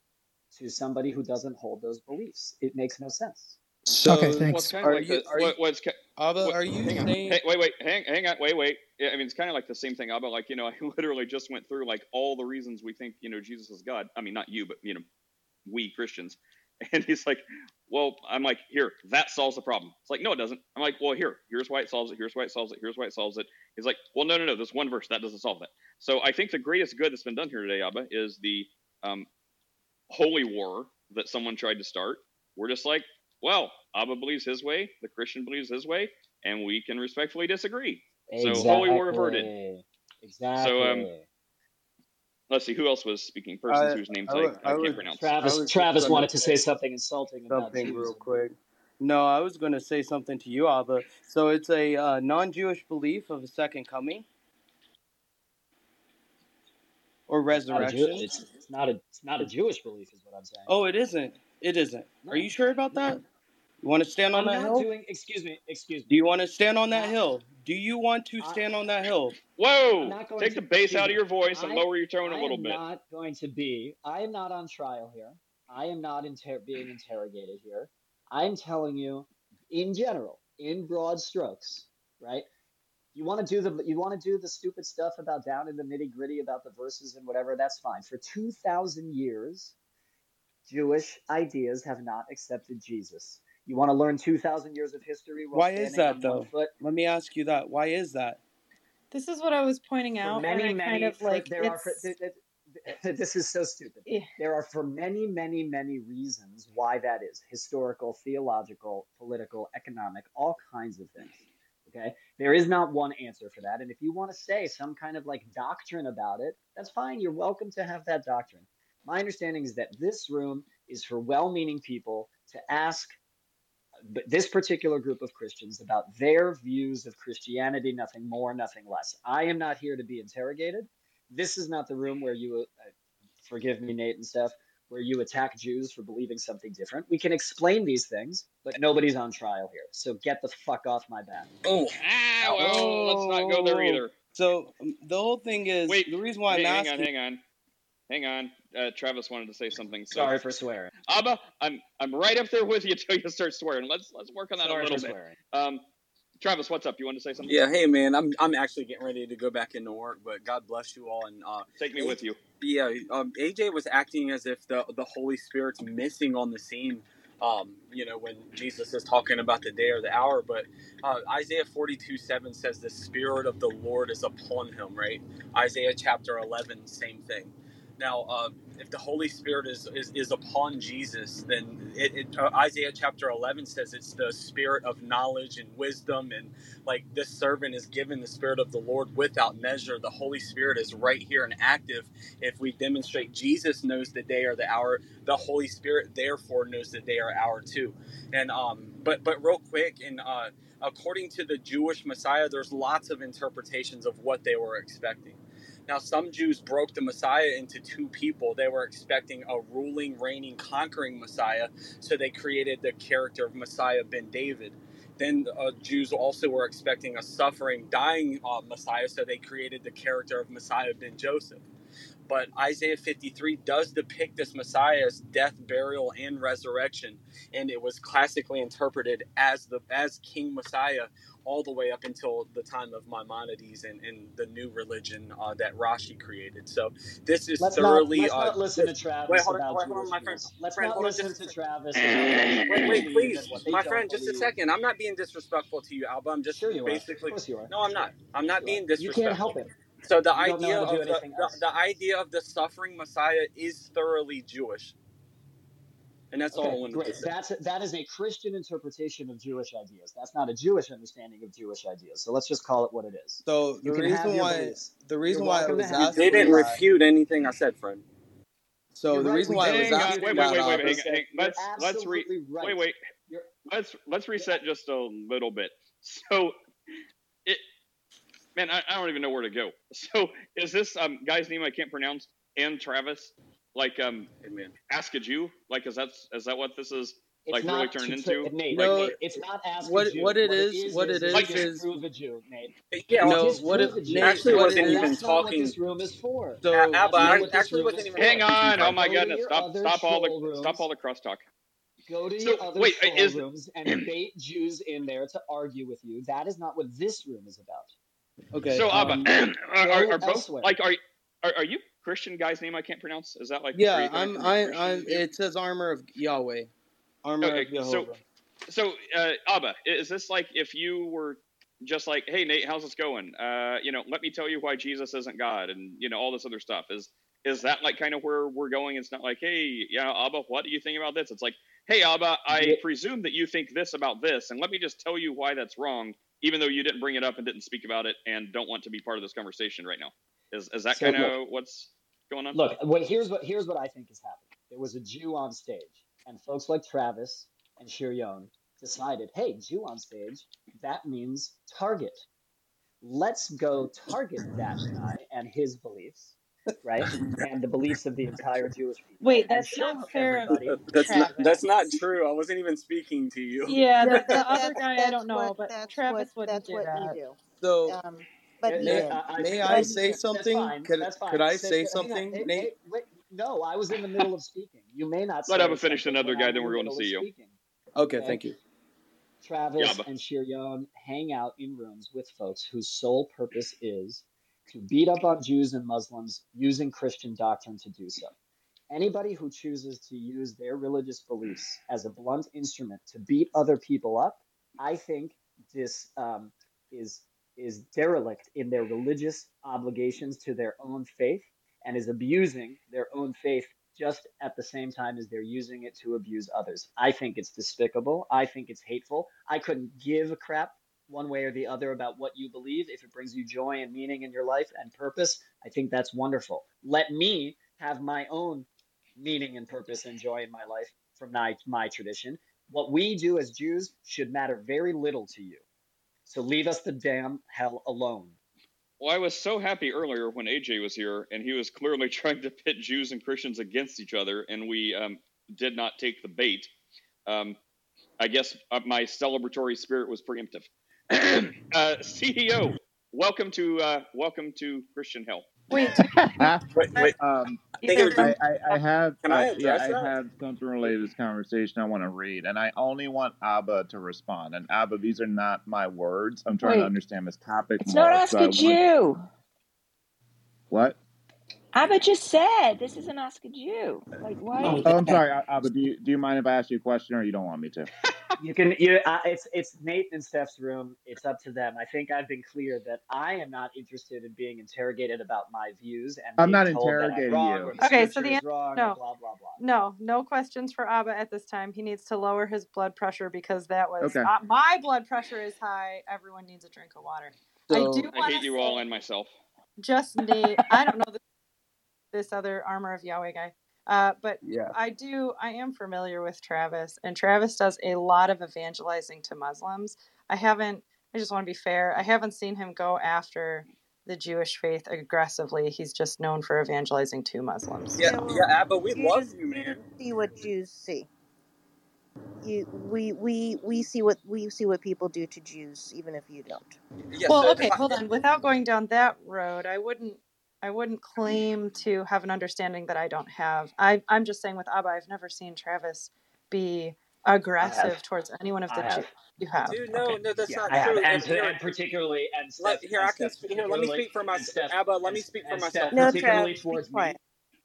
Speaker 11: to somebody who doesn't hold those beliefs? It makes no sense.
Speaker 18: So,
Speaker 16: Okay,
Speaker 1: Well,
Speaker 16: thanks.
Speaker 1: it's kind of
Speaker 18: are
Speaker 1: like
Speaker 18: you
Speaker 1: the
Speaker 18: are
Speaker 1: what,
Speaker 18: you
Speaker 1: what's ca-
Speaker 18: Abba?
Speaker 1: what,
Speaker 18: Are you
Speaker 1: hang
Speaker 18: saying?
Speaker 1: hey, wait, wait, hang, hang on, wait, wait. Yeah, I mean, it's kind of like the same thing. Abba, like you know, I literally just went through like all the reasons we think you know Jesus is God. I mean, not you, but you know, we Christians. And he's like, well, I'm like, here, that solves the problem. It's like, no, it doesn't. I'm like, well, here, here's why it solves it. Here's why it solves it. Here's why it solves it. He's like, well, no, no, no. This one verse that doesn't solve that. So I think the greatest good that's been done here today, Abba, is the um, holy war that someone tried to start. We're just like, well, Abba believes his way, the Christian believes his way, and we can respectfully disagree. So holy war averted.
Speaker 9: Exactly.
Speaker 1: So um, let's see who else was speaking. Persons
Speaker 18: I
Speaker 1: wose names
Speaker 18: I,
Speaker 1: I, I
Speaker 18: I
Speaker 1: can't
Speaker 18: was
Speaker 1: pronounce.
Speaker 9: Travis
Speaker 18: was
Speaker 9: Travis
Speaker 18: gonna
Speaker 9: wanted to say
Speaker 18: say
Speaker 9: something insulting
Speaker 18: something
Speaker 9: Jews.
Speaker 18: real quick. No, I was gonna say something to you, Abba. So it's a uh, non-Jewish belief of a second coming or
Speaker 9: It's not a Jew,
Speaker 18: resurrection.
Speaker 9: it's, it's not a it's not a Jewish belief, is what I'm saying.
Speaker 18: Oh, it isn't. It isn't. Are you sure about
Speaker 9: no.
Speaker 18: that? You want to stand on
Speaker 9: I'm
Speaker 18: that
Speaker 9: not
Speaker 18: hill?
Speaker 9: doing. Excuse me. Excuse me.
Speaker 18: Do you want to stand on that
Speaker 9: Not.
Speaker 18: hill? Do you want to
Speaker 9: I,
Speaker 18: stand on that hill?
Speaker 1: Whoa! Take
Speaker 9: to.
Speaker 1: the bass out of your voice and
Speaker 9: I
Speaker 1: lower your tone a
Speaker 9: I
Speaker 1: little bit.
Speaker 9: I am not going to be. I am not on trial here. I am not inter- being interrogated here. I'm telling you, in general, in broad strokes, right? You want to do the you want to do the stupid stuff about down in the nitty gritty about the verses and whatever. That's fine. For two thousand years, Jewish ideas have not accepted Jesus. You want to learn two thousand years of history
Speaker 18: Why is that though?
Speaker 9: foot?
Speaker 18: Let me ask you that. Why is that?
Speaker 17: This is what I was pointing
Speaker 9: For
Speaker 17: out, and
Speaker 9: many,
Speaker 17: I kind
Speaker 9: many,
Speaker 17: of
Speaker 9: for,
Speaker 17: like
Speaker 9: there are. For,
Speaker 17: it's.
Speaker 9: th- th- th- this is so stupid. There are for many, many, many reasons why that is historical, theological, political, economic, all kinds of things. Okay, there is not one answer for that. And if you want to say some kind of like doctrine about it, that's fine. You're welcome to have that doctrine. My understanding is that this room is for well-meaning people to ask this particular group of Christians about their views of Christianity, nothing more, nothing less. I am not here to be interrogated. This is not the room where you, uh, forgive me, Nate and Steph, where you attack Jews for believing something different. We can explain these things, but nobody's on trial here. So get the fuck off my back.
Speaker 18: Oh,
Speaker 1: Ah, well, let's not go there either.
Speaker 18: So um, the whole thing is
Speaker 1: Wait,
Speaker 18: the reason why
Speaker 1: Hey,
Speaker 18: I'm
Speaker 1: hang
Speaker 18: asking.
Speaker 1: on, hang on, hang on. Uh, Travis wanted to say something. So,
Speaker 9: Sorry for swearing.
Speaker 1: Abba, I'm I'm right up there with you till you start swearing. Let's let's work on that
Speaker 9: Sorry
Speaker 1: a little
Speaker 9: for
Speaker 1: bit.
Speaker 9: swearing.
Speaker 1: Um, Travis, what's up? You want to say something?
Speaker 19: Yeah, hey man, I'm I'm actually getting ready to go back into work, but God bless you all. And uh,
Speaker 1: Take me
Speaker 19: A-
Speaker 1: with you.
Speaker 19: Yeah, um, AJ was acting as if the the Holy Spirit's missing on the scene. Um, you know, when Jesus is talking about the day or the hour, but uh, Isaiah 42 7 says, The Spirit of the Lord is upon him, right? Isaiah chapter 11, same thing. Now, uh, if the Holy Spirit is, is, is upon Jesus, then it, it, uh, Isaiah chapter 11 says it's the spirit of knowledge and wisdom. And like this servant is given the Spirit of the Lord without measure. The Holy Spirit is right here and active. If we demonstrate Jesus knows the day or the hour, the Holy Spirit therefore knows the day or hour too. And, um, but, but real quick, and, uh, according to the Jewish Messiah, there's lots of interpretations of what they were expecting. Now, some Jews broke the Messiah into two people. They were expecting a ruling, reigning, conquering Messiah, so they created the character of Messiah ben David. Then uh, Jews also were expecting a suffering, dying uh, Messiah, so they created the character of Messiah ben Joseph. But Isaiah 53 does depict this Messiah as death, burial, and resurrection, and it was classically interpreted as the as King Messiah all the way up until the time of Maimonides and, and the new religion uh, that Rashi created. So this is
Speaker 9: Let's not
Speaker 19: thoroughly.
Speaker 9: let's
Speaker 19: uh,
Speaker 9: not listen to Travis
Speaker 19: wait, hold on,
Speaker 9: about
Speaker 19: wait, hold on, my friend.
Speaker 9: Let's
Speaker 19: friend,
Speaker 9: not
Speaker 19: hold
Speaker 9: listen
Speaker 19: just
Speaker 9: to. Travis
Speaker 19: Wait, wait, please,
Speaker 9: and what they
Speaker 19: my friend, just a second. I'm not being disrespectful to you, Alba. I'm just
Speaker 9: Sure you are. Of
Speaker 19: basically.
Speaker 9: course you are.
Speaker 19: No, I'm not. I'm not
Speaker 9: You are.
Speaker 19: being
Speaker 9: You can't help it.
Speaker 19: So the
Speaker 9: You
Speaker 19: idea
Speaker 9: how to do
Speaker 19: of the, the the idea of the suffering Messiah is thoroughly Jewish, and that's all I
Speaker 9: Okay,
Speaker 19: wanted
Speaker 9: great.
Speaker 19: to say.
Speaker 9: That's that is a Christian interpretation of Jewish ideas. That's not a Jewish understanding of Jewish ideas. So let's just call it what it is.
Speaker 18: So
Speaker 9: You
Speaker 18: the
Speaker 9: can
Speaker 18: reason
Speaker 9: your
Speaker 18: why
Speaker 9: beliefs.
Speaker 18: the
Speaker 9: You're
Speaker 18: reason why I was
Speaker 9: have
Speaker 19: You didn't
Speaker 9: beliefs.
Speaker 19: refute anything I said, friend.
Speaker 18: So
Speaker 9: You're
Speaker 18: the
Speaker 9: right.
Speaker 18: reason why I
Speaker 9: didn't
Speaker 18: was
Speaker 9: refute
Speaker 18: asking
Speaker 1: wait,
Speaker 9: anything
Speaker 1: wait,
Speaker 18: that,
Speaker 1: wait, wait. Hang, hang, let's let's re
Speaker 9: absolutely
Speaker 1: wait, wait.
Speaker 9: You're
Speaker 1: Let's let's reset just a little bit. So it, man, I, I don't even know where to go. So is this um guy's name I can't pronounce and Travis like um
Speaker 19: Amen.
Speaker 1: ask a Jew? Like is that is is that what this is
Speaker 9: it's
Speaker 1: like really turned
Speaker 9: to,
Speaker 1: into?
Speaker 9: Nate,
Speaker 18: No,
Speaker 9: Nate. It's not ask a
Speaker 18: what
Speaker 9: Jew.
Speaker 18: what it
Speaker 9: What it
Speaker 18: is,
Speaker 9: is
Speaker 18: what
Speaker 9: is
Speaker 18: it
Speaker 9: is
Speaker 18: is is
Speaker 9: disprove a Jew, Nate.
Speaker 19: Yeah,
Speaker 18: no, what it
Speaker 9: Jew.
Speaker 18: Nate,
Speaker 19: Actually,
Speaker 18: what
Speaker 19: wasn't
Speaker 18: it
Speaker 19: even
Speaker 18: is.
Speaker 9: that's not what
Speaker 19: talking.
Speaker 9: this room is for.
Speaker 19: A-
Speaker 18: So
Speaker 9: That's
Speaker 19: Alba,
Speaker 9: not
Speaker 19: I actually wasn't even.
Speaker 1: Hang on! Oh my goodness! Stop! Stop all the
Speaker 9: troll
Speaker 1: stop all
Speaker 9: rooms.
Speaker 1: the crosstalk.
Speaker 9: Go to
Speaker 1: So
Speaker 9: your other
Speaker 1: wait, is
Speaker 9: rooms and bait Jews in there to argue with you. That is not what this room is about.
Speaker 18: Okay.
Speaker 1: so Abba,
Speaker 18: Um,
Speaker 1: are, are, are both like are, are are you Christian guy's name I can't pronounce? Is that like
Speaker 18: yeah,
Speaker 1: are you coming
Speaker 18: I'm. I, I'm. It says armor of Yahweh, armor
Speaker 1: Okay,
Speaker 18: of Jehovah.
Speaker 1: so so uh, Abba, is this like if you were just like, hey Nate, how's this going? Uh, you know, let me tell you why Jesus isn't God, and you know all this other stuff. Is is that like kind of where we're going? It's not like, hey, yeah, Abba, what do you think about this? It's like, hey Abba, I
Speaker 9: Yeah.
Speaker 1: presume that you think this about this, and let me just tell you why that's wrong, even though you didn't bring it up and didn't speak about it and don't want to be part of this conversation right now. Is is that
Speaker 9: So
Speaker 1: kind of what's going on?
Speaker 9: look. What here's what here's what I think is happening. There was a Jew on stage, and folks like Travis and Shiryon decided, hey, Jew on stage, that means target. Let's go target that guy and his beliefs, right? And the beliefs of the entire Jewish people.
Speaker 17: Wait, that's not fair of
Speaker 9: everybody.
Speaker 19: That's not. That's not true. I wasn't even speaking to you.
Speaker 17: Yeah, the, the other guy I don't know,
Speaker 8: what
Speaker 17: but
Speaker 8: that's
Speaker 17: Travis
Speaker 8: what
Speaker 17: wouldn't
Speaker 8: that's
Speaker 17: do
Speaker 8: what
Speaker 17: that.
Speaker 8: we do.
Speaker 18: So
Speaker 8: Um, but
Speaker 18: may
Speaker 9: yeah. I, I,
Speaker 18: may
Speaker 9: I,
Speaker 18: I
Speaker 8: But
Speaker 18: say
Speaker 9: that's
Speaker 18: something?
Speaker 9: fine.
Speaker 18: Could
Speaker 9: That's fine.
Speaker 18: could I
Speaker 9: Say,
Speaker 18: say
Speaker 9: hang
Speaker 18: something,
Speaker 9: Hey,
Speaker 18: Nate?
Speaker 9: hey, wait. No, I was in the middle of speaking. You may not
Speaker 1: Let
Speaker 9: say
Speaker 1: Abba finish
Speaker 9: something
Speaker 1: another guy, then we're going to see you.
Speaker 9: speaking.
Speaker 18: Okay,
Speaker 9: Okay?
Speaker 18: thank you.
Speaker 9: Travis
Speaker 1: Yabba.
Speaker 9: and Shiryon hang out in rooms with folks whose sole purpose is to beat up on Jews and Muslims using Christian doctrine to do so. Anybody who chooses to use their religious beliefs as a blunt instrument to beat other people up, I think this um, is is derelict in their religious obligations to their own faith and is abusing their own faith just at the same time as they're using it to abuse others. I think it's despicable. I think it's hateful. I couldn't give a crap one way or the other about what you believe. If it brings you joy and meaning in your life and purpose, I think that's wonderful. Let me have my own meaning and purpose and joy in my life from my, my tradition. What we do as Jews should matter very little to you. So leave us the damn hell alone.
Speaker 1: Well, I was so happy earlier when AJ was here, and he was clearly trying to pit Jews and Christians against each other, and we um, did not take the bait. Um, I guess uh, my celebratory spirit was preemptive. Uh, CEO, welcome to uh, welcome to Christian Hill.
Speaker 17: Wait,
Speaker 19: Wait, wait.
Speaker 20: Um, I, I, I have
Speaker 19: Can I
Speaker 20: uh, yeah, I
Speaker 19: that?
Speaker 20: have something related to this conversation I want to read, and I only want Abba to respond. And Abba, these are not my words. I'm trying to understand this topic
Speaker 15: It's
Speaker 20: more.
Speaker 15: not Ask
Speaker 20: so
Speaker 15: a
Speaker 20: I want
Speaker 15: Jew.
Speaker 20: what?
Speaker 15: Abba just said this isn't Ask a Jew. Like, why?
Speaker 18: Oh,
Speaker 20: Oh, I'm sorry, Abba. Do you do you mind if I ask you a question, or you don't want me to?
Speaker 9: You can. You, uh, it's it's Nate and Steph's room. It's up to them. I think I've been clear that I am not interested in being interrogated about my views and
Speaker 20: I'm not
Speaker 9: told that I'm
Speaker 20: interrogating
Speaker 9: wrong
Speaker 20: you.
Speaker 12: Okay, so the answer
Speaker 9: wrong
Speaker 12: no,
Speaker 9: blah blah blah.
Speaker 12: no, no questions for Abba at this time. He needs to lower his blood pressure because that was
Speaker 20: Okay.
Speaker 12: uh, my blood pressure is high. Everyone needs a drink of water. I do
Speaker 1: I hate
Speaker 12: to
Speaker 1: you all and myself.
Speaker 12: just Nate. I don't know this, this other armor of Yahweh guy, uh, but
Speaker 20: Yeah.
Speaker 12: I do. I am familiar with Travis, and Travis does a lot of evangelizing to Muslims. I haven't. I just want to be fair. I haven't seen him go after the Jewish faith aggressively. He's just known for evangelizing to Muslims.
Speaker 19: Yeah,
Speaker 8: So
Speaker 19: yeah, Abba, we love
Speaker 8: Jews,
Speaker 19: you,
Speaker 8: Jews
Speaker 19: man.
Speaker 8: see what Jews see. You, we, we, we see what we see what people do to Jews, even if you don't.
Speaker 19: Yeah,
Speaker 12: Well,
Speaker 19: so
Speaker 12: okay, hold on. Without going down that road, I wouldn't I wouldn't claim to have an understanding that I don't have. I I'm just saying with Abba, I've never seen Travis be aggressive towards any one of the
Speaker 9: have.
Speaker 12: You have.
Speaker 19: dude, no,
Speaker 12: Okay.
Speaker 19: no, that's
Speaker 9: Yeah,
Speaker 19: not
Speaker 9: I have,
Speaker 19: true.
Speaker 9: and
Speaker 19: And
Speaker 9: and particularly and
Speaker 19: let here
Speaker 9: and
Speaker 19: I can
Speaker 9: Steph
Speaker 19: speak. Here, let me speak for myself. Abba, let
Speaker 9: and,
Speaker 19: me speak for myself.
Speaker 8: No,
Speaker 9: particularly
Speaker 8: Trav, be
Speaker 9: towards me.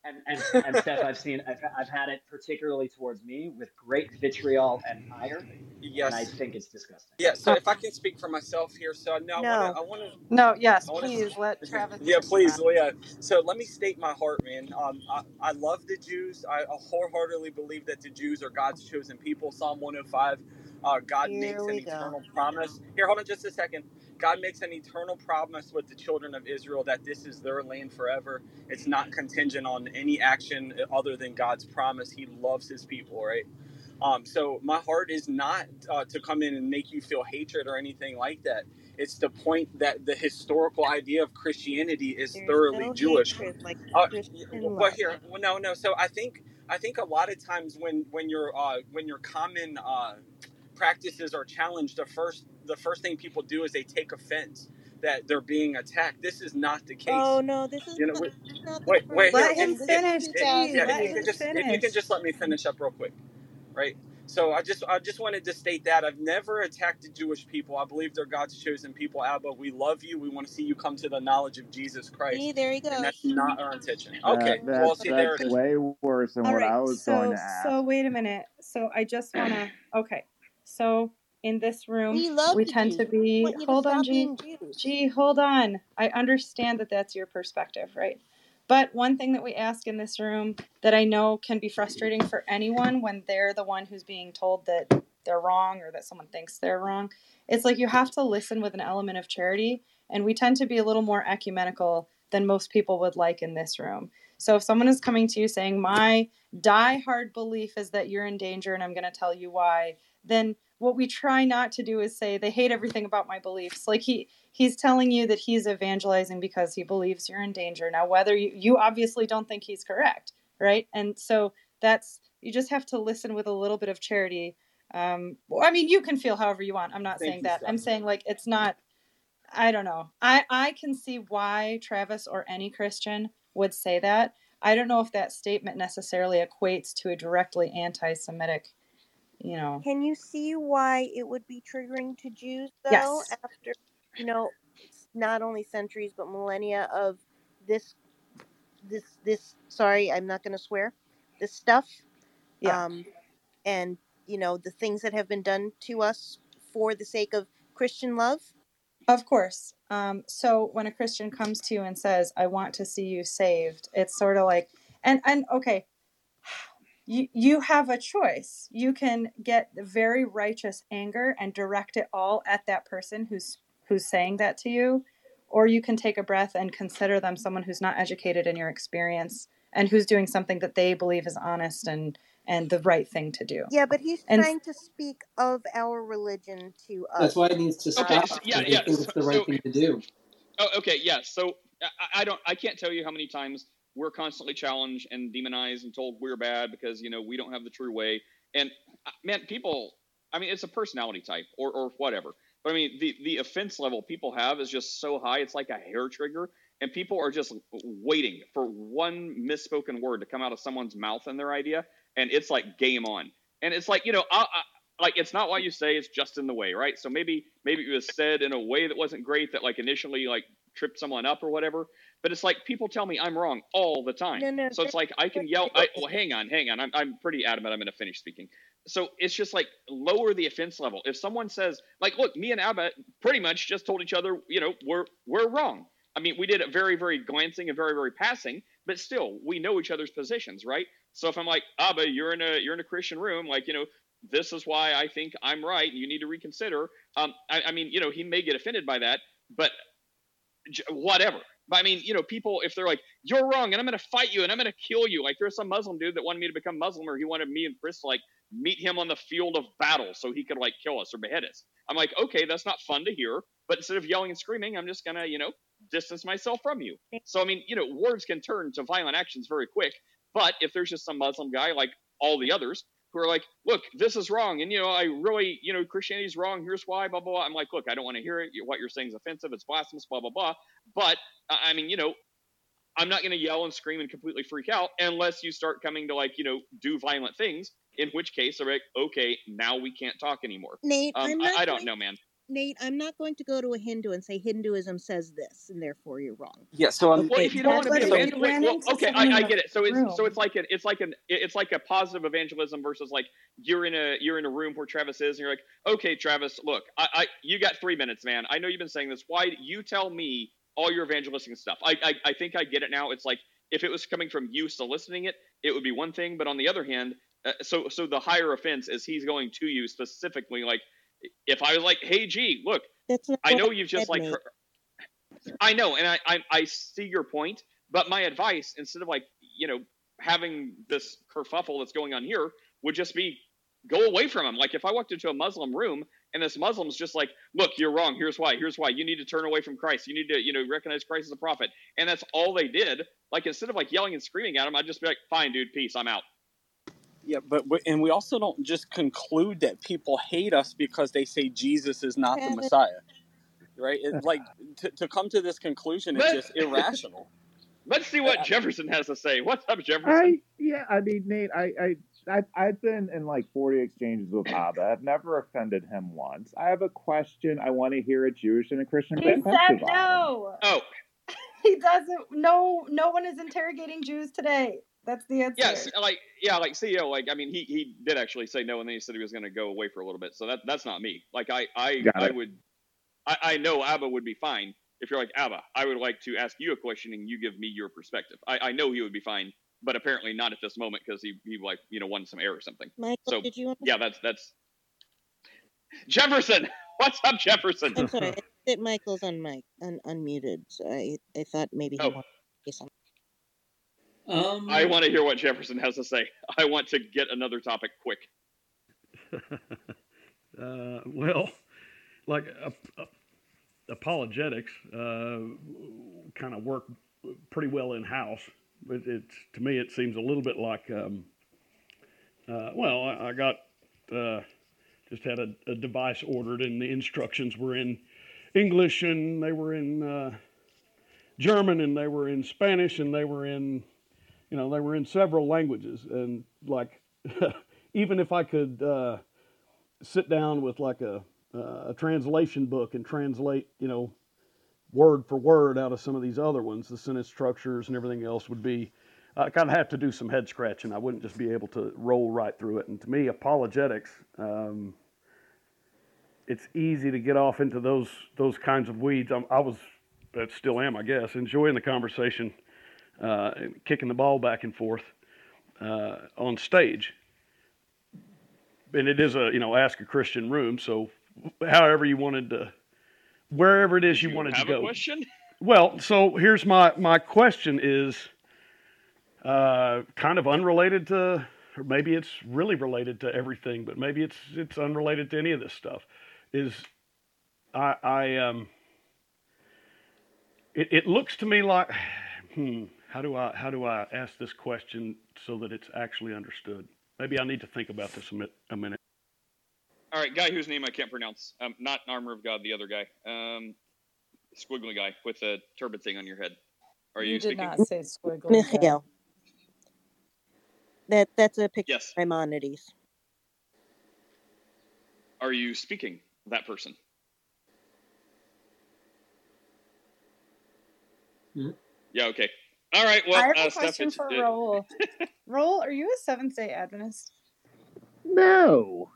Speaker 8: Quiet.
Speaker 9: And, and, and Steph, I've seen, I've, I've had it particularly towards me with great vitriol and ire, and I think it's disgusting.
Speaker 19: Yeah. So if I can speak for myself here, so no, I wanna,
Speaker 8: No.
Speaker 19: I wanna,
Speaker 12: no, yes,
Speaker 19: wanna.
Speaker 12: please let Travis
Speaker 19: Yeah, please,
Speaker 12: respond.
Speaker 19: Leah. So let me state my heart, man. Um, I, I love the Jews. I wholeheartedly believe that the Jews are God's chosen people. Psalm 105. Uh, God
Speaker 8: Here
Speaker 19: makes an
Speaker 8: go.
Speaker 19: eternal promise. Here, hold on just a second. God makes an eternal promise with the children of Israel that this is their land forever. It's not contingent on any action other than God's promise. He loves his people, right? Um, so my heart is not uh, to come in and make you feel hatred or anything like that. It's to point that the historical idea of Christianity is
Speaker 8: There's
Speaker 19: thoroughly
Speaker 8: no
Speaker 19: Jewish.
Speaker 8: hatred like
Speaker 19: Uh, well, here, well, no, no. So I think I think a lot of times when when your uh, when your common uh, practices are challenged, the first the first thing people do is they take offense that they're being attacked. This is not the case.
Speaker 8: Oh no, this is
Speaker 19: You know,
Speaker 8: not,
Speaker 19: we,
Speaker 8: this is not the
Speaker 19: wait, wait.
Speaker 17: Let him
Speaker 19: If,
Speaker 8: time. This
Speaker 19: if,
Speaker 8: is
Speaker 17: finish,
Speaker 19: if, yeah, you can just if you can
Speaker 17: finish.
Speaker 19: just let me finish up real quick, right? So I just I just wanted to state that I've never attacked the Jewish people. I believe they're God's chosen people. Abba, we love you. We want to see you come to the knowledge of Jesus Christ.
Speaker 8: See, there you go.
Speaker 19: And that's not our intention.
Speaker 20: That-
Speaker 19: Okay, well,
Speaker 20: that's,
Speaker 19: see,
Speaker 20: that's
Speaker 19: it is.
Speaker 20: way worse than
Speaker 12: All
Speaker 20: what
Speaker 12: right,
Speaker 20: I was
Speaker 12: so
Speaker 20: going to ask.
Speaker 12: so wait a minute. So I just want to. Okay, so in this room,
Speaker 8: We
Speaker 12: we tend to be.
Speaker 8: to
Speaker 12: Hold on, G. G, hold on. I understand that that's your perspective, right? But one thing that we ask in this room that I know can be frustrating for anyone when they're the one who's being told that they're wrong or that someone thinks they're wrong, it's like you have to listen with an element of charity. And we tend to be a little more ecumenical than most people would like in this room. So if someone is coming to you saying, My die-hard belief is that you're in danger and I'm going to tell you why, then what we try not to do is say they hate everything about my beliefs. Like he he's telling you that he's evangelizing because he believes you're in danger. Now whether you you obviously don't think he's correct, right? And so that's you just have to listen with a little bit of charity. Um, well, I mean, you can feel however you want. I'm not
Speaker 19: Thank
Speaker 12: saying that. I'm saying like it's not. I don't know. I I can see why Travis or any Christian would say that. I don't know if that statement necessarily equates to a directly anti-Semitic, you know.
Speaker 8: Can you see why it would be triggering to Jews though
Speaker 12: Yes.
Speaker 8: after you know not only centuries but millennia of this this this sorry, I'm not going to swear. This stuff
Speaker 12: Yeah.
Speaker 8: um and you know the things that have been done to us for the sake of Christian love?
Speaker 12: Of course. Um, so when a Christian comes to you and says, "I want to see you saved," it's sort of like, and and okay, you you have a choice. You can get very righteous anger and direct it all at that person who's who's saying that to you, or you can take a breath and consider them someone who's not educated in your experience and who's doing something that they believe is honest and and the right thing to do.
Speaker 8: Yeah, but he's
Speaker 12: And
Speaker 8: trying to speak of our religion to us.
Speaker 10: That's why it needs to
Speaker 1: Okay,
Speaker 10: stop.
Speaker 1: so- yeah,
Speaker 10: because
Speaker 1: yeah.
Speaker 10: think
Speaker 1: So,
Speaker 10: it's the right
Speaker 1: so
Speaker 10: thing to do.
Speaker 1: Oh, okay, yeah. So I, I don't, I can't tell you how many times we're constantly challenged and demonized and told we're bad because you know we don't have the true way. And uh, man, people, I mean, it's a personality type or or whatever. But I mean, the the offense level people have is just so high. It's like a hair trigger, and people are just waiting for one misspoken word to come out of someone's mouth and their idea, and it's like game on. And it's like you know, I, I, like it's not what you say; it's just in the way, right? So maybe maybe it was said in a way that wasn't great that like initially like tripped someone up or whatever. But it's like people tell me I'm wrong all the time.
Speaker 8: No, no,
Speaker 1: so it's like I can yell. I, well, hang on, hang on. I'm I'm pretty adamant. I'm going to finish speaking. So it's just like lower the offense level. If someone says like, look, me and Abba pretty much just told each other, you know, we're we're wrong. I mean, we did it very, very glancing and very, very passing, but still, we know each other's positions, right? So if I'm like, Abba, you're in a you're in a Christian room, like, you know, this is why I think I'm right, and you need to reconsider. Um, I, I mean, you know, he may get offended by that, but whatever. But I mean, you know, people if they're like, "You're wrong," and I'm going to fight you, and I'm going to kill you. Like there's some Muslim dude that wanted me to become Muslim, or he wanted me and Chris to like meet him on the field of battle so he could like kill us or behead us. I'm like, okay, that's not fun to hear. But instead of yelling and screaming, I'm just gonna, you know, distance myself from you. So I mean, you know, words can turn to violent actions very quick. But if there's just some Muslim guy like all the others who are like, look, this is wrong, and you know, I really, you know, Christianity's wrong. Here's why, blah blah blah. I'm like, look, I don't want to hear it. What you're saying is offensive. It's blasphemous. Blah blah blah. But I mean, you know, I'm not going to yell and scream and completely freak out unless you start coming to like, you know, do violent things. In which case, I'm like, okay, now we can't talk anymore.
Speaker 8: Nate,
Speaker 1: Um, I, I don't
Speaker 8: going-
Speaker 1: know, man.
Speaker 8: Nate, I'm not going to go to a Hindu and say Hinduism says this, and therefore you're wrong.
Speaker 19: Yeah, so I'm.
Speaker 1: Well, if you don't want to be
Speaker 8: But if
Speaker 1: offended,
Speaker 8: you
Speaker 1: wait,
Speaker 8: ran
Speaker 1: well, okay, I, I get it. So it's
Speaker 8: room-
Speaker 1: so it's like an it's like an it's like a positive evangelism versus like you're in a you're in a room where Travis is, and you're like, okay, Travis, look, I, I you got three minutes, man. I know you've been saying this. Why you tell me all your evangelistic stuff? I, I I think I get it now. It's like if it was coming from you soliciting it, it would be one thing. But on the other hand, uh, so so the higher offense is he's going to you specifically. Like if I was like, hey, G, look, I know you've just like her- I know, and I, I I see your point, but my advice instead of like you know having this kerfuffle that's going on here would just be go away from him. Like if I walked into a Muslim room and this Muslim's just like, look, you're wrong. Here's why. Here's why. You need to turn away from Christ. You need to you know recognize Christ as a prophet, and that's all they did. Like instead of like yelling and screaming at him, I'd just be like, fine, dude, peace, I'm out.
Speaker 19: Yeah, but we- and we also don't just conclude that people hate us because they say Jesus is not the Messiah, right? It's like to, to come to this conclusion is just irrational.
Speaker 1: Let's see what Jefferson has to say. What's up, Jefferson?
Speaker 20: I yeah, I mean Nate, I, I I, I've been in like 40 exchanges with Abba. I've never offended him once. I have a question. I want to hear a Jewish and a Christian
Speaker 12: He
Speaker 20: perspective
Speaker 12: said no.
Speaker 1: Oh,
Speaker 12: He doesn't. No, no one is interrogating Jews today. That's the answer.
Speaker 1: yes, like yeah, like CEO, like I mean, he he did actually say no, and then he said he was going to go away for a little bit. So that that's not me. Like I I
Speaker 20: Got
Speaker 1: I
Speaker 20: it.
Speaker 1: would, I, I know Abba would be fine if you're like Abba. I would like to ask you a question and you give me your perspective. I I know he would be fine, but apparently not at this moment because he he like you know won some air or something.
Speaker 8: Michael,
Speaker 1: So
Speaker 8: did you want
Speaker 1: yeah, that's that's Jefferson. What's up, Jefferson?
Speaker 8: I'm sorry. I think that Michael's on mic, un- unmuted. So I, I thought maybe he
Speaker 1: Oh.
Speaker 8: wanted to say something.
Speaker 10: Um,
Speaker 1: I want to hear what Jefferson has to say. I want to get another topic quick.
Speaker 21: uh, well, like uh, uh, apologetics uh, kind of work pretty well in house. But it's to me, it seems a little bit like, um, uh, well, I, I got uh, just had a, a device ordered, and the instructions were in English, and they were in uh, German, and they were in Spanish, and they were in, you know, they were in several languages, and like, even if I could. Uh, sit down with like a uh, a translation book and translate, you know, word for word out of some of these other ones, the sentence structures and everything else would be. I kind of have to do some head scratching. I wouldn't just be able to roll right through it. And to me, apologetics, um, it's easy to get off into those those kinds of weeds. I'm, I was, I still am, I guess, enjoying the conversation, uh, kicking the ball back and forth uh, on stage and it is a you know ask a Christian room. So however you wanted to, wherever it is you,
Speaker 1: You
Speaker 21: wanted to go.
Speaker 1: a question?
Speaker 21: Well, so here's my my question is uh, kind of unrelated to, or maybe it's really related to everything, but maybe it's it's unrelated to any of this stuff. Is I I um it, it looks to me like hmm how do I how do I ask this question so that it's actually understood? Maybe I need to think about this a, mi- a minute.
Speaker 1: All right, guy whose name I can't pronounce. Um, not Armor of God, the other guy. Um, squiggly guy with a turban thing on your head. Are you,
Speaker 22: You did
Speaker 1: speaking?
Speaker 22: not say squiggly. guy.
Speaker 8: Michael. That that's a picture
Speaker 1: Yes.
Speaker 8: of Maimonides.
Speaker 1: Are you speaking? That person. Yeah. Okay. All right. Well,
Speaker 12: I have
Speaker 1: uh,
Speaker 12: a
Speaker 1: Steph,
Speaker 12: question
Speaker 1: it's,
Speaker 12: for
Speaker 1: it-
Speaker 12: Roll. Roll, are you a Seventh Day Adventist?
Speaker 20: No.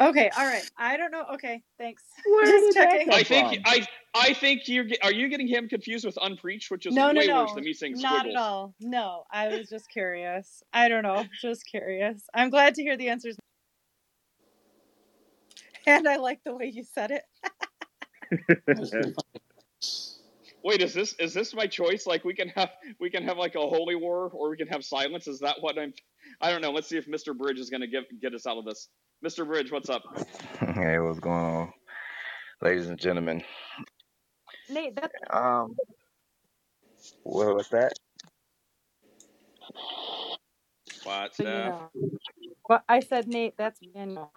Speaker 12: Okay, all right. I don't know. Okay, thanks.
Speaker 20: Where
Speaker 12: Just
Speaker 20: did that
Speaker 12: checking.
Speaker 20: come
Speaker 1: I think? I I think you're are you getting him confused with unpreached, which is
Speaker 12: No, no,
Speaker 1: way
Speaker 12: no.
Speaker 1: worse than me saying
Speaker 12: Not
Speaker 1: squiggles.
Speaker 12: at all. No, I was just curious. I don't know. Just curious. I'm glad to hear the answers. And I like the way you said it.
Speaker 1: Wait, is this is this my choice? Like we can have we can have like a holy war, or we can have silence. Is that what I'm? I don't know. Let's see if Mr. Bridge is going to get get us out of this. Mr. Bridge, what's up?
Speaker 23: Hey, what's going on, ladies and gentlemen?
Speaker 12: Nate, that's
Speaker 23: Um, what was that?
Speaker 1: What's
Speaker 12: you
Speaker 1: Steph?
Speaker 12: know. But I said Nate, that's Manuel.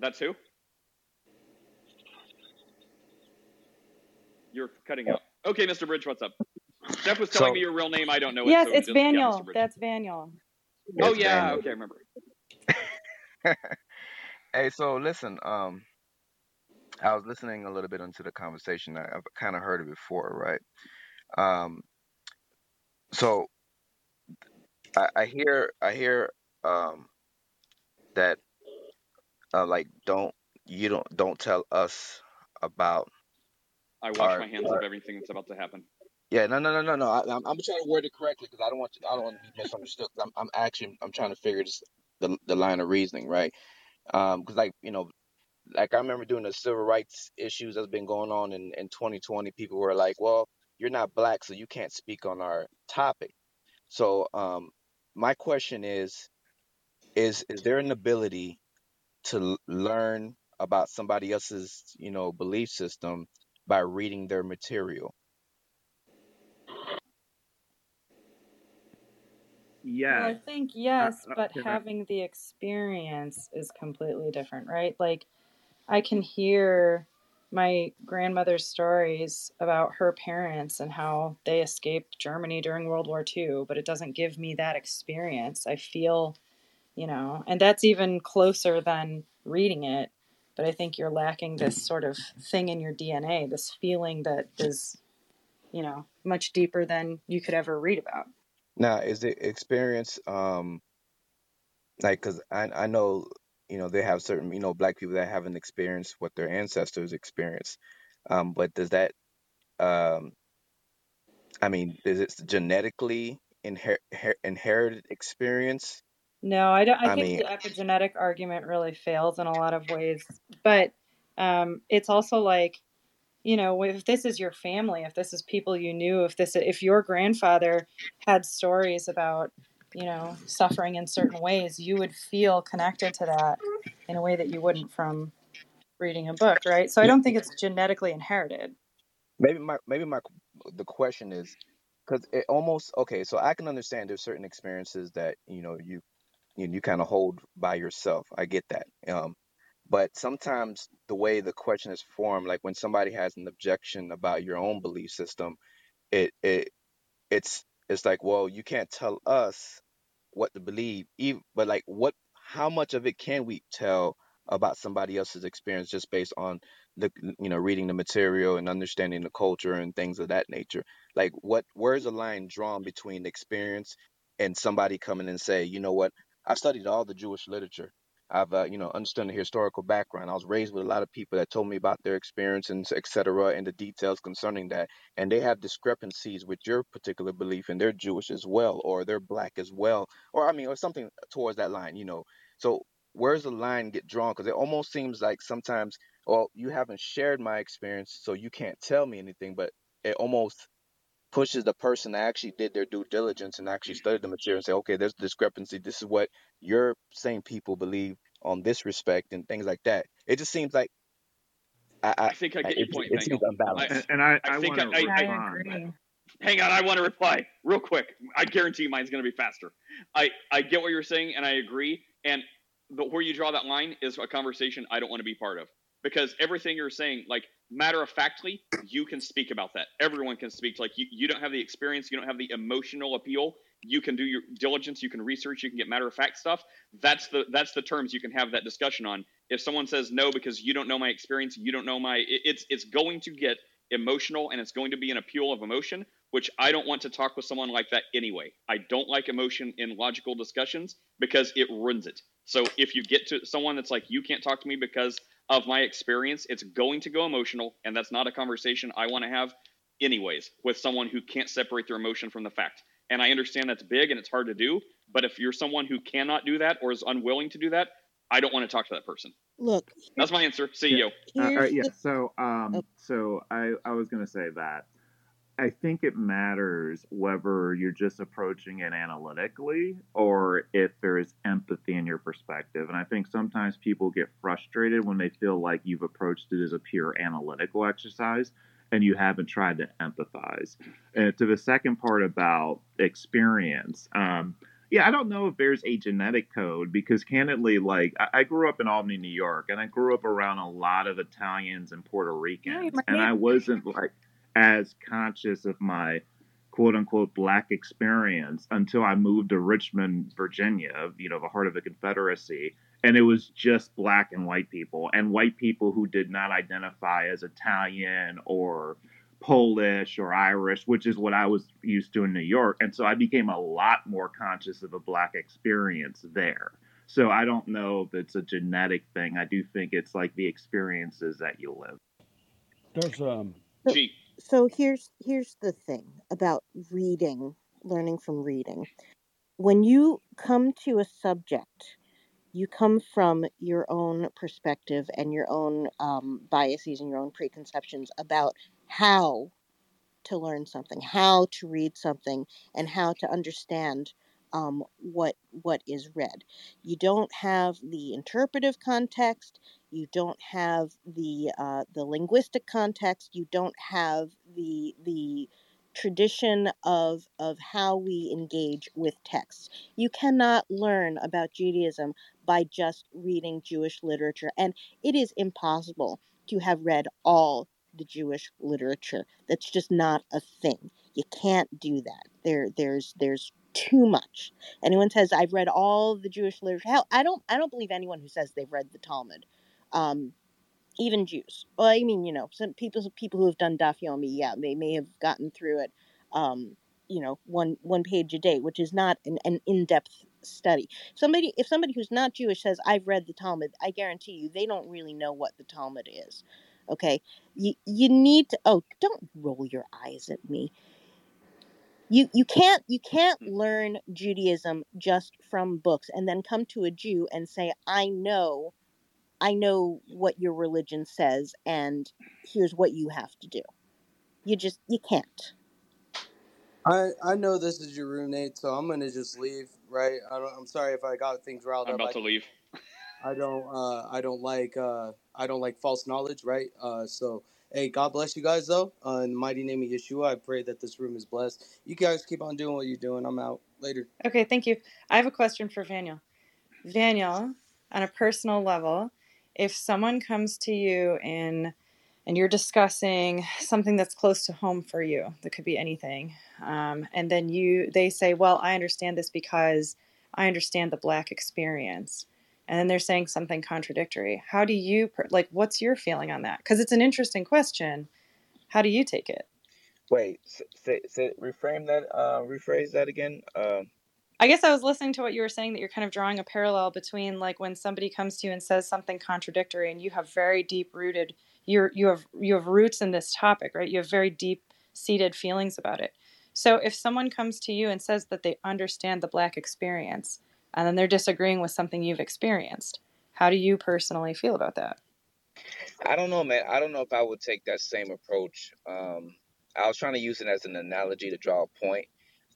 Speaker 1: That's who? You're cutting out. Okay, Mr. Bridge, what's up? Steph was telling
Speaker 23: So-
Speaker 1: me your real name. I don't know it.
Speaker 12: Yes,
Speaker 1: so
Speaker 12: it's
Speaker 1: just, yeah,
Speaker 12: Vaniel.
Speaker 1: Mr.
Speaker 12: That's Vaniel.
Speaker 1: Oh yeah,
Speaker 23: Daniel.
Speaker 1: okay, I remember.
Speaker 23: Hey, so listen, um, I was listening a little bit into the conversation. I, I've kind of heard it before, right? Um, so I, I hear, I hear, um, that, uh, like, don't you don't don't tell us about
Speaker 1: I wash
Speaker 23: our,
Speaker 1: my hands
Speaker 23: our
Speaker 1: of everything that's about to happen.
Speaker 23: Yeah, no, no, no, no, no. I, I'm, I'm trying to word it correctly because I don't want to, I don't want to be misunderstood. I'm, I'm actually, I'm trying to figure this, the, the line of reasoning, right? Um, because like, you know, like I remember doing the civil rights issues that's been going on in, in 2020. People were like, well, you're not black, so you can't speak on our topic. So, um, my question is, is, is there an ability to learn about somebody else's, you know, belief system by reading their material?
Speaker 12: Well, I think yes,
Speaker 20: Uh, uh,
Speaker 12: but
Speaker 20: yeah.
Speaker 12: having the experience is completely different, right? Like I can hear my grandmother's stories about her parents and how they escaped Germany during World War II, but it doesn't give me that experience. I feel
Speaker 24: you know, and that's even closer than reading it. But I think you're lacking this sort of thing in your DNA, this feeling that is, you know, much deeper than you could ever read about.
Speaker 23: Now, is the experience um like because I I know you know they have certain you know black people that haven't experienced what their ancestors experienced, um, but does that um I mean is it genetically inher- inherited experience?
Speaker 24: No, I don't. I
Speaker 23: I
Speaker 24: think
Speaker 23: mean,
Speaker 24: the epigenetic argument really fails in a lot of ways, but um, it's also like, you know, if this is your family, if this is people you knew, if this, if your grandfather had stories about, you know, suffering in certain ways, you would feel connected to that in a way that you wouldn't from reading a book, right? So I don't think it's genetically inherited.
Speaker 23: maybe my maybe my the question is because it almost okay. So I can understand there's certain experiences that you know you you, you kind of hold by yourself. I get that. Um, but sometimes the way the question is formed, like when somebody has an objection about your own belief system, it it it's it's like, well, you can't tell us what to believe, even but like what how much of it can we tell about somebody else's experience just based on the you know reading the material and understanding the culture and things of that nature like what where's the line drawn between experience and somebody coming and say you know what i've studied all the jewish literature. I've uh, you know understood the historical background. I was raised with a lot of people that told me about their experience and et cetera and the details concerning that. And they have discrepancies with your particular belief and they're jewish as well or they're black as well or i mean or something towards that line you know. So where's the line get drawn? Because it almost seems like sometimes well you haven't shared my experience so you can't tell me anything but it almost pushes the person that actually did their due diligence and actually studied the material and say okay there's a discrepancy this is what your same people believe on this respect and things like that it just seems like i i,
Speaker 1: I think I
Speaker 23: I
Speaker 1: get your
Speaker 23: it,
Speaker 1: point,
Speaker 23: it seems unbalanced
Speaker 20: And, and I,
Speaker 1: I
Speaker 20: I
Speaker 1: think
Speaker 20: want to
Speaker 1: I, I, I,
Speaker 20: respond.
Speaker 1: hang on. I want to reply real quick. I guarantee mine's going to be faster. I, I get what you're saying, and I agree. And but where you draw that line is a conversation I don't want to be part of because everything you're saying, like matter of factly, you can speak about that. Everyone can speak. Like you, you don't have the experience, you don't have the emotional appeal. You can do your diligence, you can research, you can get matter of fact stuff. That's the that's the terms you can have that discussion on. If someone says no because you don't know my experience, you don't know my, it, it's it's going to get emotional and it's going to be an appeal of emotion, which I don't want to talk with someone like that anyway. I don't like emotion in logical discussions because it ruins it. So if you get to someone that's like, you can't talk to me because of my experience, it's going to go emotional, and that's not a conversation I want to have anyways with someone who can't separate their emotion from the fact. And I understand that's big and it's hard to do, but if you're someone who cannot do that or is unwilling to do that, I don't want to talk to that person.
Speaker 8: Look,
Speaker 1: That's my answer. See
Speaker 20: Yeah.
Speaker 1: you.
Speaker 20: Uh, uh,
Speaker 8: here's
Speaker 20: yeah. So, um,
Speaker 8: oh,
Speaker 20: so I, I was gonna say that I think it matters whether you're just approaching it analytically or if there is empathy in your perspective. And I think sometimes people get frustrated when they feel like you've approached it as a pure analytical exercise and you haven't tried to empathize. And to the second part about experience, um, yeah, I don't know if there's a genetic code because candidly, like I, I grew up in Albany, New York, and I grew up around a lot of Italians and Puerto Ricans, and. I wasn't like as conscious of my quote unquote black experience until I moved to Richmond, Virginia, you know, the heart of the Confederacy. And it was just black and white people, and white people who did not identify as Italian or Polish or Irish, which is what I was used to in New York. And so I became a lot more conscious of a black experience there. So I don't know if it's a genetic thing. I do think it's like the experiences that you live.
Speaker 21: There's um
Speaker 8: so,
Speaker 1: G.
Speaker 8: so here's here's the thing about reading, learning from reading. When you come to a subject, you come from your own perspective and your own um, biases and your own preconceptions about how to learn something, how to read something, and how to understand um, what what is read. You don't have the interpretive context. You don't have the uh, the linguistic context. You don't have the the tradition of of how we engage with texts. You cannot learn about Judaism by just reading Jewish literature, and it is impossible to have read all the Jewish literature. That's just not a thing. You can't do that. There, there's, there's too much. Anyone says I've read all the Jewish literature. Hell, I don't. I don't believe anyone who says they've read the Talmud. Um, even Jews. Well, I mean, you know, some people people who have done Daf Yomi, yeah, they may have gotten through it. Um, you know, one one page a day, which is not an, an in depth study. Somebody, if somebody who's not Jewish says I've read the Talmud, I guarantee you they don't really know what the Talmud is. Okay, you you need to. Oh, don't roll your eyes at me. You you can't you can't learn Judaism just from books and then come to a Jew and say I know I know what your religion says and here's what you have to do. You just you can't.
Speaker 18: I I know this is your roommate, so I'm gonna just leave. Right? I don't, I'm sorry if I got things riled
Speaker 1: I'm
Speaker 18: up.
Speaker 1: about
Speaker 18: I,
Speaker 1: to leave.
Speaker 18: I don't uh I don't like uh I don't like false knowledge. Right? Uh, so hey, God bless you guys though. Uh, in the mighty name of Yeshua, I pray that this room is blessed. You guys keep on doing what you're doing. I'm out later.
Speaker 24: Okay, thank you. I have a question for Daniel. Daniel, on a personal level, if someone comes to you and and you're discussing something that's close to home for you, that could be anything, um, and then you they say, "Well, I understand this because I understand the black experience," and then they're saying something contradictory. How do you per- like? What's your feeling on that? Because it's an interesting question. How do you take it?
Speaker 23: Wait, say, say, reframe that. Uh, rephrase that again. Um,
Speaker 24: I guess I was listening to what you were saying that you're kind of drawing a parallel between like when somebody comes to you and says something contradictory and you have very deep rooted you're you have you have roots in this topic, right? You have very deep seated feelings about it. So if someone comes to you and says that they understand the black experience and then they're disagreeing with something you've experienced, how do you personally feel about that?
Speaker 23: I don't know, man. I don't know if I would take that same approach. Um, I was trying to use it as an analogy to draw a point,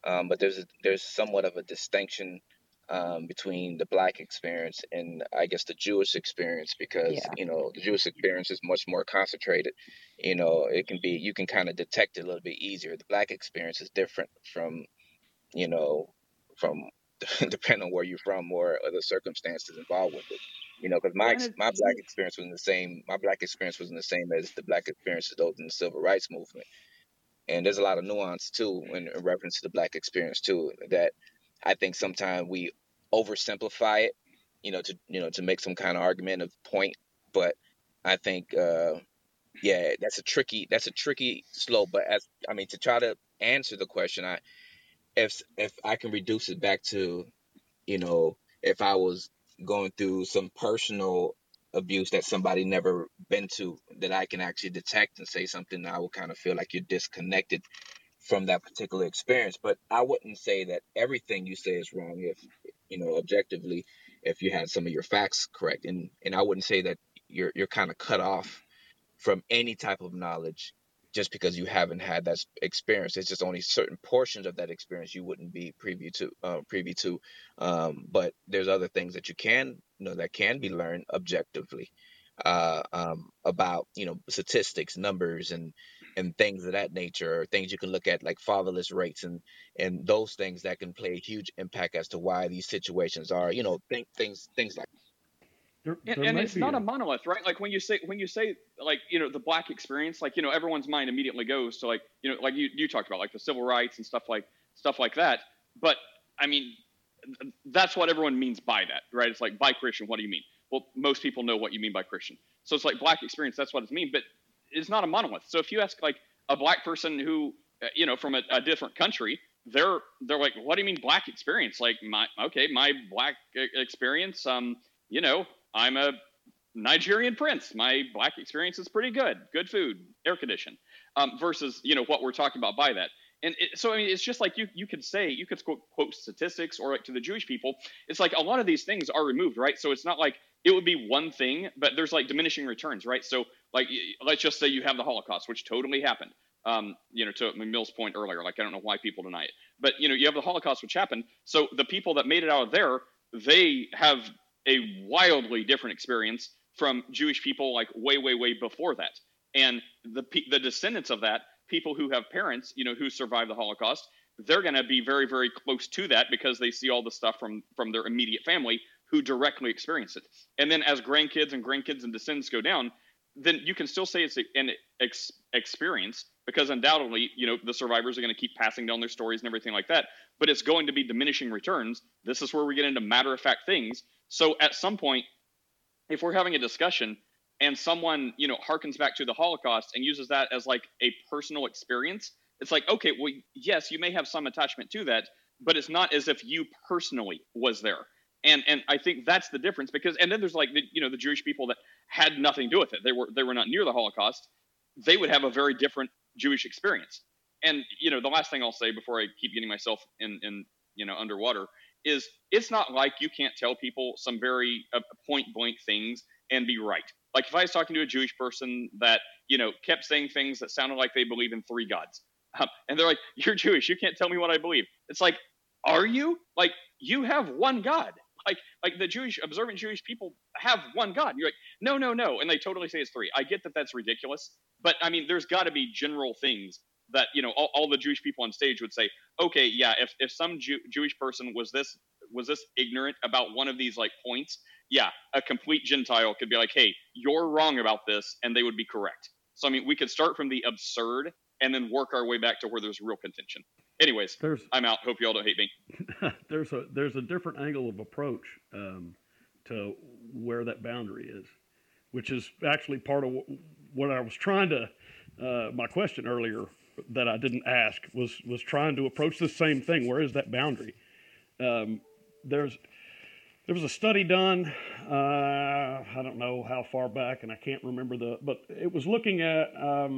Speaker 23: um, but there's a, there's somewhat of a distinction um, between the black experience and I guess the Jewish experience because
Speaker 24: Yeah.
Speaker 23: you know the Jewish experience is much more concentrated. You know, it can be you can kind of detect it a little bit easier. The black experience is different from you know from depending on where you're from or, or the circumstances involved with it. You know, because my
Speaker 21: And
Speaker 23: ex-
Speaker 21: it,
Speaker 23: my black experience wasn't the same. My black experience wasn't the same as the black experiences of those in the civil rights movement. And there's a lot of nuance too in, in reference to the black experience too that I think sometimes we oversimplify it, you know, to you know to make some kind of argument of point. But I think, uh, yeah, that's a tricky that's a tricky slope. But as I mean, to try to answer the question, I if if I can reduce it back to, you know, if I was going through some personal abuse that somebody never been to, that I can actually detect and say something, I would kind of feel like you're disconnected from that particular experience. But I wouldn't say that everything you say is wrong if, you know, objectively, if you had some of your facts correct. And and I wouldn't say that you're you're kind of cut off from any type of knowledge just because you haven't had that experience. It's just only certain portions of that experience you wouldn't be privy to. Uh, privy to, um, but there's other things that you can you know that can be learned objectively uh, um, about you know statistics, numbers, and and things of that nature, or things you can look at like fatherless rates and and those things that can play a huge impact as to why these situations are you know think things things like.
Speaker 21: There,
Speaker 1: and,
Speaker 21: there
Speaker 1: and it's not
Speaker 21: a
Speaker 1: a monolith right? Like when you say when you say like you know the black experience like you know everyone's mind immediately goes to like you know like you, you talked about like the civil rights and stuff like stuff like that. But i mean that's what everyone means by that right? It's like by christian what do you mean? Well most people know what you mean by christian. So it's like black experience that's what it means but it's not a monolith. So if you ask like a black person who uh, you know from a, a different country they're they're like what do you mean black experience? Like my okay my black experience um you know i'm a Nigerian prince. My black experience is pretty good. Good food, air conditioned. Um, versus you know what we're talking about by that. And it, so I mean, it's just like you you could say you could quote, quote statistics or like to the Jewish people. It's like a lot of these things are removed, right? So it's not like it would be one thing, but there's like diminishing returns, right? So like let's just say you have the Holocaust, which totally happened. Um, you know, to Mill's point earlier, like I don't know why people deny it, but you know, you have the Holocaust, which happened. So the people that made it out of there, they have a wildly different experience from Jewish people like way, way, way before that. And the the descendants of that, people who have parents, you know, who survived the Holocaust, they're going to be very, very close to that because they see all the stuff from from their immediate family who directly experienced it. And then as grandkids and grandkids and descendants go down, then you can still say it's an ex- experience, because undoubtedly, you know, the survivors are going to keep passing down their stories and everything like that. But it's going to be diminishing returns. This is where we get into matter of fact things. So at some point, if we're having a discussion and someone, you know, harkens back to the Holocaust and uses that as like a personal experience, it's like, okay, well, yes, you may have some attachment to that, but it's not as if you personally was there. And and I think that's the difference because and then there's like the you know the Jewish people that had nothing to do with it. They were they were not near the Holocaust. They would have a very different Jewish experience. And you know the last thing I'll say before I keep getting myself in in you know underwater is it's not like you can't tell people some very uh, point blank things and be right. Like if I was talking to a Jewish person that you know kept saying things that sounded like they believe in three gods, um, and they're like, "You're Jewish, you can't tell me what I believe." It's like, are you? Like you have one God. Like like the Jewish observant Jewish people have one God. And you're like, no, no, no, and they totally say it's three. I get that that's ridiculous, but I mean, there's got to be general things that you know all, all, the Jewish people on stage would say, okay, yeah, if if some Jew, Jewish person was this was this ignorant about one of these like points, yeah, a complete Gentile could be like, hey, you're wrong about this, and they would be correct. So I mean, we could start from the absurd and then work our way back to where there's real contention. Anyways,
Speaker 21: there's,
Speaker 1: I'm out. Hope you all don't hate me.
Speaker 21: there's a there's a different angle of approach um, to where that boundary is, which is actually part of what I was trying to. Uh, my question earlier that I didn't ask was was trying to approach the same thing. Where is that boundary? Um, there's there was a study done. Uh, I don't know how far back, and I can't remember the, but it was looking at um,